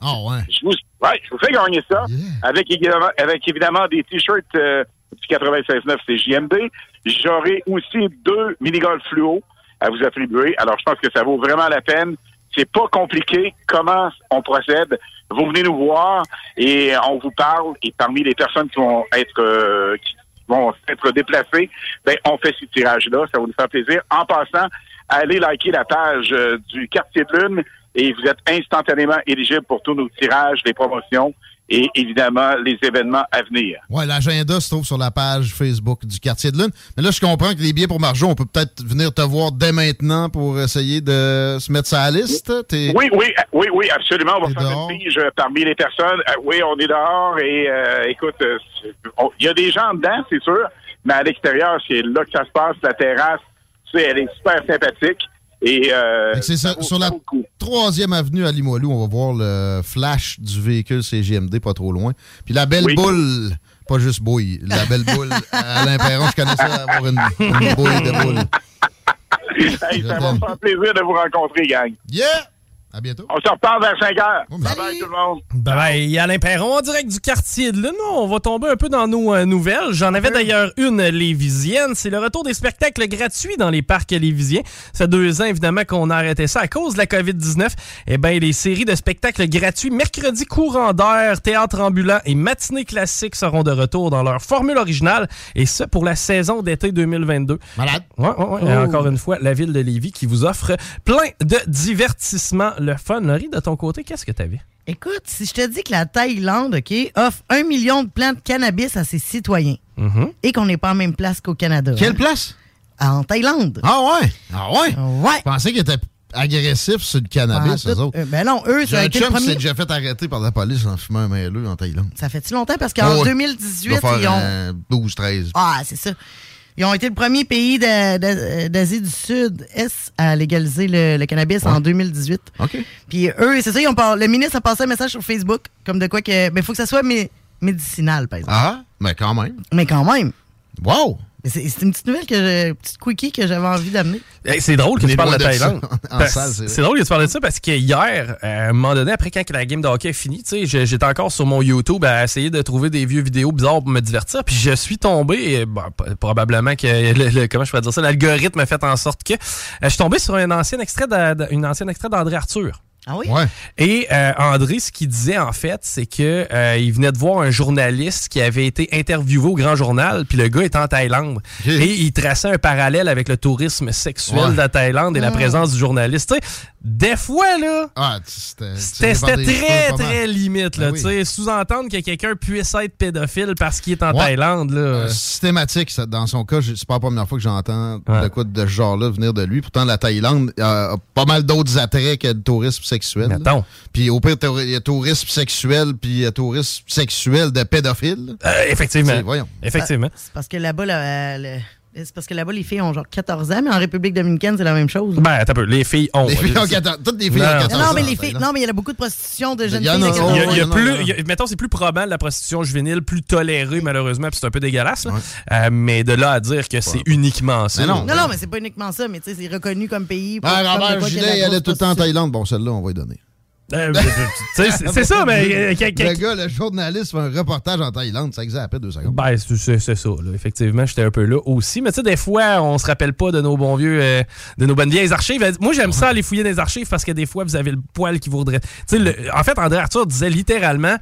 Je vous, ouais, je vous fais gagner ça avec, évidemment, avec évidemment des t-shirts euh, du 96.9 CJMD. J'aurai aussi deux mini-golf fluo à vous attribuer. Alors, je pense que ça vaut vraiment la peine. C'est pas compliqué comment on procède. Vous venez nous voir et on vous parle. Et parmi les personnes qui vont être euh, qui vont être déplacées, ben, on fait ces tirages-là. Ça va nous faire plaisir. En passant, allez liker la page euh, du quartier de lune et vous êtes instantanément éligible pour tous nos tirages, les promotions et évidemment les événements à venir. Ouais, l'agenda se trouve sur la page Facebook du quartier de Lune. Mais là, je comprends que les billets pour Marjo, on peut peut-être venir te voir dès maintenant pour essayer de se mettre sur la liste. T'es- Oui, oui, oui, oui, absolument. On va faire une pige euh, parmi les personnes. Euh, oui, on est dehors et euh, écoute, il y a des gens dedans, c'est sûr, mais à l'extérieur, c'est là que ça se passe. La terrasse, sais, elle est super sympathique. Et euh, C'est sur la troisième avenue à Limoilou, on va voir le flash du véhicule CGMD pas trop loin. Puis la belle Oui. boule, pas juste bouille, la belle boule à Perron, je connais ça, avoir une, une bouille de boule. Hey, ça va me faire plaisir de vous rencontrer, gang. Yeah! À bientôt. On se reparle vers 5 heures. Bye bye tout le monde. Ben, ben, Alain Perron, en direct du quartier de Lune. On va tomber un peu dans nos euh, nouvelles. J'en avais d'ailleurs une lévisienne. C'est le retour des spectacles gratuits dans les parcs lévisiens. Ça fait deux ans, évidemment, qu'on a arrêté ça à cause de la COVID-19. Eh bien, les séries de spectacles gratuits, mercredi courant d'air, théâtre ambulant et matinée classique seront de retour dans leur formule originale. Et ce, pour la saison d'été 2022. Malade. Ouais, ouais, ouais. Et encore une fois, la ville de Lévis qui vous offre plein de divertissements. Le fun. Laurie, de ton côté, qu'est-ce que t'avais? Écoute, si je te dis que la Thaïlande, OK, offre un million de plants de cannabis à ses citoyens Mm-hmm. et qu'on n'est pas en même place qu'au Canada. Quelle hein? place? En Thaïlande. Ah ouais? Ah ouais? Ouais. Je pensais qu'ils étaient agressifs sur le cannabis, Ah, eux autres. euh, ben non, eux, ça a été le chum qui premier- s'est déjà fait arrêter par la police en fumant un mailleux en Thaïlande. Ça fait-tu longtemps? Parce qu'en Oh, ouais. 2018, Ça doit ils ont... euh, 12, 13. Ah, c'est ça. Ils ont été le premier pays d'Asie du Sud-Est à légaliser le, le cannabis en 2018. OK. Puis eux, c'est ça, ils ont par- le ministre a passé un message sur Facebook, comme de quoi que. Mais il faut que ça soit mé- médicinal, par exemple. Ah, mais quand même. Mais quand même. Wow! Mais C'est c'est une petite nouvelle, que je- une petite quickie que j'avais envie d'amener. Hey, c'est drôle que tu parles de Thaïlande. c'est drôle que tu parles de ça parce que hier, euh, à un moment donné, après quand la game de hockey est finie, tu sais, j'ai- j'étais encore sur mon YouTube à essayer de trouver des vieux vidéos bizarres pour me divertir. Puis je suis tombé, et, bon, p- probablement que le, le- comment je pourrais dire ça, l'algorithme a fait en sorte que euh, je suis tombé sur un ancien extrait d'André Arthur. Ah oui? Ouais. Et euh, André, ce qu'il disait en fait, c'est que euh, il venait de voir un journaliste qui avait été interviewé au Grand Journal, puis le gars est en Thaïlande. Et il traçait un parallèle avec le tourisme sexuel Ouais. de la Thaïlande et la Mm. présence du journaliste. Tu sais, des fois, là, Ah, c'était très, très limite. Là, Ben oui. tu sais, Sous-entendre que quelqu'un puisse être pédophile parce qu'il est en Ouais. Thaïlande. Là. Euh, systématique, ça, dans son cas, c'est pas la première fois que j'entends de quoi de ce genre-là venir de lui. Pourtant, la Thaïlande euh, a pas mal d'autres attraits que le tourisme sexuel. Puis au pire, il y a tourisme sexuel, puis il y a tourisme sexuel de pédophiles. Euh, effectivement. Voyons. Effectivement. C'est parce que là-bas, là, le- c'est parce que là-bas, les filles ont genre 14 ans, mais en République dominicaine, c'est la même chose. Ben, attends un peu. Les filles ont. Les filles ont 14 toutes les filles Non. ont 14 Non, ans mais en les filles, Thaïlande. non, mais il y a beaucoup de prostitution de jeunes Il y en filles. Il y a, 14 il y a ans. plus, il y a- mettons, c'est plus probant la prostitution juvénile, plus tolérée malheureusement, puis c'est un peu dégueulasse. Euh, mais de là à dire que c'est uniquement ça. Non, non, mais c'est pas uniquement ça, mais tu sais, c'est reconnu comme pays. pour- Ah, de Robert Gilet, allait grosse tout le temps en. Thaïlande. Bon, celle-là, on va y donner. Euh, c'est ça, mais. euh, Le gars, le journaliste, fait un reportage en Thaïlande, ça existe à peine deux secondes. Ben, c'est ça, là. Effectivement, j'étais un peu là aussi. Mais tu sais, des fois, on se rappelle pas de nos bons vieux, euh, de nos bonnes vieilles archives. Moi, j'aime ça aller fouiller des archives parce que des fois, vous avez le poil qui vous redresse. Tu sais, le- en fait, André Arthur disait littéralement.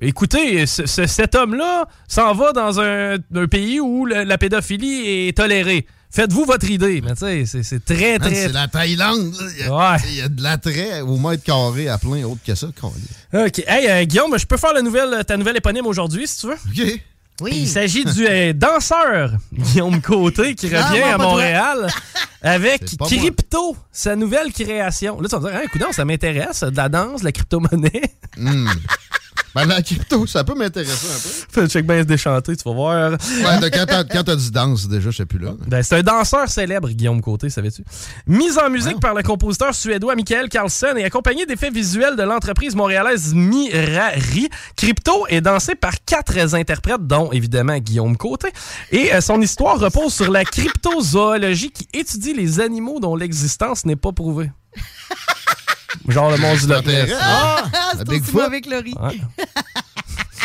Écoutez, ce- ce- cet homme-là s'en va dans un, un pays où le- la pédophilie est tolérée. Faites-vous votre idée. Mais tu sais, c'est- c'est très, très. C'est la Thaïlande. là. Il y, a, il y a de l'attrait au mètre carré à plein autre que ça. OK. Hey, euh, Guillaume, je peux faire la nouvelle, ta nouvelle éponyme aujourd'hui, si tu veux? OK. Oui. Il s'agit du euh, danseur Guillaume Côté qui revient à. Montréal avec moi. Crypto, sa nouvelle création. Là, tu vas me dire, hein, coudonc, ça m'intéresse, de la danse, de la crypto-monnaie. Hmm. Ben, la crypto, ça peut m'intéresser un peu. Fais check bien se déchanter, tu vas voir. Ouais, de- quand t'as- quand t'as dit danse, déjà, je sais plus là. Ben, c'est un danseur célèbre, Guillaume Côté, savais-tu? Mise en musique par le compositeur suédois Michael Carlsen et accompagné d'effets visuels de l'entreprise montréalaise Mirari, Crypto est dansé par quatre interprètes, dont évidemment Guillaume Côté. Et euh, son histoire repose sur la cryptozoologie qui étudie les animaux dont l'existence n'est pas prouvée. Genre le monde du Loch Ness. Ah, la c'est aussi Bigfoot. mauvais que Laurie. Ouais.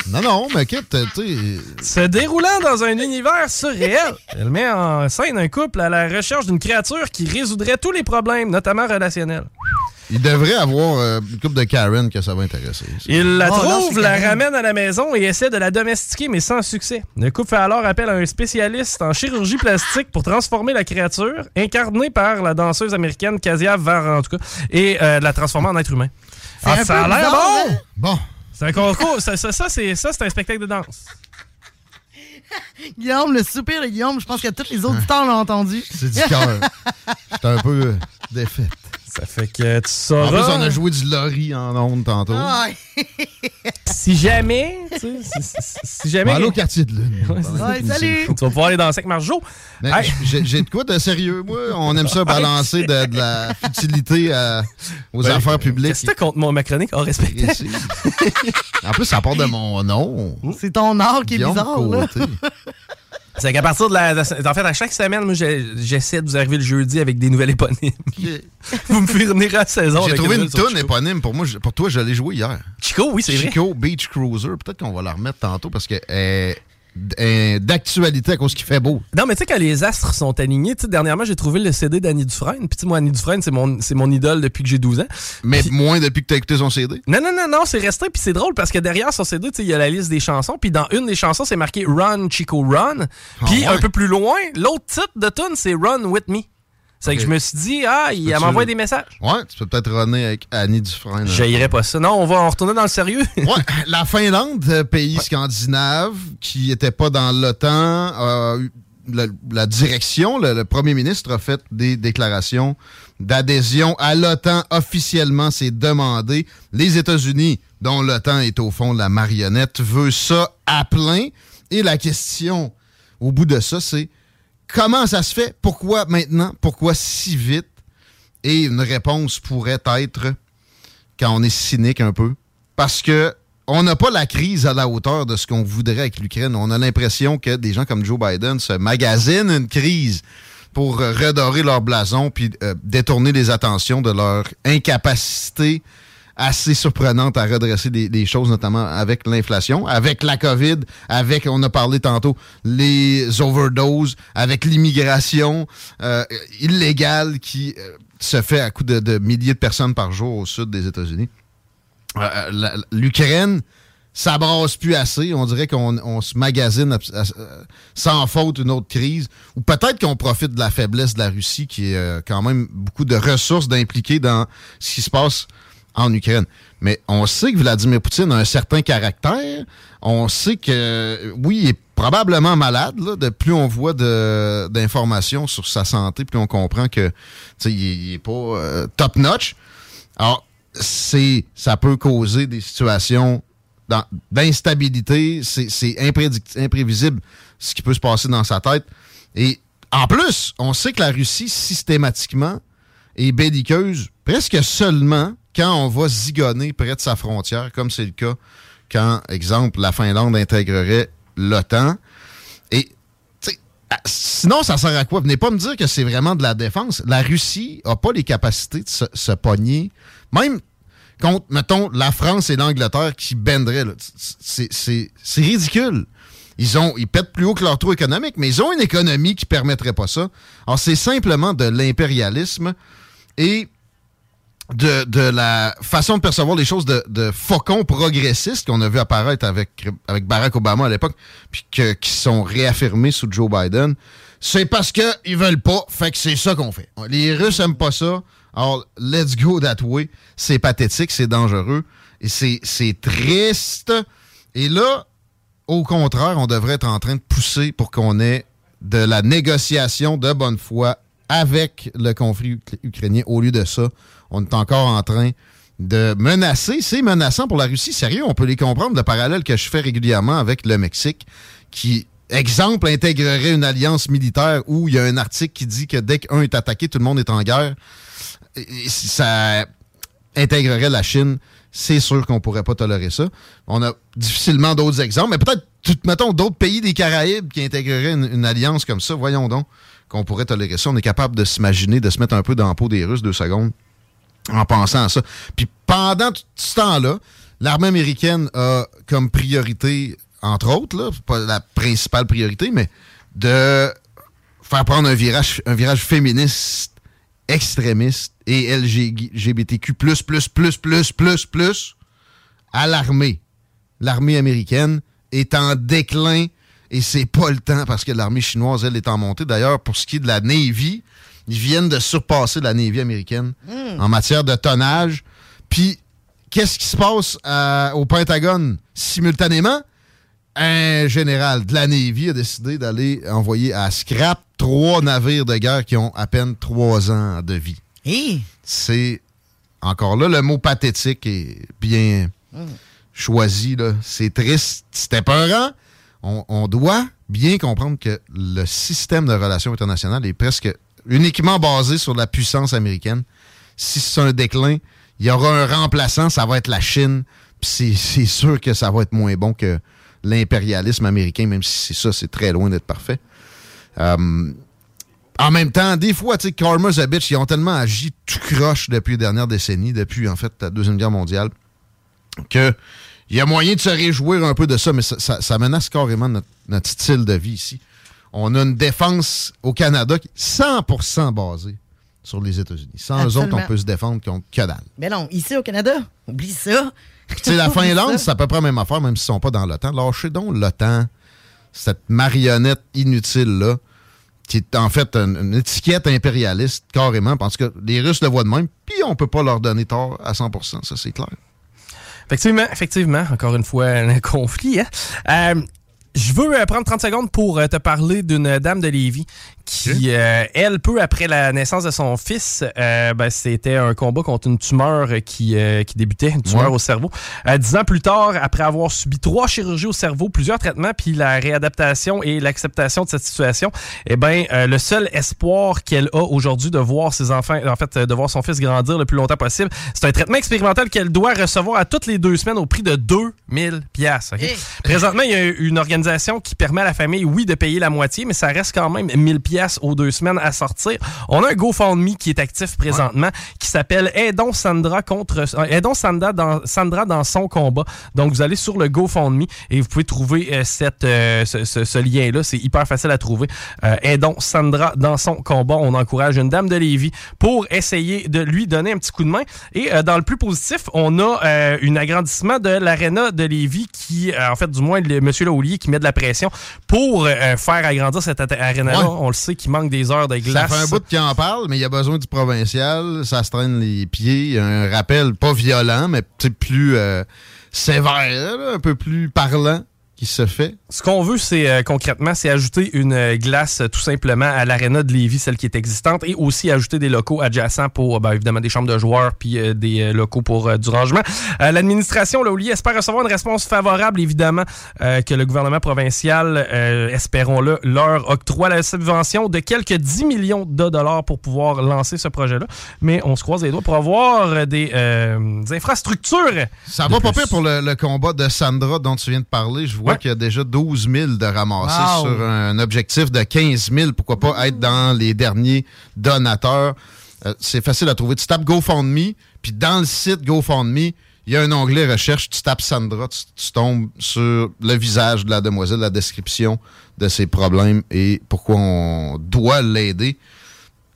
Non, non, mais quitte, tu sais. Se déroulant dans un univers surréel, elle met en scène un couple à la recherche d'une créature qui résoudrait tous les problèmes, notamment relationnels. Il devrait avoir euh, une couple de Karen que ça va intéresser. Il la Oh, non, trouve, la Karen. ramène à la maison et essaie de la domestiquer, mais sans succès. Le couple fait alors appel à un spécialiste en chirurgie plastique pour transformer la créature, incarnée par la danseuse américaine Casia Var, en tout cas, et euh, la transformer en être humain. Ah, ça a l'air bon! Bon. C'est un concours. ça, ça, ça, c'est ça, c'est un spectacle de danse. Guillaume, le soupir de Guillaume, je pense que tous les auditeurs l'ont entendu. C'est du cœur. J'étais un peu défaite. Ça fait que tu sauras. En plus, on a joué du lorry en ondes tantôt. Ah, Si jamais, tu sais, si, si- si jamais. On au quartier de lune. Ouais, salut! Tu vas pouvoir aller danser avec Marjo. Hey. j'ai- de quoi de sérieux, moi? On aime ça balancer de, de la futilité à- aux affaires publiques. Qu'est-ce que t'as contre mon, ma chronique? Oh, respecté. En plus, ça part de mon nom. C'est ton art qui est Guillaume bizarre, là. C'est qu'à partir de la. en fait, à chaque semaine, moi, j'essaie de vous arriver le jeudi avec des nouvelles éponymes. vous me faites venir à la saison. J'ai trouvé une tonne éponyme pour moi. Pour toi, je l'ai joué hier. Chico, oui, c'est vrai. Chico Beach Cruiser. Peut-être qu'on va la remettre tantôt parce que euh, d'actualité à cause qu'il fait beau. Non, mais tu sais, quand les astres sont alignés, tu sais, dernièrement, j'ai trouvé le CD d'Annie Dufresne. Puis, moi, Annie Dufresne, c'est mon, c'est mon idole depuis que j'ai 12 ans. Mais moins depuis que tu as écouté son CD. Non, non, non, non, c'est resté. Puis c'est drôle parce que derrière son CD, tu sais, il y a la liste des chansons. Puis dans une des chansons, c'est marqué Run, Chico, Run. Puis Ah ouais? un peu plus loin, l'autre titre de tune, c'est Run With Me. C'est que je me suis dit, ah, il, m'envoie des messages. Ouais, tu peux peut-être runner avec Annie Dufresne. J'haïrais pas ça. Non, on va en retourner dans le sérieux. Ouais, la Finlande, euh, pays scandinave qui n'était pas dans l'OTAN, la, la direction, le, le premier ministre a fait des déclarations d'adhésion à l'OTAN officiellement, c'est demandé. Les États-Unis, dont l'OTAN est au fond la marionnette, veut ça à plein. Et la question au bout de ça, c'est comment ça se fait? Pourquoi maintenant? Pourquoi si vite? Et une réponse pourrait être quand on est cynique un peu. Parce que on n'a pas la crise à la hauteur de ce qu'on voudrait avec l'Ukraine. On a l'impression que des gens comme Joe Biden se magasinent une crise pour redorer leur blason puis euh, détourner les attentions de leur incapacité assez surprenante à redresser des, choses, notamment avec l'inflation, avec la COVID, avec, on a parlé tantôt, les overdoses, avec l'immigration euh, illégale qui euh, se fait à coup de, milliers de personnes par jour au sud des États-Unis. Euh, L'Ukraine, ça plus assez. On dirait qu'on on se magasine sans faute une autre crise. Ou peut-être qu'on profite de la faiblesse de la Russie, qui est quand même beaucoup de ressources d'impliquer dans ce qui se passe en Ukraine. Mais on sait que Vladimir Poutine a un certain caractère. On sait que, oui, il est probablement malade. De plus on voit d'informations sur sa santé, plus on comprend que il, est- il est pas euh, top-notch. Alors, c'est, ça peut causer des situations d'instabilité. C'est, imprévisible ce qui peut se passer dans sa tête. Et en plus, on sait que la Russie, systématiquement, est belliqueuse presque seulement quand on va zigonner près de sa frontière, comme c'est le cas quand, exemple, la Finlande intégrerait l'OTAN. Et sinon, ça sert à quoi? Venez pas me dire que c'est vraiment de la défense. La Russie a pas les capacités de se, se pogner. Même contre, mettons, la France et l'Angleterre qui bendraient. là. C'est ridicule. Ils, ont, ils pètent plus haut que leur trou économique, mais ils ont une économie qui permettrait pas ça. Alors, c'est simplement de l'impérialisme et de, de la façon de percevoir les choses de, de faucons progressistes qu'on a vu apparaître avec, avec Barack Obama à l'époque, puis qui sont réaffirmés sous Joe Biden. C'est parce qu'ils veulent pas, fait que c'est ça qu'on fait. Les Russes aiment pas ça, alors let's go that way. C'est pathétique, c'est dangereux, et c'est triste. Et là, au contraire, on devrait être en train de pousser pour qu'on ait de la négociation de bonne foi avec le conflit uk- ukrainien. Au lieu de ça, on est encore en train de menacer. C'est menaçant pour la Russie. Sérieux, on peut les comprendre. Le parallèle que je fais régulièrement avec le Mexique, qui, exemple, intégrerait une alliance militaire où il y a un article qui dit que dès qu'un est attaqué, tout le monde est en guerre. Ça intégrerait la Chine, c'est sûr qu'on pourrait pas tolérer ça. On a difficilement d'autres exemples, mais peut-être, mettons, d'autres pays des Caraïbes qui intégreraient une alliance comme ça. Voyons donc qu'on pourrait tolérer ça. On est capable de s'imaginer, de se mettre un peu dans la peau des Russes deux secondes en pensant à ça. Puis pendant tout ce temps-là, l'armée américaine a comme priorité, entre autres, pas la principale priorité, mais de faire prendre un virage, un virage féministe extrémiste et LGBTQ+++++++ à l'armée. L'armée américaine est en déclin et c'est pas le temps parce que l'armée chinoise, elle, est en montée. D'ailleurs, pour ce qui est de la Navy, ils viennent de surpasser la Navy américaine Mm. en matière de tonnage. Puis, qu'est-ce qui se passe à- au Pentagone? Simultanément? Un général de la Navy a décidé d'aller envoyer à scrap trois navires de guerre qui ont à peine trois ans de vie. C'est encore là, le mot pathétique est bien choisi. là. C'est triste, c'était peurant. On, doit bien comprendre que le système de relations internationales est presque uniquement basé sur la puissance américaine. Si c'est un déclin, il y aura un remplaçant, ça va être la Chine. Puis c'est- c'est sûr que ça va être moins bon que l'impérialisme américain, même si c'est ça, c'est très loin d'être parfait. Euh, en même temps, des fois, tu sais, Karma's a bitch, ils ont tellement agi tout croche depuis les dernières décennies, depuis, en fait, la Deuxième Guerre mondiale, que il y a moyen de se réjouir un peu de ça, mais ça, ça- ça menace carrément notre, notre style de vie ici. On a une défense au Canada qui est 100% basée sur les États-Unis. Sans eux autres, on peut se défendre contre que dalle. Mais non, ici au Canada, oublie ça. Tu sais, la Finlande, ça. c'est à peu près la même affaire, même s'ils sont pas dans l'OTAN. Lâchez donc l'OTAN, cette marionnette inutile-là, qui est en fait une, une étiquette impérialiste, carrément, parce que les Russes le voient de même, puis on peut pas leur donner tort à 100% ça c'est clair. Effectivement, effectivement, encore une fois, un conflit. Hein? Euh, je veux euh, prendre 30 secondes pour euh, te parler d'une dame de Lévis qui, euh, elle, peu après la naissance de son fils, euh, ben, c'était un combat contre une tumeur qui, euh, qui débutait, une tumeur Ouais. au cerveau. Euh, dix ans plus tard, après avoir subi trois chirurgies au cerveau, plusieurs traitements, puis la réadaptation et l'acceptation de cette situation, eh ben, euh, le seul espoir qu'elle a aujourd'hui de voir ses enfants, en fait, de voir son fils grandir le plus longtemps possible, c'est un traitement expérimental qu'elle doit recevoir à toutes les deux semaines au prix de 2000 pièces. Présentement, il y a une organisation qui permet à la famille, oui, de payer la moitié, mais ça reste quand même 1000 pièces aux deux semaines à sortir. On a un GoFundMe qui est actif présentement, qui s'appelle Aidons Sandra contre euh, Aidons Sandra dans, Sandra dans son combat. Donc vous allez sur le GoFundMe et vous pouvez trouver euh, cette, euh, ce, ce- ce lien-là. C'est hyper facile à trouver. Euh, Aidons Sandra dans son combat. On encourage une dame de Lévis pour essayer de lui donner un petit coup de main. Et dans le plus positif, on a un agrandissement de l'aréna de Lévis qui, en fait, du moins, le monsieur Laulier qui met de la pression pour faire agrandir cette. Ouais. On le sait qu'il manque des heures de Ça glace. fait un bout qu'il en parle, mais il y a besoin du provincial, ça se traîne les pieds, il y a un rappel pas violent, mais plus euh, sévère, là, un peu plus parlant qui se fait. Ce qu'on veut, c'est euh, concrètement, c'est ajouter une euh, glace euh, tout simplement à l'aréna de Lévis, celle qui est existante, et aussi ajouter des locaux adjacents pour, euh, ben, évidemment, des chambres de joueurs puis euh, des euh, locaux pour euh, du rangement. Euh, L'administration, là, espère recevoir une réponse favorable, évidemment, euh, que le gouvernement provincial, euh, espérons-le, leur octroie la subvention de quelques 10 millions de dollars pour pouvoir lancer ce projet-là. Mais on se croise les doigts pour avoir des, euh, des infrastructures. Ça va pas pire pour le, le combat de Sandra dont tu viens de parler. Je vois qu'il y a déjà 12 000 de ramassés Wow. sur un objectif de 15 000. Pourquoi pas être dans les derniers donateurs? Euh, c'est facile à trouver. Tu tapes GoFundMe, puis dans le site GoFundMe, il y a un onglet recherche. Tu tapes Sandra, tu, tu tombes sur le visage de la demoiselle, la description de ses problèmes et pourquoi on doit l'aider.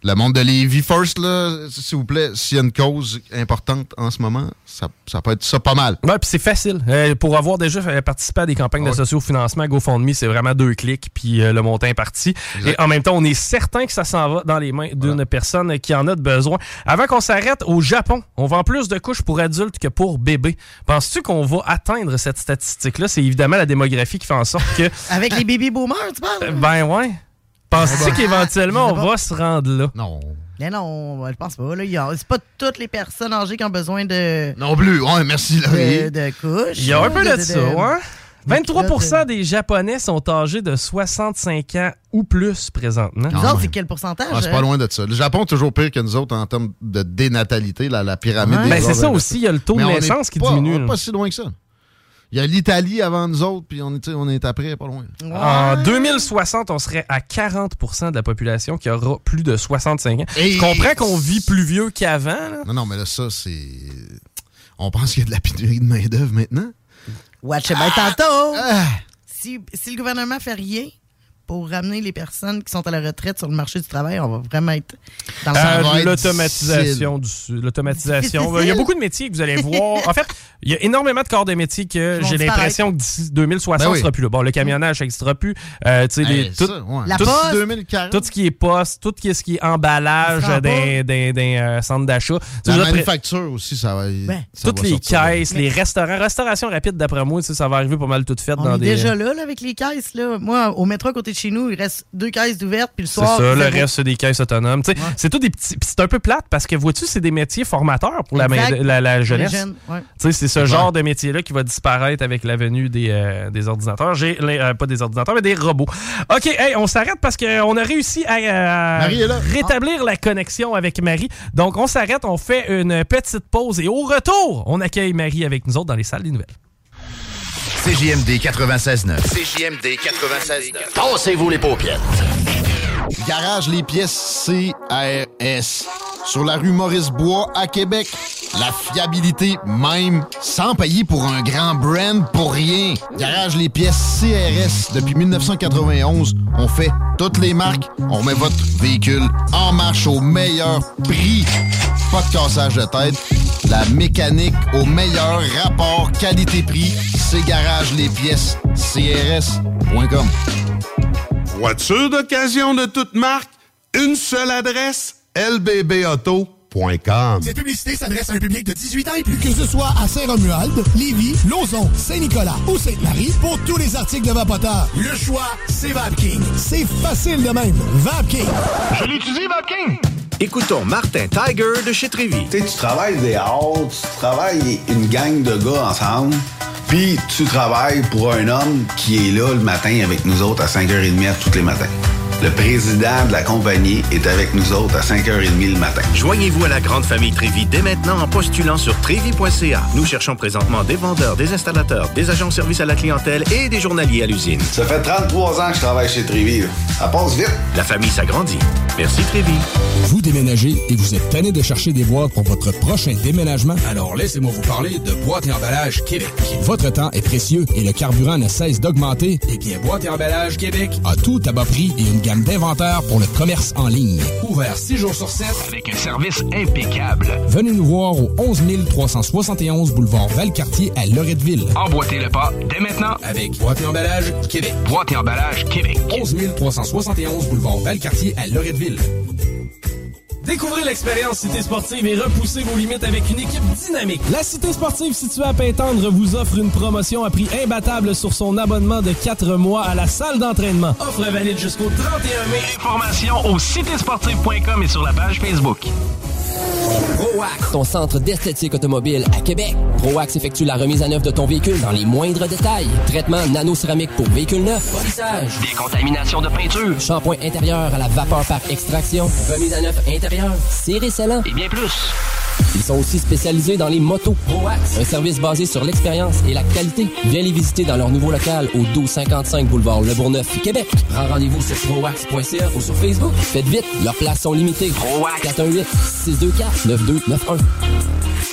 Le monde de Lévis First, là, s'il vous plaît, s'il y a une cause importante en ce moment, ça, ça peut être ça pas mal. Ouais, puis c'est facile. Euh, pour avoir déjà fait- participé à des campagnes de socio-financement, GoFundMe, c'est vraiment deux clics, puis euh, le montant est parti. Et en même temps, on est certain que ça s'en va dans les mains d'une personne qui en a de besoin. Avant qu'on s'arrête, au Japon, on vend plus de couches pour adultes que pour bébés. Penses-tu qu'on va atteindre cette statistique-là? C'est évidemment la démographie qui fait en sorte que... Avec les baby boomers, tu parles? ben ouais. Penses-tu qu'éventuellement, on va se rendre là? Non. Mais non, je pense pas. Là, c'est pas toutes les personnes âgées qui ont besoin de. Non plus. Ouais, merci, Laurie. De, de couches. Il y a un peu de, de- ça, ouais. de 23% des Japonais sont âgés de 65 ans ou plus présentement. Nous autres, c'est quel pourcentage? Ah, c'est hein? pas loin de ça. Le Japon est toujours pire que nous autres en termes de dénatalité, la, la pyramide Ouais. des Ben, c'est ça aussi, il y a le taux de Mais naissance qui pas- diminue, On pas si loin que ça. Il y a l'Italie avant nous autres, puis on est, on est après, pas loin. En 2060, on serait à 40% de la population qui aura plus de 65 ans. Et- Je comprends qu'on vit plus vieux qu'avant. là. Non, non, mais là, ça, c'est. On pense qu'il y a de la pénurie de main-d'œuvre maintenant. Watch it, ben, tantôt. Si, si le gouvernement fait rien pour ramener les personnes qui sont à la retraite sur le marché du travail, on va vraiment être dans le Euh, L'automatisation. du- L'automatisation. Il y a beaucoup de métiers que vous allez voir. En fait, il y a énormément de corps de métiers que j'ai l'impression que d'ici 2060, Ben ce oui. sera plus là. Bon, le camionnage, ça n'existera plus. Euh, Hey, ça, tout, ouais. La tout- poste. 2040. tout ce qui est poste, tout ce qui est emballage d'un euh, centre d'achat. La manufacture aussi, ça va. Ben. ça toutes va les caisses, les restaurants, restauration rapide, d'après moi, ça va arriver pas mal tout fait On dans est des. déjà là, là, avec les caisses. Là. Moi, au métro à côté de chez nous, il reste deux caisses ouvertes, puis le C'est soir. ça, le reste, c'est des caisses autonomes. Tu sais, C'est tout des petits. C'est un peu plate parce que, vois-tu, c'est des métiers formateurs pour la, la, la jeunesse. Jeunes, ouais. C'est ce genre de métier-là qui va disparaître avec la venue des, euh, des ordinateurs. J'ai euh, pas des ordinateurs, mais des robots. OK, hey, on s'arrête parce qu'on a réussi à, euh, rétablir la connexion avec Marie. Donc, on s'arrête, on fait une petite pause et au retour, on accueille Marie avec nous autres dans les salles des nouvelles. CJMD 96.9. CJMD 96.9. Tassez-vous les paupières. Garage les pièces CRS. Sur la rue Maurice-Bois à Québec. La fiabilité même, sans payer pour un grand brand pour rien. Garage les pièces CRS. Depuis 1991, on fait toutes les marques. On met votre véhicule en marche au meilleur prix. Pas de cassage de tête. La mécanique au meilleur rapport qualité-prix. C'est Garage les pièces CRS.com. Voiture d'occasion de toute marque, une seule adresse, lbbauto.com. Cette publicité s'adresse à un public de 18 ans et plus. Que ce soit à Saint-Romuald, Lévis, Lauson, Saint-Nicolas ou Sainte-Marie, pour tous les articles de Vapoteur, le choix, c'est VapKing. C'est facile de même. VapKing. Je l'utilise, Vapking! Écoutons Martin Tiger de chez Trévy. Tu tu travailles dehors, tu travailles une gang de gars ensemble, puis tu travailles pour un homme qui est là le matin avec nous autres à 5h30 tous les matins. Le président de la compagnie est avec nous autres à 5h30 le matin. Joignez-vous à la grande famille Trévi dès maintenant en postulant sur trévi.ca. Nous cherchons présentement des vendeurs, des installateurs, des agents de service à la clientèle et des journaliers à l'usine. Ça fait 33 ans que je travaille chez Trévi. Ça passe vite. La famille s'agrandit. Merci Trévi. Vous déménagez et vous êtes tanné de chercher des boîtes pour votre prochain déménagement? Alors laissez-moi vous parler de Boîte et Emballage Québec. Votre temps est précieux et le carburant ne cesse d'augmenter. Eh bien, Boîte et Emballage Québec a tout à bas prix et une gamme d'inventaire pour le commerce en ligne. Ouvert 6 jours sur 7 Avec un service impeccable. Venez nous voir au 11 371 boulevard Valcartier à Loretteville. Emboîtez le pas dès maintenant Avec Boîte et Emballage Québec. Boîte et emballage Québec. 11 371 boulevard Valcartier à Loretteville. Découvrez l'expérience Cité Sportive et repoussez vos limites avec une équipe dynamique. La Cité Sportive située à Pintendre vous offre une promotion à prix imbattable sur son abonnement de 4 mois à la salle d'entraînement. Offre valide jusqu'au 31 mai. Informations au citésportive.com et sur la page Facebook. ProAx, ton centre d'esthétique automobile à Québec. ProAx effectue la remise à neuf de ton véhicule dans les moindres détails. Traitement nano-céramique pour véhicule neuf. Polissage. Décontamination de peinture. Shampoing intérieur à la vapeur par extraction. Remise à neuf intérieure. Serré scellant. Et bien plus. Ils sont aussi spécialisés dans les motos. ProAx, un service basé sur l'expérience et la qualité. Viens les visiter dans leur nouveau local au 1255 boulevard Le Bourgneuf, Québec. Prends rendez-vous sur proax.ca ou sur Facebook. Faites vite, leurs places sont limitées. ProAx 418 624 9291.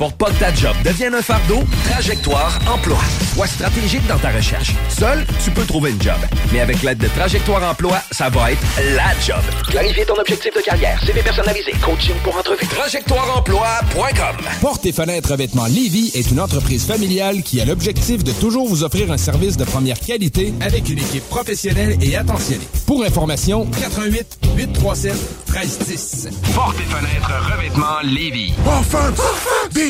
Pour pas que ta job devienne un fardeau, Trajectoire Emploi. Sois stratégique dans ta recherche. Seul, tu peux trouver une job. Mais avec l'aide de Trajectoire Emploi, ça va être la job. Clarifier ton objectif de carrière, CV personnalisé, coaching pour entrevue. TrajectoireEmploi.com Porte et fenêtres revêtements Lévis est une entreprise familiale qui a l'objectif de toujours vous offrir un service de première qualité avec une équipe professionnelle et attentionnée. Pour information, 88 837 1310. Porte et fenêtres revêtements Lévis. Offense!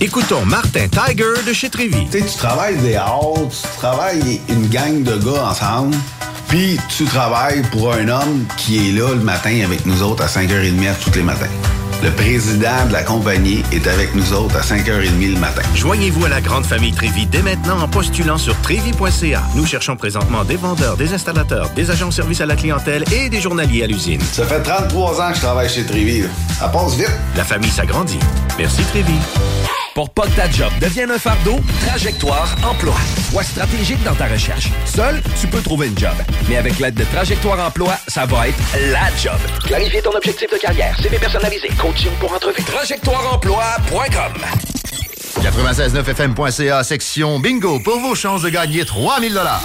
Écoutons Martin Tiger de chez Trévy. Tu sais, tu travailles des heures, tu travailles une gang de gars ensemble, puis tu travailles pour un homme qui est là le matin avec nous autres à 5h30 tous les matins. Le président de la compagnie est avec nous autres à 5h30 le matin. Joignez-vous à la grande famille Trévi dès maintenant en postulant sur trévi.ca. Nous cherchons présentement des vendeurs, des installateurs, des agents de service à la clientèle et des journaliers à l'usine. Ça fait 33 ans que je travaille chez Trévi. Ça passe vite. La famille s'agrandit. Merci Trévi. Pour pas que ta job devienne un fardeau, Trajectoire Emploi. Sois stratégique dans ta recherche. Seul, tu peux trouver une job. Mais avec l'aide de Trajectoire Emploi, ça va être la job. Clarifier ton objectif de carrière, CV personnalisé, coaching pour entrevue. TrajectoireEmploi.com 969fm.ca, section bingo, pour vos chances de gagner 3000 dollars.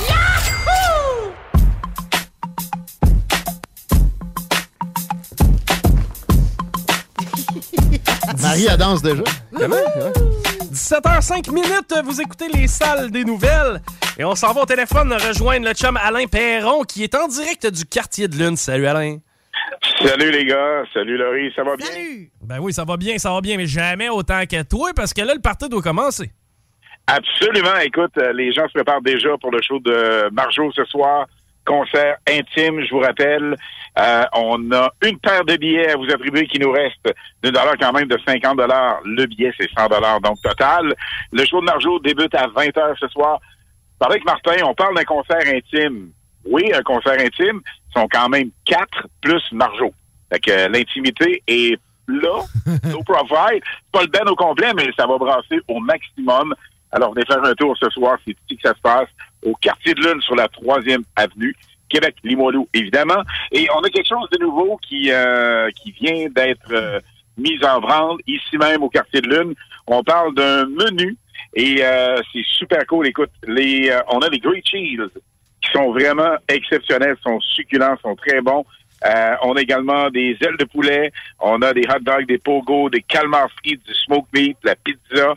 Marie, elle danse déjà. Comment? 17h05 minutes, vous écoutez les salles des nouvelles. Et on s'en va au téléphone rejoindre le chum Alain Perron qui est en direct du quartier de Lune. Salut Alain. Salut les gars, salut Laurie, ça va bien? Ben oui, ça va bien, ça va bien, mais jamais autant que toi parce que là, le party doit commencer. Absolument. Écoute, euh, les gens se préparent déjà pour le show de Marjo ce soir. Concert intime, je vous rappelle. Euh, on a une paire de billets à vous attribuer qui nous reste d'une dollar quand même de 50 dollars. Le billet, c'est 100 dollars donc total. Le show de Marjo débute à 20 heures ce soir. Parlez avec Martin, on parle d'un concert intime. Oui, un concert intime. Ils sont quand même quatre plus Marjo. Fait que euh, l'intimité est là, no profile. Pas le ben au complet, mais ça va brasser au maximum. Alors, venez faire un tour ce soir, c'est ici que ça se passe, au quartier de Lune sur la troisième avenue. Québec, Limoilou, évidemment. Et on a quelque chose de nouveau qui, euh, qui vient d'être euh, mis en branle ici même au quartier de Lune. On parle d'un menu et euh, c'est super cool. Écoute, on a les Great Cheese qui sont vraiment exceptionnels, sont succulents, sont très bons. On a également des ailes de poulet, on a des hot dogs, des pogo, des calmars frites, du smoke meat, la pizza,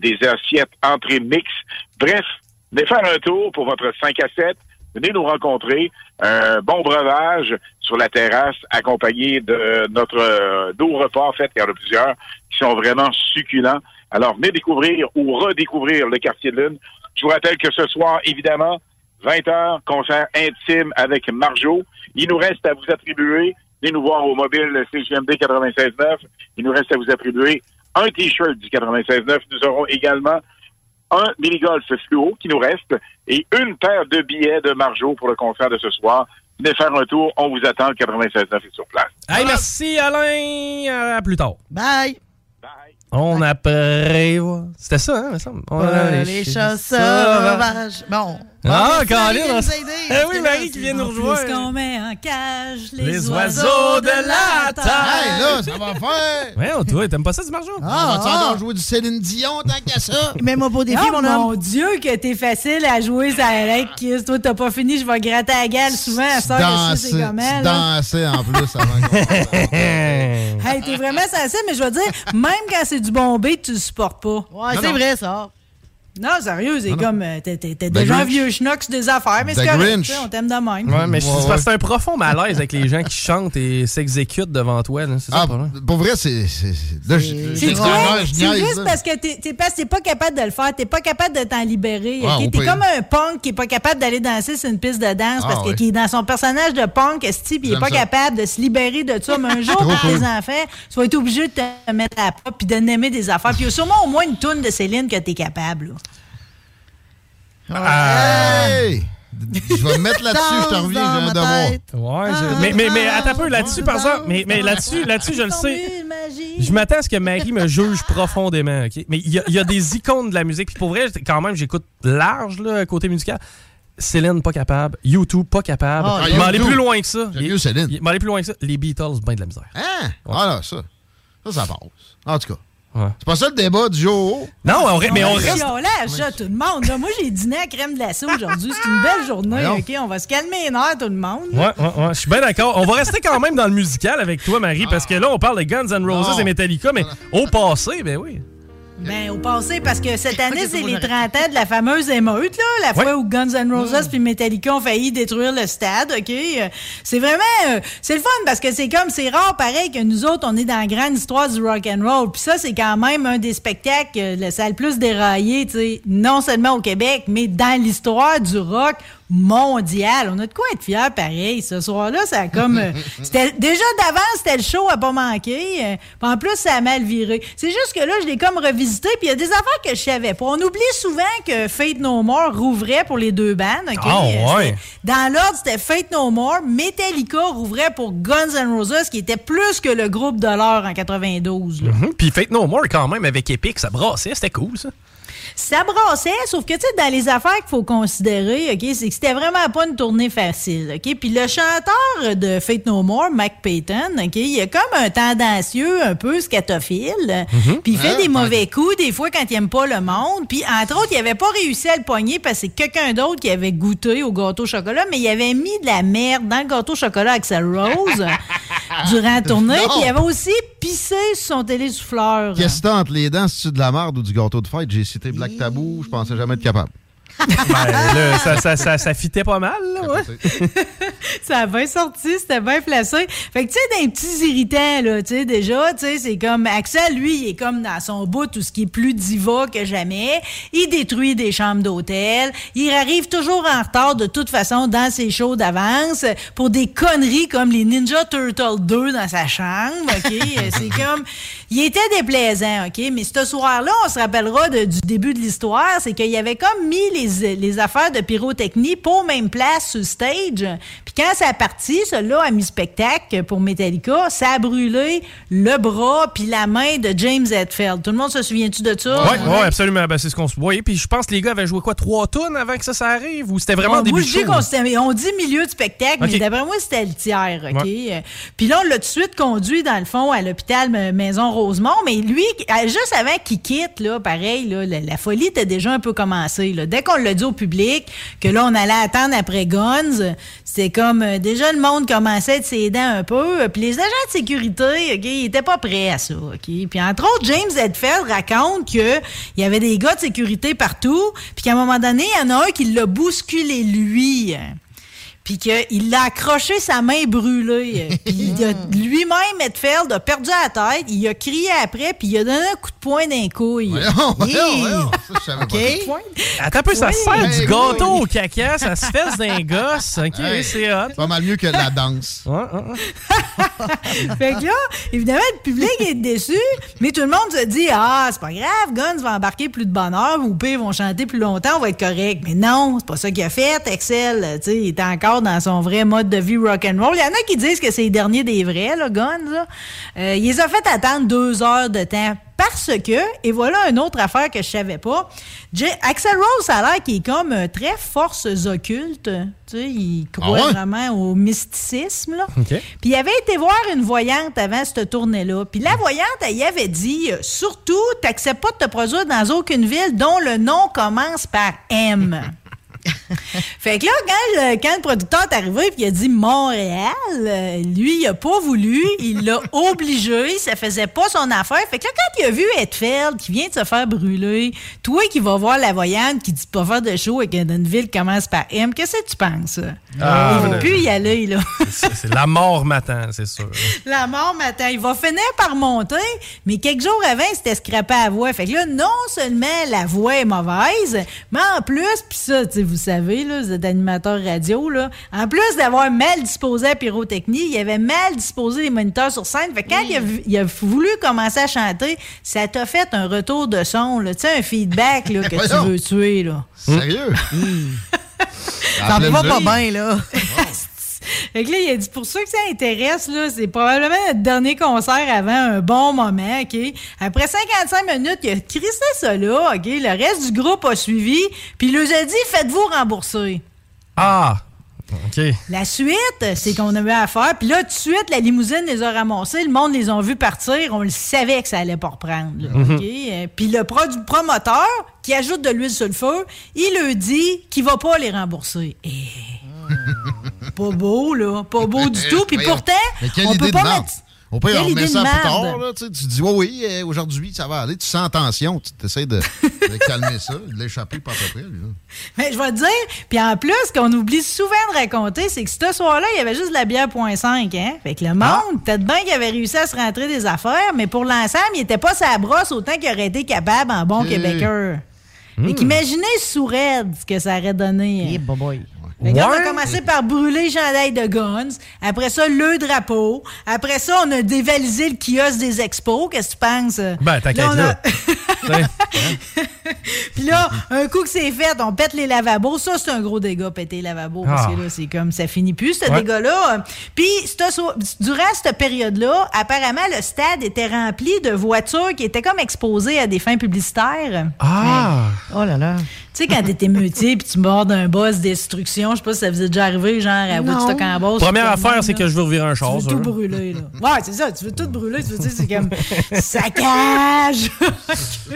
des assiettes entrées mix. Bref, venez faire un tour pour votre 5 à 7. Venez nous rencontrer. Un bon breuvage sur la terrasse, accompagné de notre euh, dos repas. Fait, il y en a plusieurs qui sont vraiment succulents. Alors, venez découvrir ou redécouvrir le quartier de Lune. Je vous rappelle que ce soir, évidemment, 20 heures, concert intime avec Marjo. Il nous reste à vous attribuer, venez nous voir au mobile CGMD 96.9. Il nous reste à vous attribuer un T-shirt du 96.9. Nous aurons également un mini-golf fluo qui nous reste et une paire de billets de Marjo pour le concert de ce soir. Venez faire un tour, on vous attend, le 96.9 est sur place. Hey, merci Alain. À plus tard. Bye. On après. C'était ça, hein, me semble. On a les chats sauvages. Bon. Ah, Bon, Colin, Marie on- nous a aidés, Eh oui, Marie qui vient nous c'est- rejoindre. Puisqu'on met en cage les, Les oiseaux, oiseaux de la terre. Hey, là, ça va faire. Ouais, toi, t'aimes pas ça du margeau? Ah, on va encore jouer du Céline Dion tant qu'à ça? Mets-moi beau défi, Oh, mon homme. mon Dieu, que t'es facile à jouer, ça Alex Kiss. Toi, t'as pas fini, je vais gratter la gale souvent. À ça, que c'est Danser, comme elle. dansais en plus avant qu'on- Hey, t'es vraiment sensible, mais je veux dire, même quand c'est du bon beat, tu le supportes pas. Ouais, c'est vrai, ça. Non, sérieux, c'est comme. euh, T'es t'es- t'es The déjà un vieux schnock sur des affaires, mais c'est correct. Grinch. tu sais, On t'aime de même. Ouais, mais c'est Ouais, parce que ouais. c'est un profond malaise avec les gens qui chantent et s'exécutent devant toi. là. C'est ça Ah, pour vrai, c'est. c'est- juste parce que t'es- t'es pas, t'es pas capable de le faire. T'es pas capable de t'en libérer. Ah, T'es comme un punk qui est pas capable d'aller danser sur une piste de danse Ah, parce que ouais. qui est dans son personnage de punk, esti, puis il est pas ça. capable de se libérer de ça. Mais un jour, quand tes enfants, tu vas être obligé de te mettre à pas puis de n'aimer des affaires. Puis il y a sûrement au moins une toune de Céline que t'es capable. Là. Hey! Je vais me mettre là-dessus, je te reviens, j'ai un devoir. Ouais, je- mais, mais, mais attends un peu là-dessus, par exemple. Mais, mais là-dessus, là-dessus, je le sais. Je m'attends à ce que Marie me juge profondément, OK? Mais il y, a- il y a des icônes de la musique. Puis pour vrai, quand même, j'écoute large, là, côté musical. Céline, pas capable. YouTube, pas capable. Ah, il m'en aller plus loin que ça. J'aime mieux Céline. Il m'en aller plus loin que ça. Les Beatles, ben de la misère. Hein? Voilà, ça. Ça, ça passe. En tout cas. C'est pas ça le débat du jour? Non, on, mais on On reste. là, tout le monde. Là, moi, j'ai dîné à crème glacée aujourd'hui. C'est une belle journée. OK? On va se calmer les nerfs, tout le monde. Ouais, ouais, ouais, je suis bien d'accord. On va rester quand même dans le musical avec toi, Marie, parce que là, on parle de Guns N' Roses Non. et Metallica, mais au passé, ben oui. Ben, au passé, parce que cette année, c'est les 30 ans de la fameuse émeute, là, la Ouais. fois où Guns N' Roses puis Metallica ont failli détruire le stade, OK? Euh, C'est vraiment... euh, c'est le fun, parce que c'est comme... C'est rare, pareil, que nous autres, on est dans la grande histoire du rock and roll. Puis ça, c'est quand même un des spectacles, euh, le, ça a le plus déraillé, tu sais, non seulement au Québec, mais dans l'histoire du rock mondial. On a de quoi être fiers, pareil. Ce soir-là, ça a comme... euh, c'était Déjà d'avant, c'était le show à pas manquer. euh, puis en plus, ça a mal viré. C'est juste que là, je l'ai comme revisité, puis il y a des affaires que je savais pas. On oublie souvent que Fate No More rouvrait pour les deux bandes. OK? Ah, Euh, ouais. Dans l'ordre, c'était Fate No More. Metallica rouvrait pour Guns N' Roses, qui était plus que le groupe de l'heure en 92. là. Mhm. Puis Fate No More, quand même, avec Epic, ça brassait, c'était cool, ça. Ça brassait, sauf que, tu sais, dans les affaires qu'il faut considérer, OK, c'est que c'était vraiment pas une tournée facile, OK? Puis le chanteur de Fate No More, Mike Payton, OK, il est comme un tendancieux, un peu scatophile. Mhm. Puis il fait Ah, des mauvais coups, des fois, quand il aime pas le monde. Puis, entre autres, il avait pas réussi à le pogner parce que c'est quelqu'un d'autre qui avait goûté au gâteau au chocolat, mais il avait mis de la merde dans le gâteau au chocolat avec sa Rose durant la tournée. Puis il avait aussi pissé sur son télésouffleur. Qu'est-ce que entre les dents? C'est-tu de la merde ou du gâteau de fête? J'ai cité Tabou, je pensais jamais être capable. Ben, là, ça, ça, ça, ça fitait pas mal, là, ouais. Ça a bien sorti, c'était bien placé. Fait que, tu sais, des petits irritants, là, tu sais, déjà, tu sais, c'est comme Axel, lui, il est comme dans son bout, tout ce qui est plus diva que jamais. Il détruit des chambres d'hôtel. Il arrive toujours en retard, de toute façon, dans ses shows d'avance, pour des conneries comme les Ninja Turtles 2 dans sa chambre, OK? Euh, c'est comme... Il était déplaisant, OK? Mais ce soir-là, on se rappellera de- du début de l'histoire, c'est qu'il avait comme mis les, les affaires de pyrotechnie pas aux mêmes places sur stage. Quand ça a parti, celui-là a mis spectacle pour Metallica, ça a brûlé le bras puis la main de James Hetfield. Tout le monde se souvient-tu de ça? Ouais, ouais, absolument. Ben, c'est ce qu'on se voyait. Puis je pense que les gars avaient joué quoi, trois tonnes avant que ça, ça arrive? Ou c'était vraiment au début je show? dis qu'on on dit milieu de spectacle, mais d'après moi, c'était le tiers, OK? Ouais. Euh, Puis là, on l'a tout de suite conduit, dans le fond, à l'hôpital Maison Rosemont, mais lui, euh, juste avant qu'il quitte, là, pareil, là, la, la folie était déjà un peu commencée. Là. Dès qu'on l'a dit au public, que là, on allait attendre après Guns, c'était comme, euh, déjà, le monde commençait ses dents un peu, puis les agents de sécurité, OK, ils étaient pas prêts à ça, OK? Puis entre autres, James Hetfield raconte que il y avait des gars de sécurité partout, puis qu'à un moment donné, il y en a un qui l'a bousculé, lui. Puis qu'il l'a accroché sa main brûlée. Puis il a- lui-même, Hetfield, a perdu la tête. Il a crié après, puis il a donné un coup de poing d'un couille. Voyons, voyons, voyons. Ça, je savais pas OK? Attends un peu, ça Oui. sert du Hey, gâteau oui. au caca, ça se fait d'un gosse. OK, Hey, c'est hot. Pas mal mieux que la danse. fait que là, évidemment, le public est déçu, mais tout le monde se dit Ah, c'est pas grave, Guns va embarquer plus de bonheur, ou pire, ils vont chanter plus longtemps, on va être correct. Mais non, c'est pas ça qu'il a fait. Excel, tu sais, il est encore dans son vrai mode de vie rock'n'roll. Il y en a qui disent que c'est le dernier des vrais, là, Guns. Là. Euh, il les a fait attendre deux heures de temps. Parce que, et voilà une autre affaire que je savais pas, J- Axel Rose, ça a l'air qu'il est comme euh, très forces occultes. Tu sais, il croit Ah ouais? vraiment au mysticisme. Là. Puis il avait été voir une voyante avant cette tournée-là. Puis la voyante, elle y avait dit euh, surtout, t'acceptes pas de te produire dans aucune ville dont le nom commence par M. fait que là, quand le, quand le producteur est arrivé puis il a dit Montréal, euh, lui, il a pas voulu, il l'a obligé, ça faisait pas son affaire. Fait que là, quand il a vu Hetfield qui vient de se faire brûler, toi qui vas voir la voyante qui dit pas faire de show et que dans une ville commence par M, qu'est-ce que tu penses? Ah, il va ben, plus y aller, là. C'est la mort m'attend, c'est sûr. La mort m'attend. Il va finir par monter, mais quelques jours avant, il s'était scrappé à la voix. Fait que là, non seulement la voix est mauvaise, mais en plus, puis ça, tu sais, vous savez, savez, là, vous êtes animateur radio, là. En plus d'avoir mal disposé la pyrotechnie, il avait mal disposé les moniteurs sur scène. Fait que quand il, a, vu- il a voulu commencer à chanter, ça t'a fait un retour de son, là. Tu sais, un feedback, là, que tu veux tuer, là. Sérieux? Ça va pas bien, là. Fait que là, il a dit, pour ceux que ça intéresse, là, c'est probablement notre dernier concert avant un bon moment, OK? Après 55 minutes, il a crissé ça là, OK? Le reste du groupe a suivi, puis il leur a dit, faites-vous rembourser. Ah! OK. La suite, c'est qu'on avait à faire. Puis là, tout de suite, la limousine les a ramassés. Le monde les a vus partir. On le savait que ça allait pas reprendre. là, Mhm. Puis le produ- promoteur, qui ajoute de l'huile sur le feu, il leur dit qu'il va pas les rembourser. Et... pas beau, là. Pas beau du tout. Puis pourtant, on peut pas mettre... On peut y remettre ça plus tard. Là, tu sais, tu dis, oui, oui, euh, aujourd'hui, ça va aller. Tu sens en tension. Tu essaies de, de calmer ça, de l'échapper pas à peu près. là. Mais je vais te dire, puis en plus, ce qu'on oublie souvent de raconter, c'est que ce soir-là, il y avait juste de la bière point 5, hein? Fait que le monde, peut-être bien qu'il avait réussi à se rentrer des affaires, mais pour l'ensemble, il était pas sa brosse autant qu'il aurait été capable en bon Ok. québécois. Fait qu'imaginez sous raide ce que ça aurait donné. hein. Fait que on a commencé par brûler le chandail de Guns. Après ça, le drapeau. Après ça, on a dévalisé le kiosque des expos. Qu'est-ce que tu penses? Ben, t'inquiète Là, a- Puis là, un coup que c'est fait, on pète les lavabos. Ça, c'est un gros dégât, péter les lavabos. Parce Ah. que là, c'est comme, ça finit plus, ce Ouais. dégât-là. Puis, durant cette période-là, apparemment, le stade était rempli de voitures qui étaient comme exposées à des fins publicitaires. Ah! Oh là là. Tu sais, quand t'es émeutier puis tu mords d'un boss destruction, je sais pas si ça vous est déjà arrivé, genre à. Woodstock en boss. Première affaire, c'est que je veux revirer un Tu char. veux ça, tout là. brûler, là. Ouais, c'est ça, tu veux tout brûler. Tu veux dire, c'est comme saccage.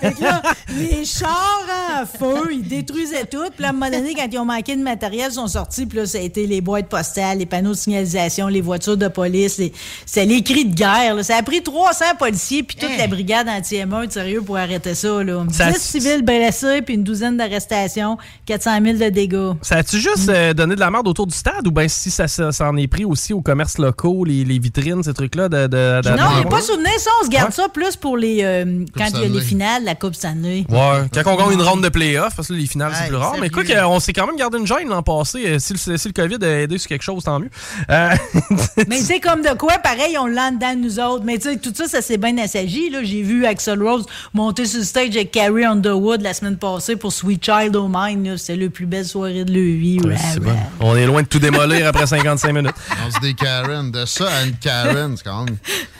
fait que là, les chars en feu, ils détruisaient tout. Puis à un moment donné, quand ils ont manqué de matériel, ils sont sortis. Puis là, ça a été les boîtes postales, les panneaux de signalisation, les voitures de police. les- C'est les cris de guerre. là. Ça a pris 300 policiers puis toute la brigade anti-émeute, sérieux, pour arrêter ça. Là. Ça- 10 civils blessés puis une douzaine d'arrestations, 400 000 de dégâts. Ça a-tu juste euh, donné de la merde autour du stade ou bien si ça, ça s'en est pris aussi aux commerces locaux, les, les vitrines, ces trucs-là? De, de, de- Non, a pas souvenir ça. On se garde Ouais. ça plus pour les euh, quand il y a les finales, la Coupe Stanley. Ouais, quand on gagne une ronde de playoff, parce que là, les finales, c'est plus rare. Mais quoi qu'on s'est quand même gardé une gêne l'an passé. Euh, Si le, si le COVID a aidé sur quelque chose, tant mieux. Euh, Mais c'est comme de quoi, pareil, on l'a dedans nous autres. Mais tu sais, tout ça, ça s'est bien assagi. là. J'ai vu Axel Rose monter sur le stage avec Carrie Underwood la semaine passée pour Sweet Child O' Mine. C'était la plus belle soirée de leur vie. Ouais, Ouais, c'est ouais. bon. On est loin de tout démolir après 55 minutes. On se des Karen. De ça à une Karen, c'est quand même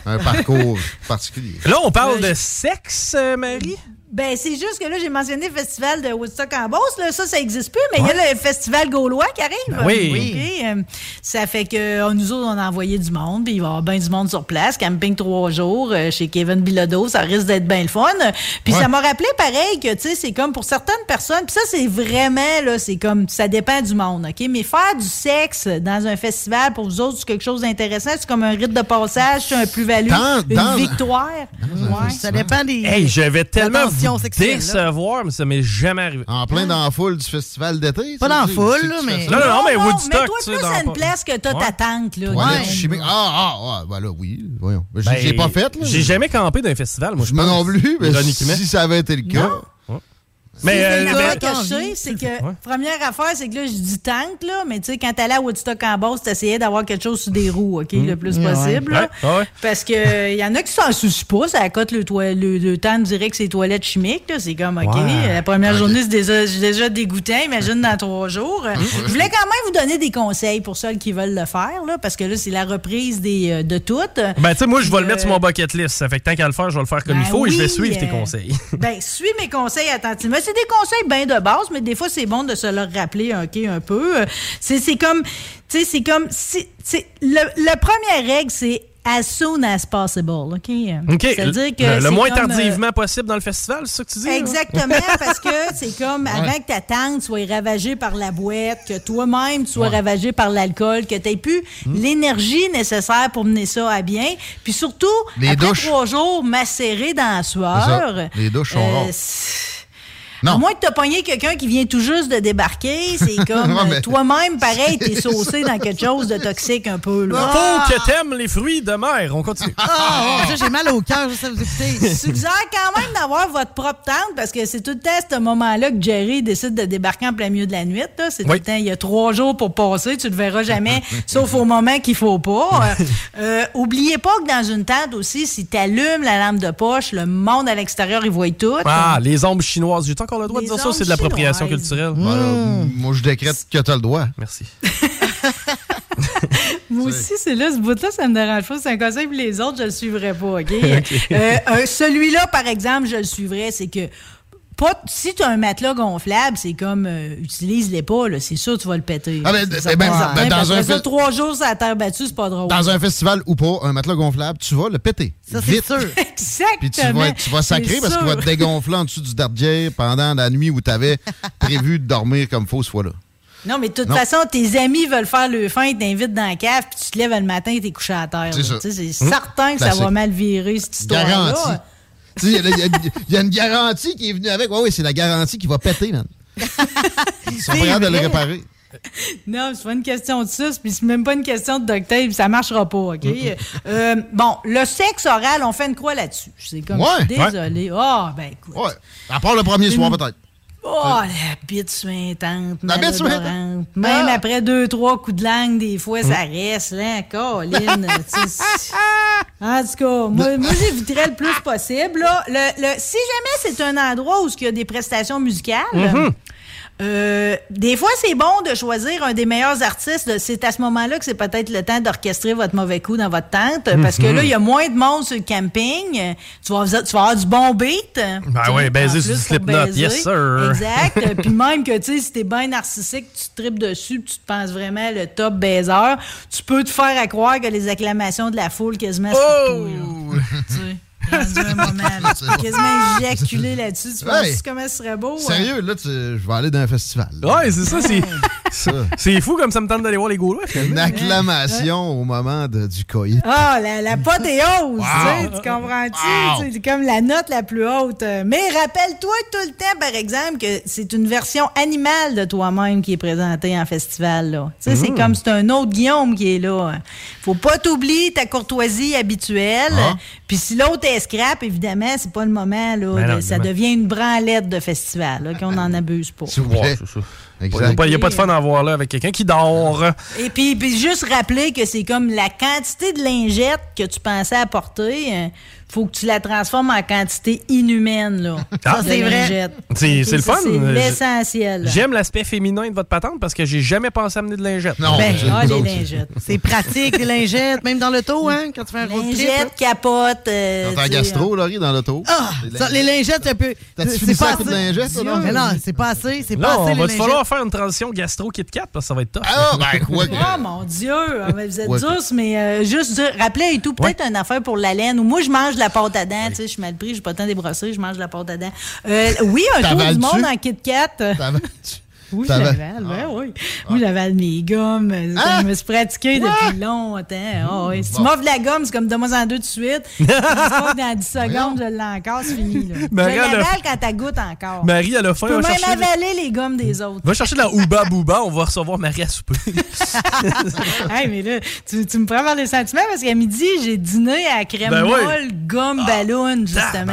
un parcours particulier. Là, on parle de sexe, euh, Marie? Ben, c'est juste que là, j'ai mentionné le festival de Woodstock en Beauce. Là, ça, ça existe plus, mais il y a le festival gaulois qui arrive. Ben oui. OK, euh, ça fait que euh, nous autres, on a envoyé du monde, puis il va y avoir bien du monde sur place. Camping trois jours euh, chez Kevin Bilodeau, ça risque d'être bien le fun. Puis Ouais. ça m'a rappelé pareil que, tu sais, c'est comme pour certaines personnes, puis ça, c'est vraiment, là, c'est comme, ça dépend du monde, OK? Mais faire du sexe dans un festival, pour vous autres, c'est quelque chose d'intéressant. C'est comme un rite de passage, c'est un plus-value, une dans- victoire. Ouais. Ça dépend des. Hey, je vais tellement vous sexuelle, décevoir, mais ça m'est jamais arrivé. En plein dans la foule du festival d'été. Pas dans la foule, là, mais-. Non, non, non, mais Woodstock, mets-toi tu sais, plus à une place que t'as ta tante, là. Chimique. Ah, ah, ah, ben là, oui. Voyons. Ben, j'ai Ben, pas fait, là. J'ai jamais campé d'un festival, moi. je pense. non plus, mais si ça avait été le cas. Mais, euh, mais- sais, c'est que, première affaire, c'est que là, je dis tank, là, mais tu sais, quand t'allais à Woodstock en Beauce, t'essayais d'avoir quelque chose sur des roues, OK, le plus Ouais. possible, là. Ouais, ouais. Parce que, il y en a qui s'en soucient pas, ça cote le, le, le temps direct que c'est toilettes chimiques, là. C'est comme, OK, Ouais. la première journée, c'est déjà, déjà dégoûtant, imagine dans trois jours. Je voulais quand même vous donner des conseils pour ceux qui veulent le faire, là, parce que là, c'est la reprise des, euh, de toutes. Ben, tu sais, moi, je vais le mettre euh, sur mon bucket list. Ça fait que tant qu'à le faire, je vais le faire comme Ben il faut et je vais suivre tes euh, conseils. Ben, suis mes conseils attentivement. C'est des conseils bien de base, mais des fois, c'est bon de se le rappeler ok, un peu. Euh, C'est c'est comme, tu sais, c'est comme, c'est- le, la première règle, c'est as soon as possible, OK? OK. C'est-à-dire que le, moins comme, euh, tardivement possible dans le festival, c'est ça que tu dis? Exactement, parce que c'est comme avant que ta tante soit ravagée par la boîte, que toi-même tu sois ravagé par l'alcool, que tu plus Hmm. l'énergie nécessaire pour mener ça à bien. Puis surtout, Les après douches. trois jours macérés dans la sueur. Les douches sont rares. Non. À moins que tu pogné quelqu'un qui vient tout juste de débarquer, c'est comme Ouais, mais- toi-même, pareil, t'es saucé dans quelque chose de toxique un peu. Là. Faut que t'aimes les fruits de mer. On continue. Ah, ça, j'ai mal au cœur, juste à vous écouter. Suggère quand même d'avoir votre propre tente parce que c'est tout le temps à ce moment-là que Jerry décide de débarquer en plein milieu de la nuit. là. C'est tout Oui. le temps, il y a trois jours pour passer, tu le verras jamais, sauf au moment qu'il faut pas. Euh, euh, oubliez pas que dans une tente aussi, si tu allumes la lampe de poche, le monde à l'extérieur, il voit tout. Ah, les ombres chinoises. J'ai encore le droit de dire ça c'est de l'appropriation culturelle? Voilà, Moi, je décrète que t'as le droit. Merci. Moi aussi, c'est là, ce bout-là, ça me dérange pas. C'est un conseil pour les autres, je le suivrai pas, OK? Euh, euh, Celui-là, par exemple, je le suivrais, c'est que pas, si tu as un matelas gonflable, c'est comme euh, utilise-les pas, là, c'est sûr tu vas le péter. Ah, ben, ben, ben, ben, dans un ça, trois jours sur la terre battue, c'est pas drôle. Dans un festival ou pas, un matelas gonflable, tu vas le péter. Ça, c'est sûr. Exactement. Puis tu vas, tu vas sacrer parce qu'il va te dégonfler en dessous du dardier pendant la nuit où tu avais prévu de dormir comme faux ce fois-là. Non, mais de toute Non. façon, tes amis veulent faire le fin, ils t'invitent dans la cave, puis tu te lèves le matin et t'es couché à terre. C'est Hum. certain que ça va mal virer, cette histoire-là. Il y, a- y y une garantie qui est venue avec. Oui, oui, c'est la garantie qui va péter, man. Ils sont capables de le réparer. Non, c'est pas une question de ça, puis c'est même pas une question de tape, ça marchera pas, OK? Euh, bon, le sexe oral, on fait une croix là-dessus. C'est comme, Ouais. désolé. Ah, ben écoute. Ouais. À part le premier soir, peut-être. Oh, la bite suintante, La bite suintante? Même Ah. après deux, trois coups de langue, des fois, ça reste, là, sais, c'est- en tout cas, moi, moi j'éviterais le plus possible. Là. Le, le- si jamais c'est un endroit où il y a des prestations musicales, Mhm. Euh, des fois, c'est bon de choisir un des meilleurs artistes. C'est à ce moment-là que c'est peut-être le temps d'orchestrer votre mauvais coup dans votre tente. Parce que Mhm. là, il y a moins de monde sur le camping. Tu vas, tu vas avoir du bon beat. Ben sais, baiser sur du pour Slipknot, yes, sir. Exact. puis même que, tu sais, si t'es bien narcissique, tu te tripes dessus, tu te penses vraiment le top baiser, tu peux te faire à croire que les acclamations de la foule quasiment se Oh! retouillent, là. Rendu un moment, là, tu peux quasiment éjaculer là-dessus. Tu penses comment ce serait beau? hein? Sérieux, là, tu- je vais aller dans un festival. Ouais, c'est ça. C'est, c'est fou comme ça me tente d'aller voir les Gaulois. Une acclamation au moment de- du coït. Ah, la, la l'apothéose, Wow. tu sais, tu comprends-tu? Wow. C'est comme la note la plus haute. Mais rappelle-toi tout le temps, par exemple, que c'est une version animale de toi-même qui est présentée en festival. là. Tu sais, C'est Mm. comme c'est un autre Guillaume qui est là. Faut pas t'oublier ta courtoisie habituelle. Ah. Puis si l'autre est scrap, évidemment, c'est pas le moment. Là, Ben non, ça devient une branlette de festival, là, qu'on n'en abuse pas. S'il vous plaît. Ouais, c'est ça. Il n'y a pas de fun à voir là avec quelqu'un qui dort. Et puis, puis juste rappeler que c'est comme la quantité de lingettes que tu pensais apporter, euh, faut que tu la transformes en quantité inhumaine, là. Ah. C'est vrai. lingettes. C'est- c'est le ça, fun. C'est l'essentiel. J'aime l'aspect féminin de votre patente parce que j'ai jamais pensé à amener de lingettes. Non, Ben, c'est ah, les lingettes. C'est pratique, les lingettes, même dans l'auto, hein, quand tu fais un road trip. Lingettes, capotes. euh, T'as un gastro, Laurie, dans l'auto. Ah, ça, les lingettes, un peu. T'as-tu c'est fini ça pas à coup de assez. lingettes, toi, non? Mais non, c'est pas assez, c'est pas assez, on les va lingettes. falloir faire une transition gastro-Kit 4 parce que ça va être tough. Ah, ben, quoi que- Oh mon Dieu, Ah, mais vous êtes douce, mais euh, juste dire, rappelez et tout, peut-être une affaire pour la laine, ou moi je mange de la pâte à dents, tu sais, je suis mal pris, j'ai pas le temps de débrossé, je mange de la pâte à dents. Euh, oui, un tour du monde en Kit Kat. Oui, j'avale, ben oui. Moi, j'avale mes gommes. euh, Ah! Je me suis pratiqué depuis longtemps. Ah oui. Si tu m'offres de la gomme, c'est comme donne-moi en deux de suite. Que dans 10 secondes, je l'ai encore, c'est fini. Là. Marie, je elle a- l'avale quand t'as goûte encore. Marie, elle a faim. tu peux va même avaler les gommes des autres. va chercher la Ouba Booba. On va recevoir Marie à souper. hey, mais là, tu, tu me prends par les sentiments parce qu'à midi, j'ai dîné à crème Ben oui. Ah, molle, gomme, ballon, justement.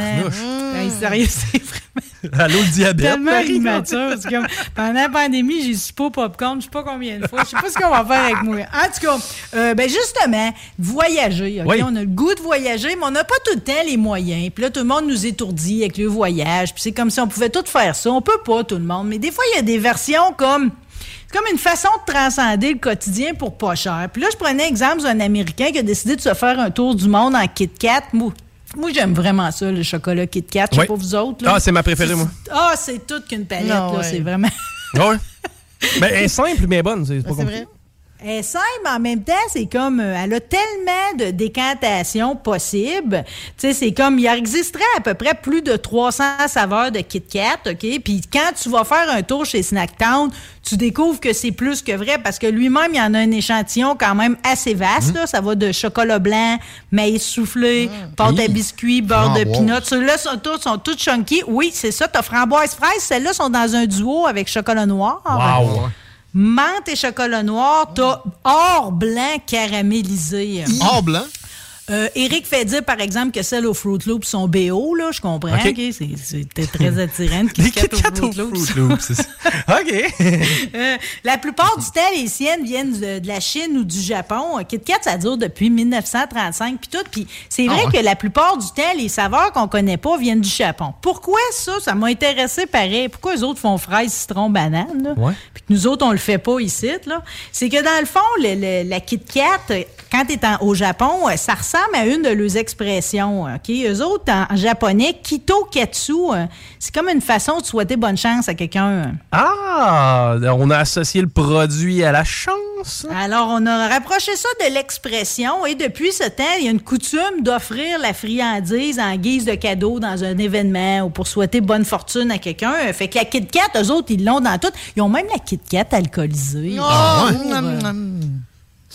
Hey, sérieux, c'est vraiment Allô, le diabète. tellement immature. C'est comme, pendant la pandémie, j'ai su pas popcorn, je sais pas combien de fois. Je sais pas ce qu'on va faire avec moi. En tout cas, euh, ben justement, voyager. Oui. On a le goût de voyager, mais on n'a pas tout le temps les moyens. Puis là, tout le monde nous étourdit avec le voyage. Puis c'est comme si on pouvait tout faire ça. On peut pas, tout le monde. Mais des fois, il y a des versions comme... Comme une façon de transcender le quotidien pour pas cher. Puis là, je prenais exemple d'un Américain qui a décidé de se faire un tour du monde en Kit Kat. Moi, j'aime vraiment ça, le chocolat Kit Kat. Je sais Oui. pas vous autres. là. Ah, c'est ma préférée, moi. Ah, c'est toute qu'une palette, Non, là. ouais. C'est vraiment. Ouais? Ben, elle est simple, mais bonne. C'est pas C'est compliqué. vrai? Elle est simple, mais en même temps, c'est comme, euh, elle a tellement de décantations possibles. Tu sais, c'est comme, il existerait à peu près plus de 300 saveurs de Kit Kat, OK? Puis quand tu vas faire un tour chez Snacktown, tu découvres que c'est plus que vrai parce que lui-même, il y en a un échantillon quand même assez vaste. Mmh. là. Ça va de chocolat blanc, maïs soufflé, pâte à biscuits, beurre de peanut. Ceux-là sont tous, sont tous chunky. Oui, c'est ça. T'as framboise fraise. Celles-là sont dans un duo avec chocolat noir. Wow. Menthe et chocolat noir. T'as or blanc caramélisé. Or blanc? Euh, Eric fait dire, par exemple, que celles au Fruit Loops sont BO, là, je comprends. OK. C'était très attirant. Kit Kat au Fruit Loops. OK. Euh, la plupart du temps, les siennes viennent de, de la Chine ou du Japon. Euh, Kit Kat, ça dure depuis 1935 puis tout. Puis c'est vrai Ah ouais. que la plupart du temps, les saveurs qu'on connaît pas viennent du Japon. Pourquoi ça? Ça m'a intéressé pareil. Pourquoi les autres font fraise, citron, banane? là? Ouais. Puis que nous autres, on le fait pas ici. là? C'est que dans le fond, le- le- la Kit Kat, quand tu es au Japon, euh, ça ressemble à une de leurs expressions. OK? Eux autres, en, japonais, Kito Katsu, euh, c'est comme une façon de souhaiter bonne chance à quelqu'un. Ah, on a associé le produit à la chance. Alors, on a rapproché ça de l'expression et depuis ce temps, il y a une coutume d'offrir la friandise en guise de cadeau dans un événement ou pour souhaiter bonne fortune à quelqu'un. Fait que la Kit Kat, eux autres, ils l'ont dans tout. Ils ont même la Kit Kat alcoolisée. Ah? Pour, euh,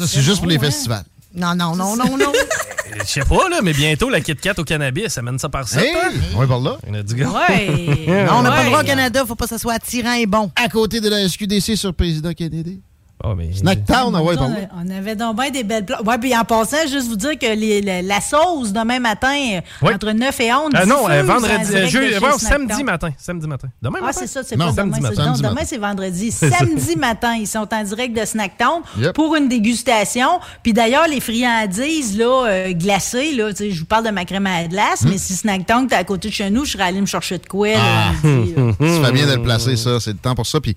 Ça, c'est juste pour les festivals. Non, non, non, non, non. Je sais pas, là, mais bientôt, la Kit Kat au cannabis, ça mène ça par ça. Hey, on est par là. On a du gars. Ouais. Non, on n'a pas le droit au Canada, faut pas que ça soit attirant et bon. À côté de la SQDC sur Président Kennedy. Oh, mais... Snacktown, ah ouais, on, là. a- on avait donc bien des belles plats. Ouais, puis en passant, juste vous dire que les- la, la sauce demain matin, euh, Ouais. entre 9 et 11, Ah non, euh, vendredi, bon, Snacktown. samedi matin. Samedi matin. Demain Ah, matin? c'est ça, c'est pas samedi demain. matin. c'est- non, Samedi demain, c'est vendredi. Samedi matin, ils sont en direct de Snacktown Yep. pour une dégustation. Puis d'ailleurs, les friandises là, euh, glacées, là, je vous parle de ma crème à la glace, mais si Snacktown t'es à côté de chez nous, je serais allé me chercher de quoi. là, Ah. là. Bien de le placer, ça. C'est le temps pour ça. Puis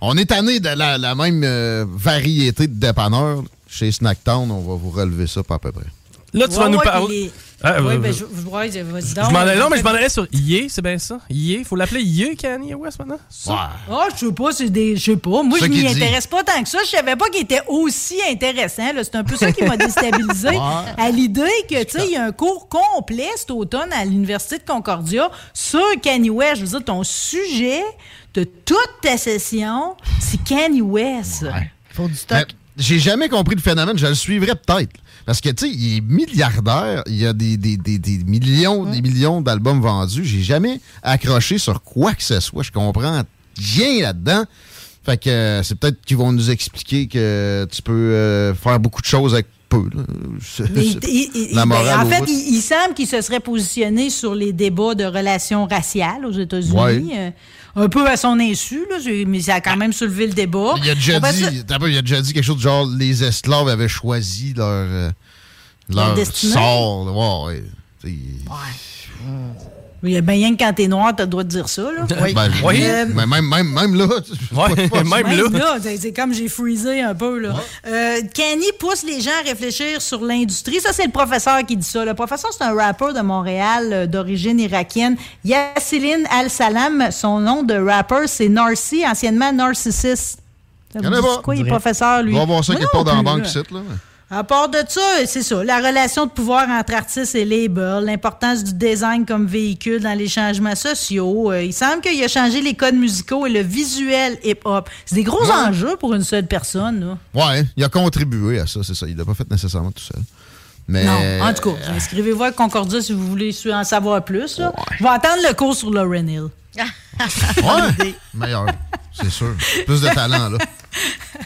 on est tanné de la, la même euh, variété de dépanneurs. Chez Snacktown, on va vous relever ça pas à peu près. Là, tu vas Ouais, nous ouais, parler. Ah, Ouais, euh, ben, je, je- ouais, je- vas-y Je donc. m'en allais, non, mais je m'en allais sur Yé, c'est bien ça? Yé, faut l'appeler Yé, Kanye West maintenant? Ça? Ah, je sais pas, c'est des. Je sais pas. Moi, je m'y dit. intéresse pas tant que ça. Je savais pas qu'il était aussi intéressant. là. C'est un peu ça qui m'a déstabilisé à l'idée que, tu sais, il y a un cours complet cet automne à l'Université de Concordia sur Kanye West. Je veux dire, ton sujet de toute ta session, c'est Kanye West. Faut du Mais J'ai jamais compris le phénomène. Je le suivrais peut-être. Parce que, tu sais, il est milliardaire. Il y a des, des- des- des millions, des millions d'albums vendus. J'ai jamais accroché sur quoi que ce soit. Je comprends rien là-dedans. Fait que euh, c'est peut-être qu'ils vont nous expliquer que tu peux euh, faire beaucoup de choses avec peu. là. C'est- Mais il- il- il- La ben, morale en fait, il, il semble qu'il se serait positionné sur les débats de relations raciales aux États-Unis. Ouais. Un peu à son insu, là, mais ça a quand même soulevé le débat. Il a déjà ça- dit, il a déjà dit quelque chose de genre les esclaves avaient choisi leur, euh, Leur sort. ouais. T'sais, Il y a bien rien que quand t'es noir, t'as le droit de dire ça. Là. ben, Euh, mais même, même, même là. pas- Même là, c'est- c'est comme j'ai freezé un peu. Là. Euh, Kanye pousse les gens à réfléchir sur l'industrie. Ça, c'est le professeur qui dit ça. Le professeur, c'est un rappeur de Montréal euh, d'origine irakienne. Yassine Al-Salam, son nom de rappeur, c'est Narcy, anciennement Narcissist. Ça vous dit pas. quoi, il est professeur, lui? Il va avoir ça quelque part dans la banque là. ici, là. À part de ça, c'est ça, la relation de pouvoir entre artistes et labels, l'importance du design comme véhicule dans les changements sociaux. Euh, il semble qu'il a changé les codes musicaux et le visuel hip-hop. C'est des gros Ouais. enjeux pour une seule personne. Ouais, il a contribué à ça, c'est ça. Il l'a pas fait nécessairement tout seul. Mais, Non, en tout cas, inscrivez-vous à Concordia si vous voulez en savoir plus. là. Je vais attendre le cours sur Lauren Hill. Ouais, meilleur, c'est sûr. Plus de talent, là.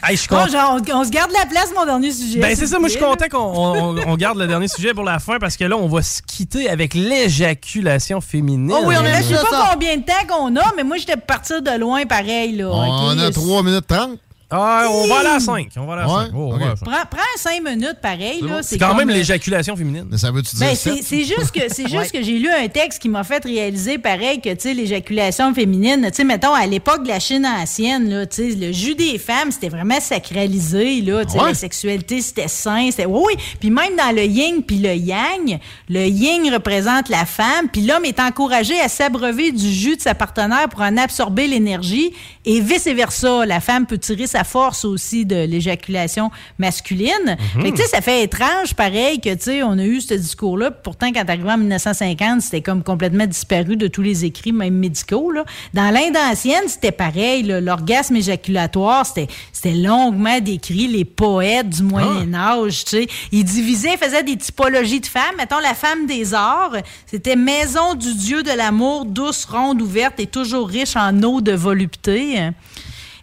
Hey, je genre, on, on se garde la place, mon dernier sujet. Ben, c'est ça, moi, je suis content qu'on on, on garde le dernier sujet pour la fin parce que là, on va se quitter avec l'éjaculation féminine. Oh oui, on a, je sais pas combien de temps qu'on a, mais moi, j'étais partir de loin pareil. Là, On a 3 minutes 30. Ah, on va aller à 5. On va à Ouais? 5. Oh, on Ok. va à cinq. Prends, prends cinq minutes pareil. là, C'est quand comme, même l'éjaculation féminine. Mais ça veut-tu Ben, c'est c'est juste que c'est juste que j'ai lu un texte qui m'a fait réaliser pareil que tu sais l'éjaculation féminine, tu sais mettons à l'époque de la Chine ancienne là, tu sais le jus des femmes, c'était vraiment sacralisé là, tu sais Ouais. la sexualité c'était sain, c'était oui oui, puis même dans le yin puis le yang, le yin représente la femme, puis l'homme est encouragé à s'abreuver du jus de sa partenaire pour en absorber l'énergie et vice versa, la femme peut tirer sa la force aussi de l'éjaculation masculine. Que, tu sais, ça fait étrange, pareil, que, tu sais, on a eu ce discours-là. Pourtant, quand arrivé en 1950, c'était comme complètement disparu de tous les écrits, même médicaux, là. Dans l'Inde ancienne, c'était pareil. L'orgasme éjaculatoire, c'était, c'était longuement décrit. Les poètes du Moyen-Âge, tu sais, ils divisaient, faisaient des typologies de femmes. Mettons, la femme des arts, c'était maison du dieu de l'amour, douce, ronde, ouverte et toujours riche en eau de volupté.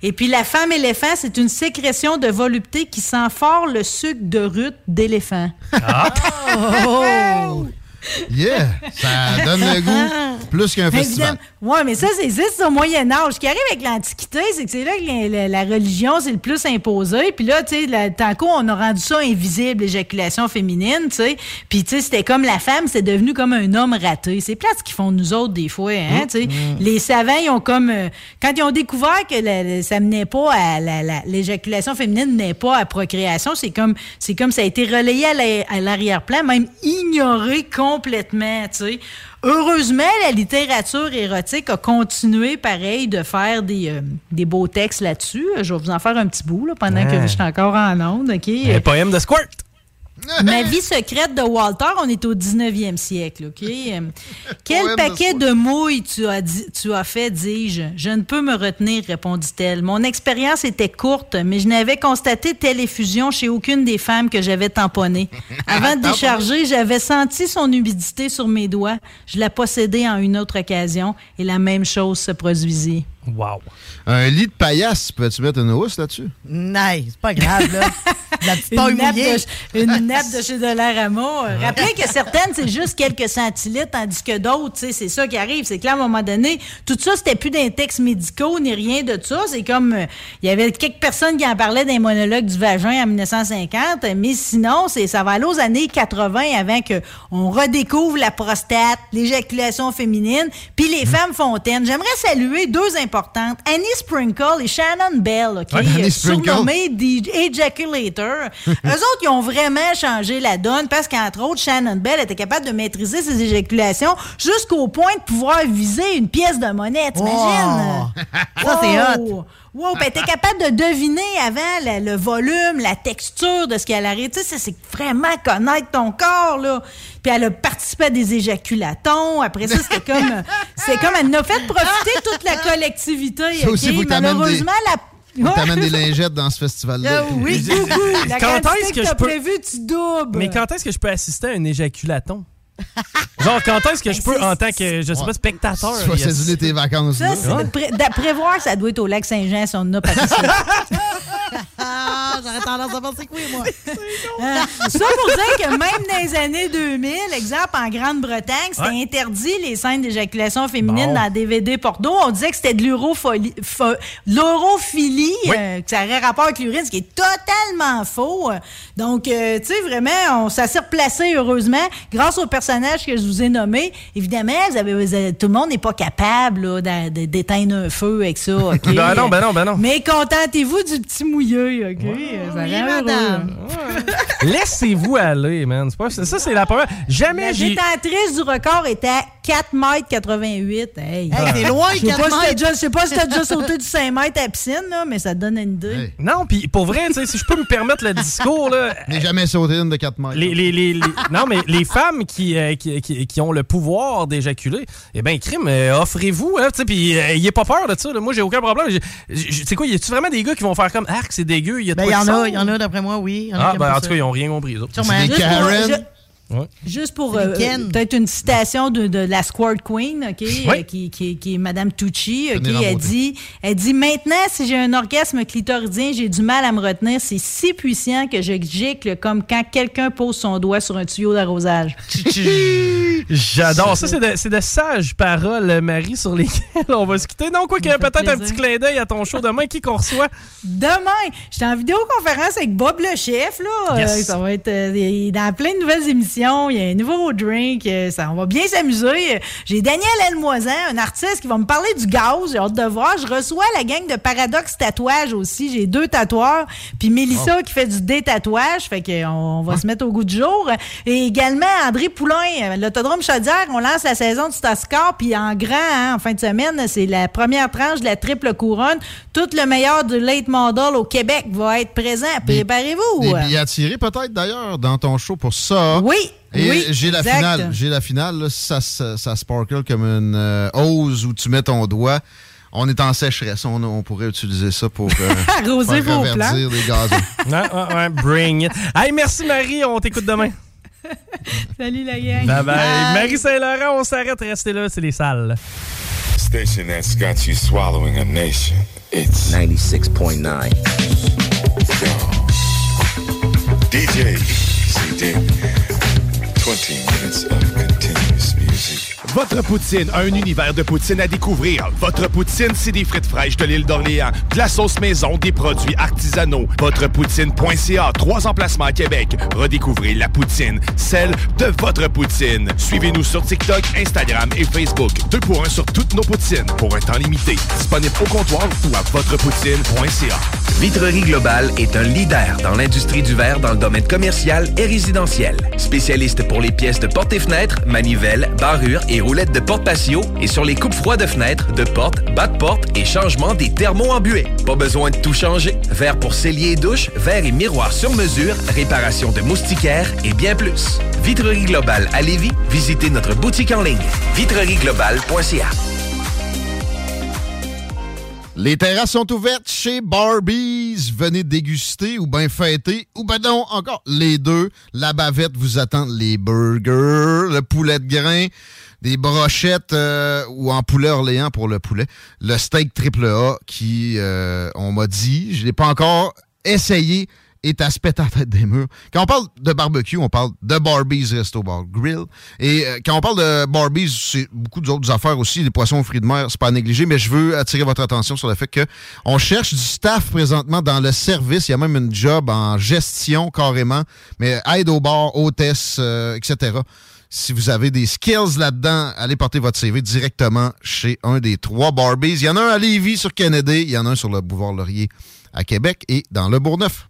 Et puis la femme éléphant, c'est une sécrétion de volupté qui sent fort le sucre de rut d'éléphant. Oh! Yeah! Ça donne le goût plus qu'un festival. Oui, mais ça, c'est ça, au Moyen-Âge. Ce qui arrive avec l'Antiquité, c'est que c'est là que la, religion, c'est le plus imposé. Puis là, tu sais, tant qu'on on a rendu ça invisible, l'éjaculation féminine, tu sais. Puis, tu sais, c'était comme la femme, c'est devenu comme un homme raté. C'est plate ce qu'ils font nous autres, des fois, hein, tu sais. Les savants, ils ont comme... euh, quand ils ont découvert que la- ça menait pas à... la- la- L'éjaculation féminine n'est pas à procréation, c'est comme, comme ça a été relayé à la- à l'arrière-plan, même ignoré complètement, tu sais. Heureusement, la littérature érotique a continué, pareil, de faire des, euh, des beaux textes là-dessus. Je vais vous en faire un petit bout là, pendant Ouais. que je suis encore en onde. OK? Un poème de Squirt. Ma vie secrète de Walter, on est au 19e siècle, OK? Quel de paquet de, mouilles tu as, dit- tu as fait, dis-je? Je ne peux me retenir, répondit-elle. Mon expérience était courte, mais je n'avais constaté telle effusion chez aucune des femmes que j'avais tamponnées. Avant de décharger, j'avais senti son humidité sur mes doigts. Je la possédais en une autre occasion et la même chose se produisit. Wow. Un lit de paillasse, peux-tu mettre une housse là-dessus? Nice, c'est pas grave, là. La petite Une nappe, de, une nappe de chez Dollarama. Rappelez que certaines, c'est juste quelques centilitres, tandis que d'autres, c'est ça qui arrive. C'est que là, à un moment donné, tout ça, c'était plus des textes médicaux ni rien de ça. C'est comme, euh, il y avait quelques personnes qui en parlaient des monologues du vagin en 1950, mais sinon, c'est, ça va aller aux années 80 avant qu'on redécouvre la prostate, l'éjaculation féminine, puis les femmes fontaines. J'aimerais saluer deux Annie Sprinkle et Shannon Bell, OK? Ouais, Euh, surnommées The Ejaculator. Eux autres, ils ont vraiment changé la donne parce qu'entre autres, Shannon Bell était capable de maîtriser ses éjaculations jusqu'au point de pouvoir viser une pièce de monnaie. T'imagines? Ça, c'est Wow! Wow, puis elle était capable de deviner avant le, le volume, la texture de ce qu'elle arrive. Tu sais, ça, c'est vraiment connaître ton corps, là. Puis elle a participé à des éjaculatons. Après ça, c'était comme... C'est comme... Elle nous a fait profiter toute la collectivité, Ça aussi, que t'amènes des- Malheureusement, la... On t'amène des lingettes dans ce festival-là. Ah oui, beaucoup. La Quand est-ce que que je peux- prévu, tu doubles. Mais quand est-ce que je peux assister à un éjaculaton? Genre, quand est-ce que je peux, en tant que, je sais pas, spectateur? Tu vas céduler tes vacances. Ça, là. c'est de pré- d'après voir, ça doit être au lac Saint-Jean si on en a. Ah, j'aurais tendance à penser que oui, moi. Ça pour dire que même dans les années 2000, exemple en Grande-Bretagne, c'était Ouais. interdit les scènes d'éjaculation féminine Bon. dans DVD porno. On disait que c'était de l'urophilie, euh, que ça aurait rapport avec l'urine, ce qui est totalement faux. Donc, euh, tu sais, vraiment, on, ça s'est replacé heureusement grâce au personnage que je vous ai nommé. Évidemment, vous avez- vous avez- tout le monde n'est pas capable là, d'éteindre un feu avec ça. OK? Ben non, ben non, ben non. Mais contentez-vous du petit mouilleux, OK? Ça Oui. Laissez-vous aller, man. C'est pas- ça, c'est la première. Jamais La détentrice du record était à 4 mètres 88. Hey, c'est loin, Je sais 4 pas si t'as mètres. déjà- Je sais pas si t'as déjà sauté du 5 mètres à la piscine, là, mais ça te donne une idée. Non, puis pour vrai, si je peux me permettre le discours, là. N'ai jamais sauté une de 4 mètres. Les, les- les- les- non, mais les femmes qui, euh, qui, qui- qui ont le pouvoir d'éjaculer, eh bien, crime, euh, offrez-vous, hein, puis euh, pas peur de ça. là. Moi, j'ai aucun problème. Sais quoi, y a-tu vraiment des gars qui vont faire comme C'est dégueu, il y a de Ben, quoi y en a, y en a, d'après moi, oui. Y en Ah, ben, en tout cas, ils ont rien compris. C'est des Karen. Ouais. Juste pour euh, peut-être une citation de, de la Squirt Queen, OK, Oui. euh, qui, qui, qui est Madame Tucci, OK, Tenez la elle dit, elle dit maintenant si j'ai un orgasme clitoridien, j'ai du mal à me retenir, c'est si puissant que je gicle comme quand quelqu'un pose son doigt sur un tuyau d'arrosage. J'adore. Ça, c'est de, c'est de sages paroles, Marie, sur lesquelles on va se quitter. Non, quoi qu'il y ait peut-être un petit clin d'œil à ton show demain qui qu'on reçoit? Demain, j'étais en vidéoconférence avec Bob le chef, là. Yes. Euh, ça va être euh, dans plein de nouvelles émissions. Émission. Il y a un nouveau drink. euh, Ça, on va bien s'amuser. J'ai Daniel Elmoisin, un artiste qui va me parler du gaz. J'ai hâte de voir. Je reçois la gang de Paradox Tatouage aussi. J'ai deux tatoueurs. Puis Mélissa Oh. qui fait du détatouage. Fait qu'on on va se mettre au goût du jour. Et également André Poulain, l'autodrome Chaudière. On lance la saison du Stascar. Puis en grand, hein, en fin de semaine, c'est la première tranche de la triple couronne. Tout le meilleur du late model au Québec va être présent. Préparez-vous. Des billets à tirer peut-être d'ailleurs dans ton show pour ça. Oui. Et oui, j'ai la finale. J'ai la finale. là, ça, ça, ça sparkle comme une euh, hose où tu mets ton doigt. On est en sécheresse. On, on pourrait utiliser ça pour euh, Arroser vos reverdir plantes. les gazons. Ouais, ouais, ouais, bring it. Hey, merci Marie, on t'écoute demain. Salut la gang. Bye bye. Marie Saint-Laurent, on s'arrête, restez là, c'est les salles. Station that's got you swallowing a nation. It's 96.9. DJ CD. 20 minutes of music. Votre poutine, un univers de poutine à découvrir. Votre poutine, c'est des frites fraîches de l'île d'Orléans, de la sauce maison, des produits artisanaux. Votrepoutine.ca, trois emplacements à Québec. Redécouvrez la poutine, celle de votre poutine. Suivez-nous sur TikTok, Instagram et Facebook. Deux pour un sur toutes nos poutines, pour un temps limité. Disponible au comptoir ou à votrepoutine.ca. Vitrerie Globale est un leader dans l'industrie du verre dans le domaine commercial et résidentiel. Spécialiste pour les pièces de portes et fenêtres, manivelles, barrures et roulettes de porte patio et sur les coupes froides de fenêtres, de portes, bas de porte et changement des thermos en buée. Pas besoin de tout changer. Verre pour cellier et douche, verre et miroir sur mesure, réparation de moustiquaires et bien plus. Vitrerie Globale à Lévis, visitez notre boutique en ligne vitrerieglobale.ca. Les terrasses sont ouvertes chez Barbies. Venez déguster ou bien fêter ou ben non, encore les deux. La bavette vous attend les burgers, le poulet de grain, des brochettes euh, ou en poulet Orléans pour le poulet. Le steak triple A qui, euh, on m'a dit, je l'ai pas encore essayé, est à se tête des murs. Quand on parle de barbecue, on parle de Barbies Resto Bar Grill. Et euh, quand on parle de Barbies, c'est beaucoup d'autres affaires aussi. Les poissons aux fruits de mer, c'est pas à négliger, mais je veux attirer votre attention sur le fait que on cherche du staff présentement dans le service. Il y a même une job en gestion carrément, mais aide au bar, hôtesse, euh, etc. Si vous avez des skills là-dedans, allez porter votre CV directement chez un des trois Barbies. Il y en a un à Lévis sur Kennedy, il y en a un sur le boulevard Laurier à Québec et dans le Bourgneuf.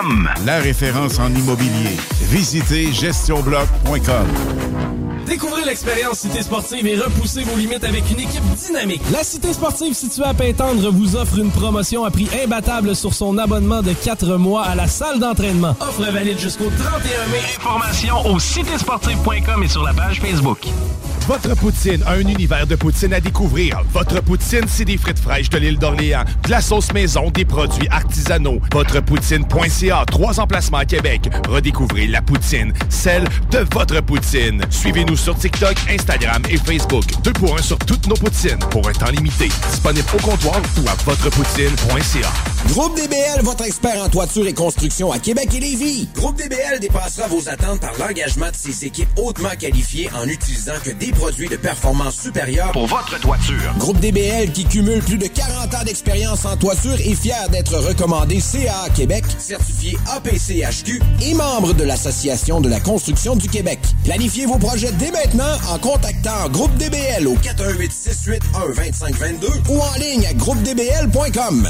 La référence en immobilier. Visitez GestionBloc.com Découvrez l'expérience Cité Sportive et repoussez vos limites avec une équipe dynamique. La Cité Sportive située à Pintendre vous offre une promotion à prix imbattable sur son abonnement de 4 mois à la salle d'entraînement. Offre valide jusqu'au 31 mai. Informations au citésportive.com et sur la page Facebook. Votre poutine, un univers de poutine à découvrir. Votre poutine, c'est des frites fraîches de l'île d'Orléans, de la sauce maison, des produits artisanaux. Votrepoutine.ca, trois emplacements à Québec. Redécouvrez la poutine, celle de votre poutine. Suivez-nous sur TikTok, Instagram et Facebook. Deux pour un sur toutes nos poutines, pour un temps limité. Disponible au comptoir ou à votrepoutine.ca. Groupe DBL, votre expert en toiture et construction à Québec et Lévis. Groupe DBL dépassera vos attentes par l'engagement de ses équipes hautement qualifiées en utilisant que des produits de performance supérieure Pour votre toiture. Groupe DBL qui cumule plus de 40 ans d'expérience en toiture est fier d'être recommandé CA Québec, certifié APCHQ et membre de l'Association de la construction du Québec. Planifiez vos projets dès maintenant en contactant Groupe DBL au 418-681-2522 ou en ligne à groupedbl.com.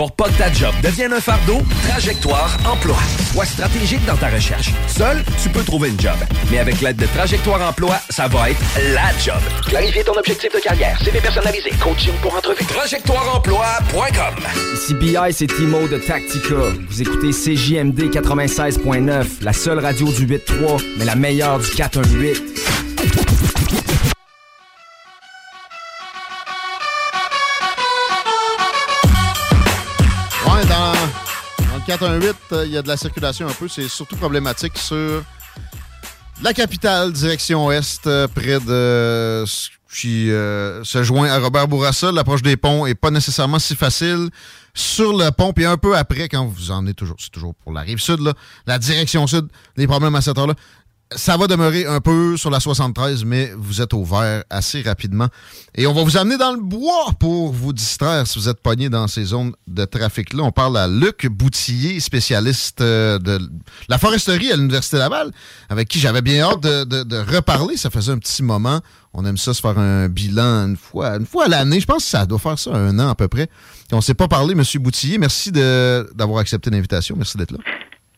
Pour pas que ta job devienne un fardeau, Trajectoire Emploi. Sois stratégique dans ta recherche. Seul, tu peux trouver une job. Mais avec l'aide de Trajectoire Emploi, ça va être la job. Clarifier ton objectif de carrière, CV personnalisé, coaching pour entrevue. TrajectoireEmploi.com Ici BI, c'est Timo de Tactica. Vous écoutez CJMD 96.9, la seule radio du 8.3, mais la meilleure du 418. 418, euh, il y a de la circulation un peu. C'est surtout problématique sur la capitale, direction ouest, euh, près de ce qui euh, se joint à Robert Bourassa. L'approche des ponts est pas nécessairement si facile. Sur le pont, puis un peu après, quand vous en êtes toujours, c'est toujours pour la rive sud, là, la direction sud, les problèmes à cette heure-là. Ça va demeurer un peu sur la 73, mais vous êtes au vert assez rapidement. Et on va vous amener dans le bois pour vous distraire si vous êtes pogné dans ces zones de trafic-là. On parle à Luc Boutillier, spécialiste euh, de la foresterie à l'Université Laval, avec qui j'avais bien hâte de, de- de reparler. Ça faisait un petit moment. On aime ça se faire un bilan une fois, une fois à l'année. Je pense que ça doit faire ça un an à peu près. On s'est pas parlé, Monsieur Boutillier. Merci d'avoir accepté l'invitation. Merci d'être là.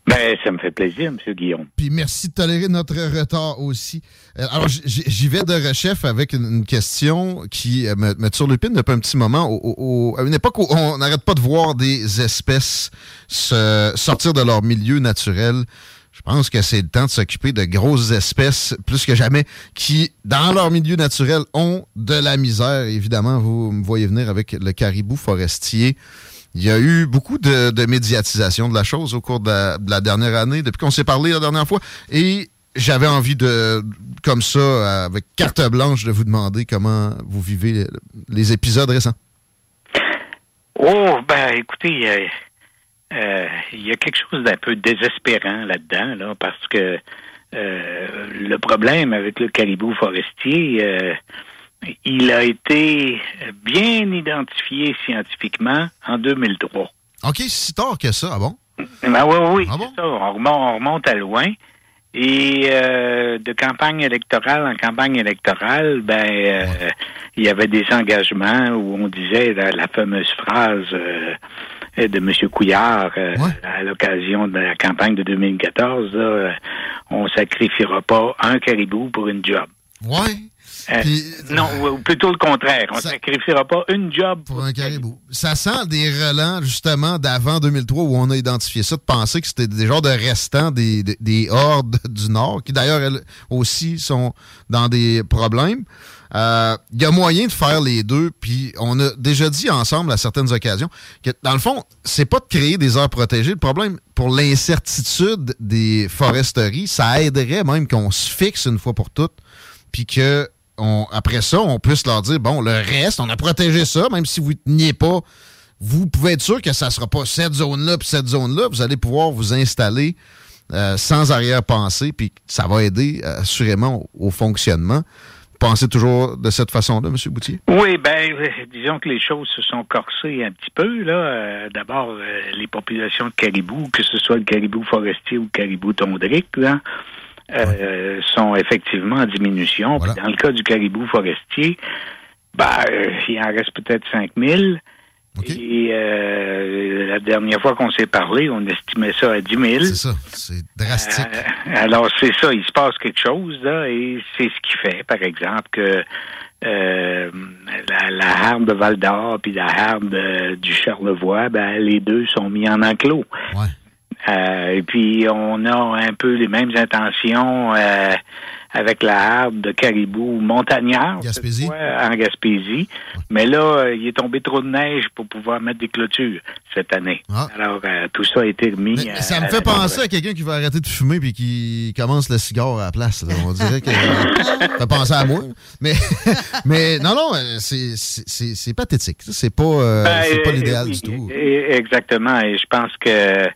Ben, ça me fait plaisir, M. Guillaume. Puis merci de tolérer notre retard aussi. Euh, Alors, j'y vais de rechef avec une, question qui euh, me, me turlupine depuis un petit moment. Au- au- à une époque où on n'arrête pas de voir des espèces se sortir de leur milieu naturel, je pense que c'est le temps de s'occuper de grosses espèces, plus que jamais, qui, dans leur milieu naturel, ont de la misère. Évidemment, vous me voyez venir avec le caribou forestier. Il y a eu beaucoup de, de médiatisation de la chose au cours de la, de la dernière année, depuis qu'on s'est parlé la dernière fois. Et j'avais envie de, comme ça, avec carte blanche, de vous demander comment vous vivez les, épisodes récents. Oh, ben, écoutez, euh, euh, il y a quelque chose d'un peu désespérant là-dedans, là, parce que euh, le problème avec le caribou forestier, il a été bien identifié scientifiquement en 2003. OK, si tard que ça, ah bon? Ben oui, oui, c'est ça. On remonte, on remonte à loin. Et euh, de campagne électorale en campagne électorale, ben euh, il y avait des engagements où on disait la, la fameuse phrase euh, de M. Couillard euh, à l'occasion de la campagne de 2014, là, on sacrifiera pas un caribou pour une job. Ouais. Euh, non, ou plutôt le contraire. On sacrifiera pas une job pour un caribou. Ça sent des relents, justement, d'avant 2003 où on a identifié ça, de penser que c'était des genres de restants des, des, des hordes du Nord, qui d'ailleurs, elles aussi, sont dans des problèmes. Euh, Il y a moyen de faire les deux, puis on a déjà dit ensemble à certaines occasions que, dans le fond, c'est pas de créer des aires protégées. Le problème, pour l'incertitude des foresteries, ça aiderait même qu'on se fixe une fois pour toutes, puis que après ça, on puisse leur dire, bon, le reste, on a protégé ça, même si vous ne teniez pas, vous pouvez être sûr que ça ne sera pas cette zone-là puis cette zone-là. Vous allez pouvoir vous installer euh, sans arrière-pensée, puis ça va aider euh, assurément au, fonctionnement. Pensez toujours de cette façon-là, M. Boutier? Oui, ben, euh, disons que les choses se sont corsées un petit peu. là. D'abord, les populations de caribous, que ce soit le caribou forestier ou le caribou tondrique, là, euh, sont effectivement en diminution. Puis dans le cas du caribou forestier, ben, euh, il en reste peut-être 5000. Et euh, la dernière fois qu'on s'est parlé, on estimait ça à 10 000. C'est ça, c'est drastique. Euh, alors, c'est ça, il se passe quelque chose, là, et c'est ce qui fait, par exemple, que euh, la, la harde de Val d'Or puis la harde euh, du Charlevoix, ben, les deux sont mis en enclos. Euh, et puis, on a un peu les mêmes intentions euh, avec la harde de caribou montagnard fois, en Gaspésie. Mais là, euh, il est tombé trop de neige pour pouvoir mettre des clôtures cette année. Alors, euh, tout ça a été remis. Mais ça me fait penser à quelqu'un qui va arrêter de fumer puis qui commence le cigare à la place. là. On dirait que ça fait penser à moi. Mais, mais non, non, c'est- c'est c'est- c'est pathétique. C'est pas, Ben, c'est pas l'idéal du tout. et- Exactement. Et je pense que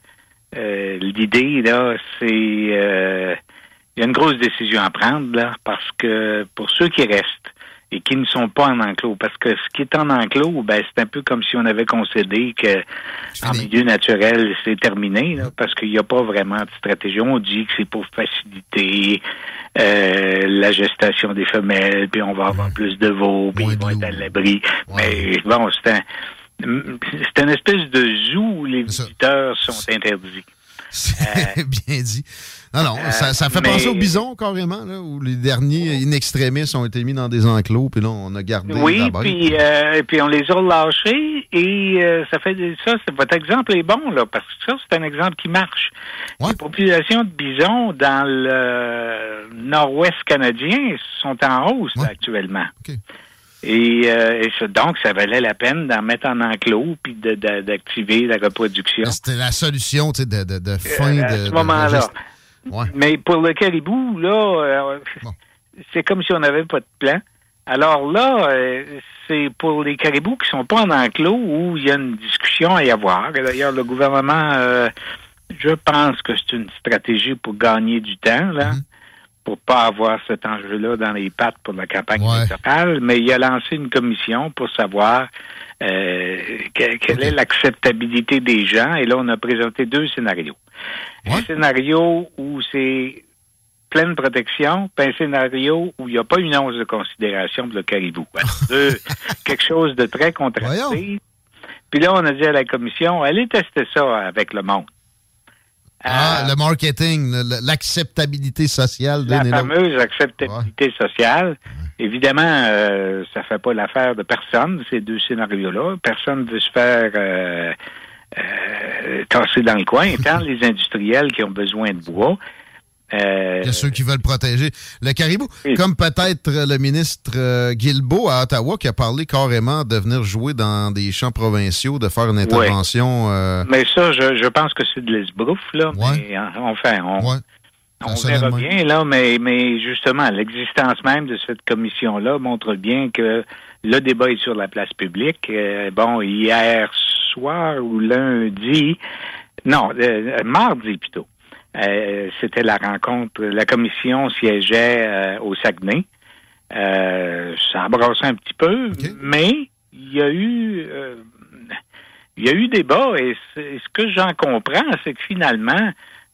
euh, l'idée, là, c'est. euh, Il y a une grosse décision à prendre, là, parce que pour ceux qui restent et qui ne sont pas en enclos, parce que ce qui est en enclos, ben, c'est un peu comme si on avait concédé que en milieu naturel, c'est terminé, là, parce qu'il n'y a pas vraiment de stratégie. On dit que c'est pour faciliter euh, la gestation des femelles, puis on va avoir plus de veaux, puis ils vont être à l'abri. Mais bon, c'est un c'est une espèce de zoo où les visiteurs sont interdits. C'est bien dit. Non, non, ça, ça fait mais- penser aux bisons, carrément, là, où les derniers in extremis ont été mis dans des enclos, puis là, on a gardé Oui, puis, euh, puis on les a lâchés et euh, ça fait ça. Votre exemple est bon là parce que ça c'est un exemple qui marche. Les populations de bisons dans le nord-ouest canadien sont en hausse actuellement. Et, euh, et ça- donc ça valait la peine d'en mettre en enclos puis d'activer la reproduction. C'était la solution, tu sais, de, de, de fin Euh, de... à ce moment-là. Ouais. Mais pour le caribou, là, euh, c'est comme si on n'avait pas de plan. Alors là, euh, c'est pour les caribous qui sont pas en enclos où il y a une discussion à y avoir. D'ailleurs, le gouvernement, euh, je pense que c'est une stratégie pour gagner du temps, là, pour pas avoir cet enjeu-là dans les pattes pour la campagne électorale. Mais il a lancé une commission pour savoir euh, que- quelle est l'acceptabilité des gens. Et là, on a présenté deux scénarios. Un scénario où c'est pleine protection, puis un scénario où il n'y a pas une once de considération pour le caribou. Deux- quelque chose de très contrasté. Puis là, on a dit à la commission, allez tester ça avec le monde. Ah, le marketing, l'acceptabilité sociale La fameuse acceptabilité sociale. Évidemment, euh, ça fait pas l'affaire de personne, ces deux scénarios-là. Personne ne veut se faire euh, euh, tasser dans le coin, tant les industriels qui ont besoin de bois. Euh, Il y a ceux qui veulent protéger le caribou. Comme peut-être le ministre euh, Guilbeault à Ottawa qui a parlé carrément de venir jouer dans des champs provinciaux, de faire une intervention. euh, Mais ça, je, je pense que c'est de l'esbrouf, là. Mais, euh, enfin, on, on verra bien, là, mais, mais justement, l'existence même de cette commission-là montre bien que le débat est sur la place publique. Euh, bon, hier soir ou lundi, non, mardi plutôt, euh, c'était la rencontre, la commission siégeait euh, au Saguenay. Euh, ça embrassait un petit peu, mais il y a eu euh, il y a eu débat et c'est- ce que j'en comprends, c'est que finalement,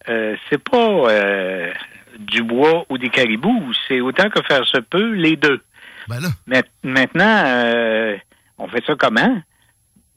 euh, c'est pas euh, du bois ou des caribous, c'est autant que faire se peut les deux. Ma- Maintenant, euh, on fait ça comment?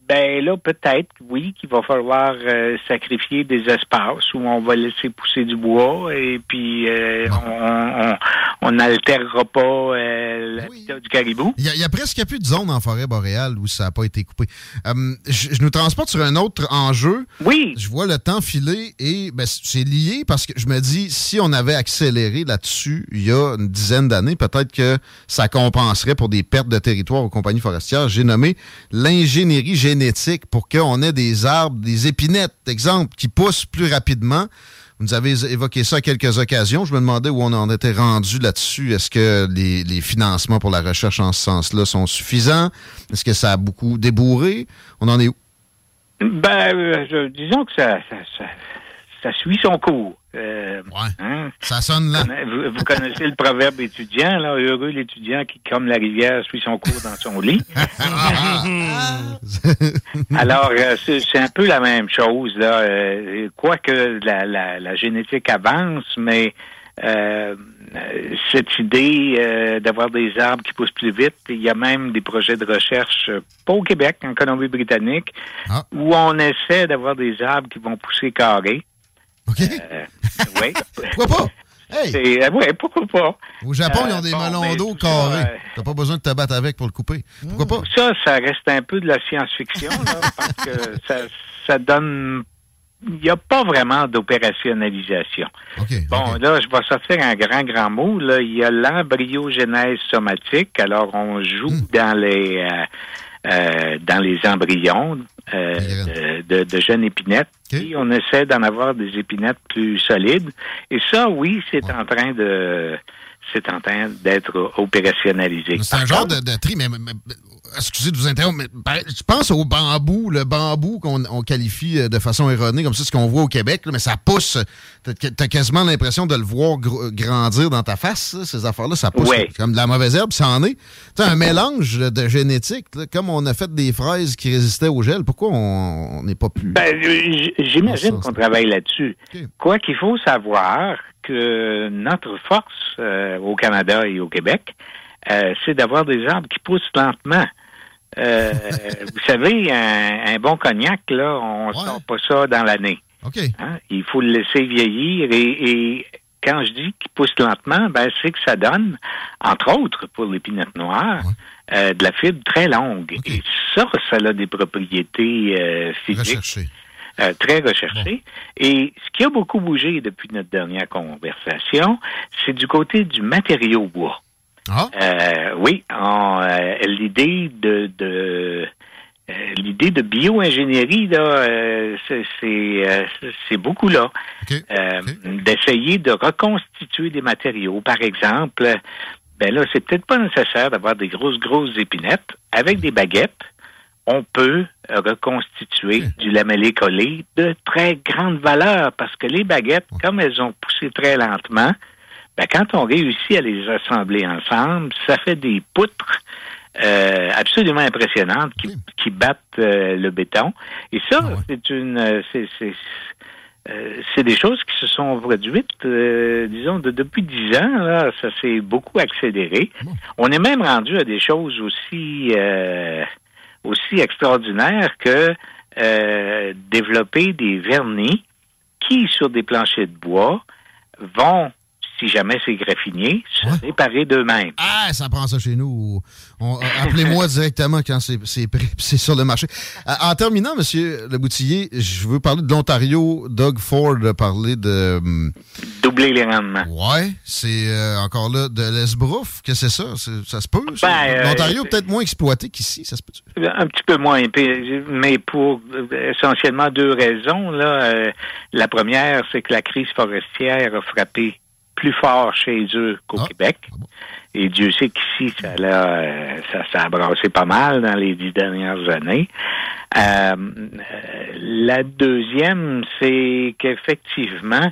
Ben là, peut-être, oui, qu'il va falloir euh, sacrifier des espaces où on va laisser pousser du bois et puis euh, on- on on n'altérera pas euh, l'habitat du caribou. Il y, a- il y a presque plus de zones en forêt boréale où ça n'a pas été coupé. Euh, je, je nous transporte sur un autre enjeu. Oui. Je vois le temps filer et ben, c'est lié parce que je me dis, si on avait accéléré là-dessus il y a une dizaine d'années, peut-être que ça compenserait pour des pertes de territoire aux compagnies forestières. J'ai nommé l'ingénierie génétique pour qu'on ait des arbres, des épinettes, exemple, qui poussent plus rapidement. Vous nous avez évoqué ça à quelques occasions. Je me demandais où on en était rendu là-dessus. Est-ce que les, financements pour la recherche en ce sens-là sont suffisants? Est-ce que ça a beaucoup débourré? On en est où? Ben, euh, disons que ça, ça suit son cours. Euh, hein? Ça sonne là. Vous, vous connaissez le proverbe étudiant, là, heureux l'étudiant qui, comme la rivière, suit son cours dans son lit. Alors, euh, c'est un peu la même chose, là. Euh, Quoique la, la, la génétique avance, mais euh, cette idée euh, d'avoir des arbres qui poussent plus vite, il y a même des projets de recherche, euh, pas au Québec, en Colombie-Britannique, où on essaie d'avoir des arbres qui vont pousser carrés. Euh, oui. Pourquoi pas? Hey. ouais, pourquoi pas? Au Japon, ils ont Euh, des bon, melons d'eau carrés. euh, T'as pas besoin de te battre avec pour le couper. Pourquoi pas? Ça, ça reste un peu de la science-fiction, parce que ça, ça donne. Il n'y a pas vraiment d'opérationnalisation. bon, là, je vais sortir un grand, grand mot. Là. Il y a l'embryogenèse somatique. Alors, on joue Hmm. dans les euh, dans les embryons euh, de, de- de jeunes épinettes. Et on essaie d'en avoir des épinettes plus solides. Et ça, oui, c'est en train de c'est en train d'être opérationnalisé. C'est un genre de, de tri, mais, excusez de vous interrompre, mais je pense au bambou, le bambou qu'on on qualifie euh, de façon erronée, comme ça, ce qu'on voit au Québec, là, mais ça pousse. T'as quasiment l'impression de le voir gr- grandir dans ta face, ces affaires-là, ça pousse. Comme de la mauvaise herbe, ça en est. T'as un mélange de génétique, là, comme on a fait des fraises qui résistaient au gel, pourquoi on n'est pas plus. Ben, j'imagine qu'on travaille là-dessus. Quoi qu'il faut savoir que notre force euh, au Canada et au Québec, euh, c'est d'avoir des arbres qui poussent lentement. Euh, vous savez, un, un bon cognac, là, on sort pas ça dans l'année. Hein? Il faut le laisser vieillir et, et quand je dis qu'il pousse lentement, ben c'est que ça donne, entre autres pour l'épinette noire, de la fibre très longue. Et ça, ça a des propriétés physiques. Euh, très recherchées. Et ce qui a beaucoup bougé depuis notre dernière conversation, c'est du côté du matériau bois. Euh, oui, euh, l'idée de, de euh, l'idée de bio-ingénierie, là, euh, c'est c'est, c'est beaucoup là. Euh, D'essayer de reconstituer des matériaux. Par exemple, ben là, c'est peut-être pas nécessaire d'avoir des grosses, grosses épinettes. Avec des baguettes, on peut reconstituer du lamellé collé de très grande valeur parce que les baguettes, comme elles ont poussé très lentement, ben, quand on réussit à les assembler ensemble, ça fait des poutres euh, absolument impressionnantes qui, qui battent euh, le béton. Et ça, c'est une, euh, c'est, c'est, euh, c'est des choses qui se sont produites, euh, disons, de, depuis dix ans. Là, ça s'est beaucoup accéléré. On est même rendu à des choses aussi, euh, aussi extraordinaires que euh, développer des vernis qui, sur des planchers de bois, vont, si jamais c'est graffiné, se réparer d'eux-mêmes. Ah, ça prend ça chez nous. Euh, Appelez-moi directement quand c'est sur le marché. En terminant, Monsieur Le Boutillier, je veux parler de l'Ontario. Doug Ford a parlé de... Doubler les rendements. Ouais, c'est euh, encore là de l'esbrouf que c'est ça. Ça se peut. Ben, euh, L'Ontario est peut-être moins exploité qu'ici, ça se peut. Un petit peu moins, mais pour euh, essentiellement deux raisons. Là, Euh, la première, c'est que la crise forestière a frappé plus fort chez eux qu'au Québec. Et Dieu sait qu'ici, ça, euh, ça, ça a brassé pas mal dans les dix dernières années. Euh, euh, la deuxième, c'est qu'effectivement, euh,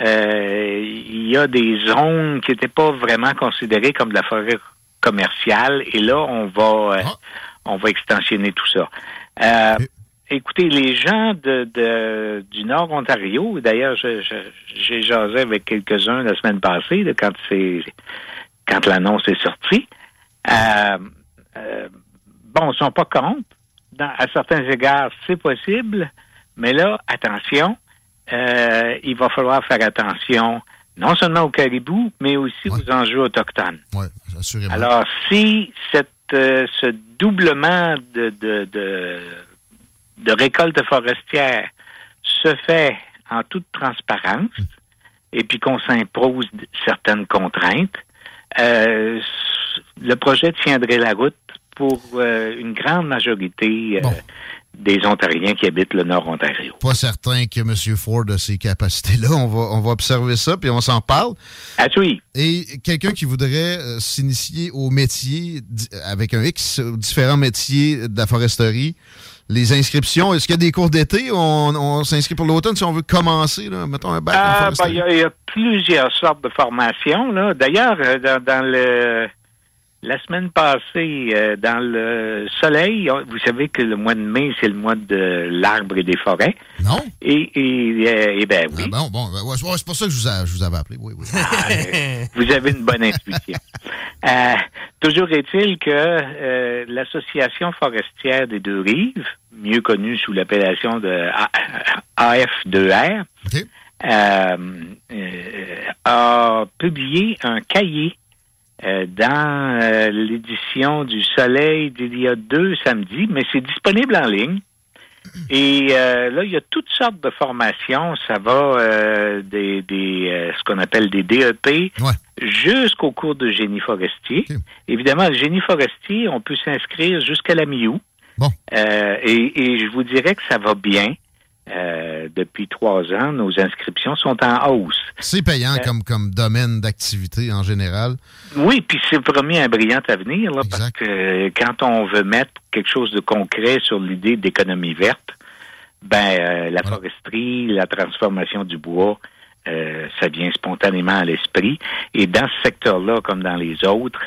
il y a des zones qui n'étaient pas vraiment considérées comme de la forêt commerciale. Et là, on va, euh, on va extensionner tout ça. Euh, Écoutez, les gens de, de- du Nord Ontario, d'ailleurs, j'ai jasé avec quelques-uns la semaine passée, quand c'est quand l'annonce est sortie. Euh, euh, bon, ils sont pas contre. Dans- à certains égards, c'est possible, mais là, attention, euh, il va falloir faire attention non seulement aux caribous, mais aussi aux enjeux autochtones. Oui, assurément. Alors, si cette, euh, ce doublement de, de, de, de récolte forestière se fait en toute transparence et puis qu'on s'impose certaines contraintes, euh, le projet tiendrait la route pour euh, une grande majorité euh, des Ontariens qui habitent le Nord-Ontario. Pas certain que M. Ford a ces capacités-là. On va, on va observer ça, puis on s'en parle. Ah oui. Et quelqu'un qui voudrait euh, s'initier au métier, avec un X, aux différents métiers de la foresterie, les inscriptions, est-ce qu'il y a des cours d'été? On, on s'inscrit pour l'automne si on veut commencer, là, mettons un bac Ah, ben, il y, a- il y a plusieurs sortes de formations. D'ailleurs, euh, dans, dans le la semaine passée, euh, dans le soleil, on- vous savez que le mois de mai, c'est le mois de l'arbre et des forêts. Non. Et, et, euh, eh ben oui. Ah bon, bon, ben, ouais, c'est pour ça que je vous, a- je vous avais appelé. Oui, oui. Vous avez une bonne intuition. Euh, toujours est-il que euh, l'Association forestière des deux rives, mieux connue sous l'appellation de A- AF2R, euh, euh, a publié un cahier euh, dans euh, l'édition du Soleil d'il y a deux samedis, mais c'est disponible en ligne. Et euh, là, il y a toutes sortes de formations. Ça va euh, des, des euh, ce qu'on appelle des DEP jusqu'au cours de génie forestier. Évidemment, le génie forestier, on peut s'inscrire jusqu'à la mi-août. Euh, et, et je vous dirais que ça va bien. Euh, depuis trois ans, nos inscriptions sont en hausse. C'est payant Euh, comme, comme domaine d'activité en général. Oui, puis c'est promis un brillant avenir, là, parce que quand on veut mettre quelque chose de concret sur l'idée d'économie verte, ben euh, la foresterie, la transformation du bois, ça vient spontanément à l'esprit. Et dans ce secteur-là, comme dans les autres,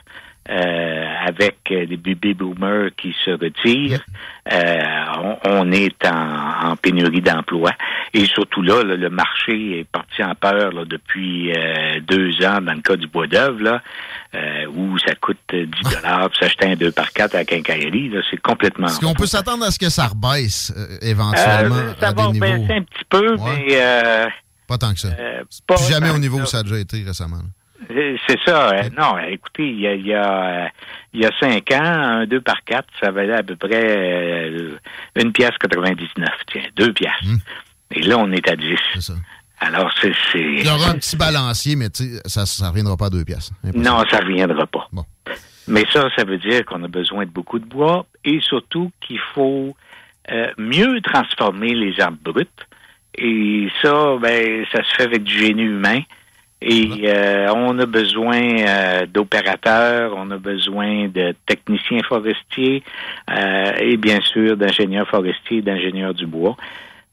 euh, avec les baby boomers qui se retirent, euh, on, on est en, en pénurie d'emploi. Et surtout là, là, le marché est parti en peur là, depuis euh, deux ans dans le cas du bois d'œuvre, euh, où ça coûte 10 dollars pour s'acheter un 2 par 4 à la quincaillerie. Là, c'est complètement... Est-ce qu'on peut s'attendre à ce que ça rebaisse euh, éventuellement Euh, ça à va des niveaux? baisser un petit peu, mais... euh, Pas tant que ça. euh, pas Puis jamais au niveau ça. où ça a déjà été récemment. là. C'est ça. euh, non, écoutez, il y a, il y, a, il y a cinq ans, un 2 par 4, ça valait à peu près euh, une pièce 99. Tiens, deux pièces. Et là, on est à 10. Alors, c'est... c'est- Il y aura un petit balancier, mais ça ne reviendra pas à deux pièces. Non, ça ne reviendra pas. Mais ça, ça veut dire qu'on a besoin de beaucoup de bois et surtout qu'il faut euh, mieux transformer les arbres bruts. Et ça, ben, ça se fait avec du génie humain. Et euh, on a besoin euh, d'opérateurs, on a besoin de techniciens forestiers euh, et bien sûr d'ingénieurs forestiers et d'ingénieurs du bois.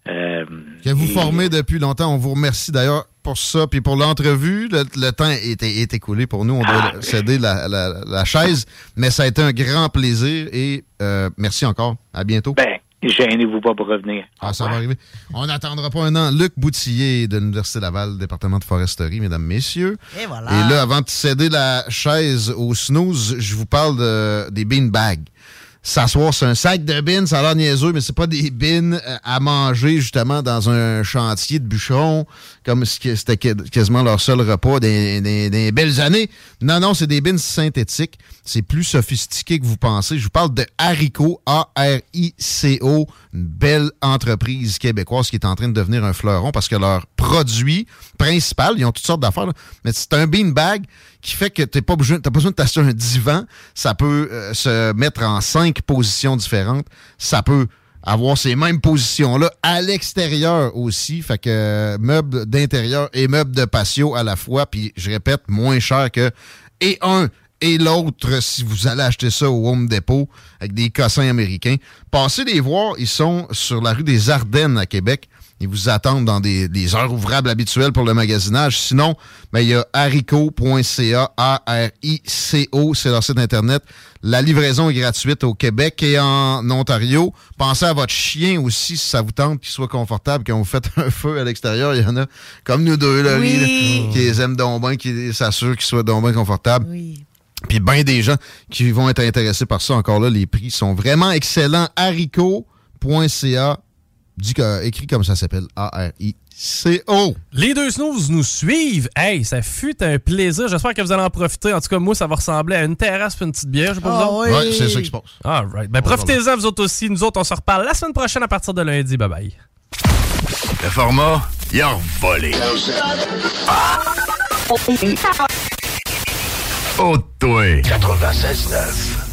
Euh, Que vous formez depuis longtemps. On vous remercie d'ailleurs pour ça. Puis pour l'entrevue, le, le temps est, est écoulé pour nous. On doit Ah, céder la, la- la chaise. Mais ça a été un grand plaisir et euh, merci encore. À bientôt. ben, gênez-vous pas pour revenir. Ah, ça va arriver. On n'attendra pas un an. Luc Boutillier de l'Université Laval, département de foresterie, mesdames, messieurs. Et voilà. Et là, avant de céder la chaise au snooze, je vous parle de- des beanbags. S'asseoir sur un sac de bines, ça a l'air niaiseux, mais c'est pas des bines euh, à manger justement dans un chantier de bûcherons, comme c'était quasiment leur seul repas des, belles années. Non, non, c'est des bines synthétiques. C'est plus sophistiqué que vous pensez. Je vous parle de Haricot, A-R-I-C-O, une belle entreprise québécoise qui est en train de devenir un fleuron parce que leur produit principal, ils ont toutes sortes d'affaires, mais c'est un beanbag qui fait que tu n'as pas besoin besoin de t'acheter un divan. Ça peut euh, se mettre en cinq positions différentes. Ça peut avoir ces mêmes positions-là à l'extérieur aussi. Fait que euh, meubles d'intérieur et meubles de patio à la fois. Puis je répète, moins cher que et un et l'autre si vous allez acheter ça au Home Depot avec des cossins américains. Passez les voir, ils sont sur la rue des Ardennes à Québec. Ils vous attendent dans des, des heures ouvrables habituelles pour le magasinage. Sinon, ben, il y a haricot.ca, A-R-I-C-O, c'est leur site Internet. La livraison est gratuite au Québec et en Ontario. Pensez à votre chien aussi, si ça vous tente, qu'il soit confortable quand vous faites un feu à l'extérieur. Il y en a, comme nous deux, là, Oui. là, qui les aiment donc bien, qui s'assurent qu'ils soient donc bien confortables. Puis bien des gens qui vont être intéressés par ça. Encore là, les prix sont vraiment excellents. haricot.ca, dit que- écrit comme ça s'appelle, A-R-I-C-O. Les deux snooze nous suivent. Hey, ça fut un plaisir. J'espère que vous allez en profiter. En tout cas, moi, ça va ressembler à une terrasse puis une petite bière. Je sais pas Ah vous autres. oui. Ouais, c'est ça qui se passe. All right. Ben, profitez-en, vous autres aussi. Nous autres, on se reparle la semaine prochaine à partir de lundi. Bye bye. Le format, il a volé. Oh, toi. 96.9.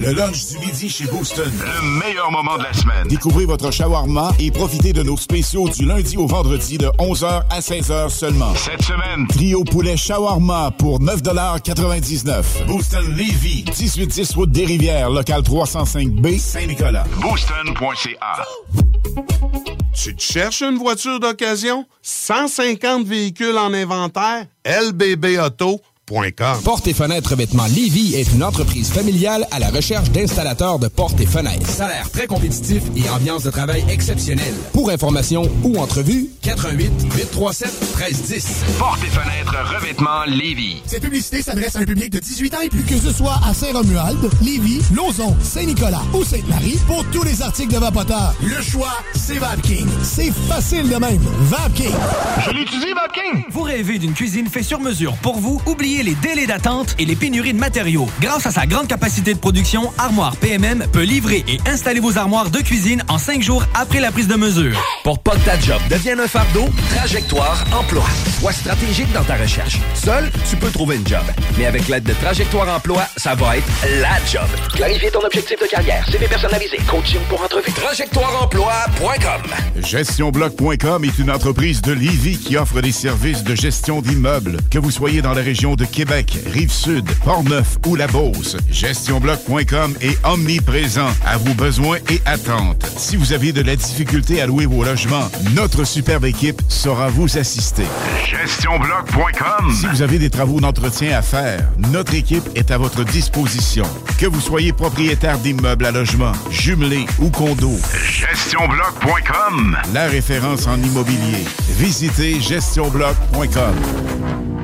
Le lunch du midi chez Booston. Le meilleur moment de la semaine. Découvrez votre shawarma et profitez de nos spéciaux du lundi au vendredi de 11h à 16h seulement. Cette semaine, trio poulet shawarma pour 9,99 Booston Levy, 1810 route des Rivières, local 305B, Saint-Nicolas. Booston.ca. Tu te cherches une voiture d'occasion? 150 véhicules en inventaire? LBBauto.com. Porte et fenêtres revêtement Lévy est une entreprise familiale à la recherche d'installateurs de portes et fenêtres. Salaire très compétitif et ambiance de travail exceptionnelle. Pour information ou entrevue, 88 837 1310. Porte et fenêtres revêtement Lévis. Cette publicité s'adresse à un public de 18 ans et plus. Que ce soit à Saint-Romuald, Lévis, Lauson, Saint-Nicolas ou Sainte-Marie, pour tous les articles de Vapoteur, le choix, c'est VapKing. C'est facile de même. VapKing. Je l'utilise, Vapking! Vous rêvez d'une cuisine faite sur mesure pour vous? Oubliez les délais d'attente et les pénuries de matériaux. Grâce à sa grande capacité de production, Armoire PMM peut livrer et installer vos armoires de cuisine en cinq jours après la prise de mesure. Pour pas que ta job devienne un fardeau, Trajectoire Emploi. Sois stratégique dans ta recherche. Seul, tu peux trouver une job. Mais avec l'aide de Trajectoire Emploi, ça va être la job. Clarifier ton objectif de carrière, CV personnalisé, coaching pour entrevue. TrajectoireEmploi.com GestionBloc.com est une entreprise de Lévis qui offre des services de gestion d'immeubles. Que vous soyez dans la région de Québec, Rive-Sud, Portneuf ou La Beauce. GestionBloc.com est omniprésent à vos besoins et attentes. Si vous avez de la difficulté à louer vos logements, notre superbe équipe saura vous assister. GestionBloc.com Si vous avez des travaux d'entretien à faire, notre équipe est à votre disposition. Que vous soyez propriétaire d'immeubles à logement, jumelés ou condos. GestionBloc.com La référence en immobilier. Visitez gestionbloc.com.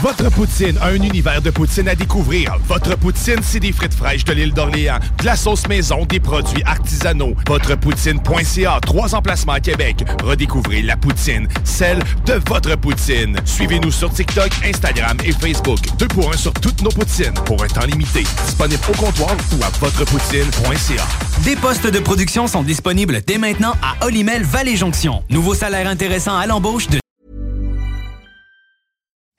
Votre poutine, un univers de poutine à découvrir. Votre poutine, c'est des frites fraîches de l'île d'Orléans, de la sauce maison, des produits artisanaux. Votrepoutine.ca, trois emplacements à Québec. Redécouvrez la poutine, celle de votre poutine. Suivez-nous sur TikTok, Instagram et Facebook. Deux pour un sur toutes nos poutines, pour un temps limité. Disponible au comptoir ou à votrepoutine.ca. Des postes de production sont disponibles dès maintenant à Olimel Valley Jonction. Nouveau salaire intéressant à l'embauche de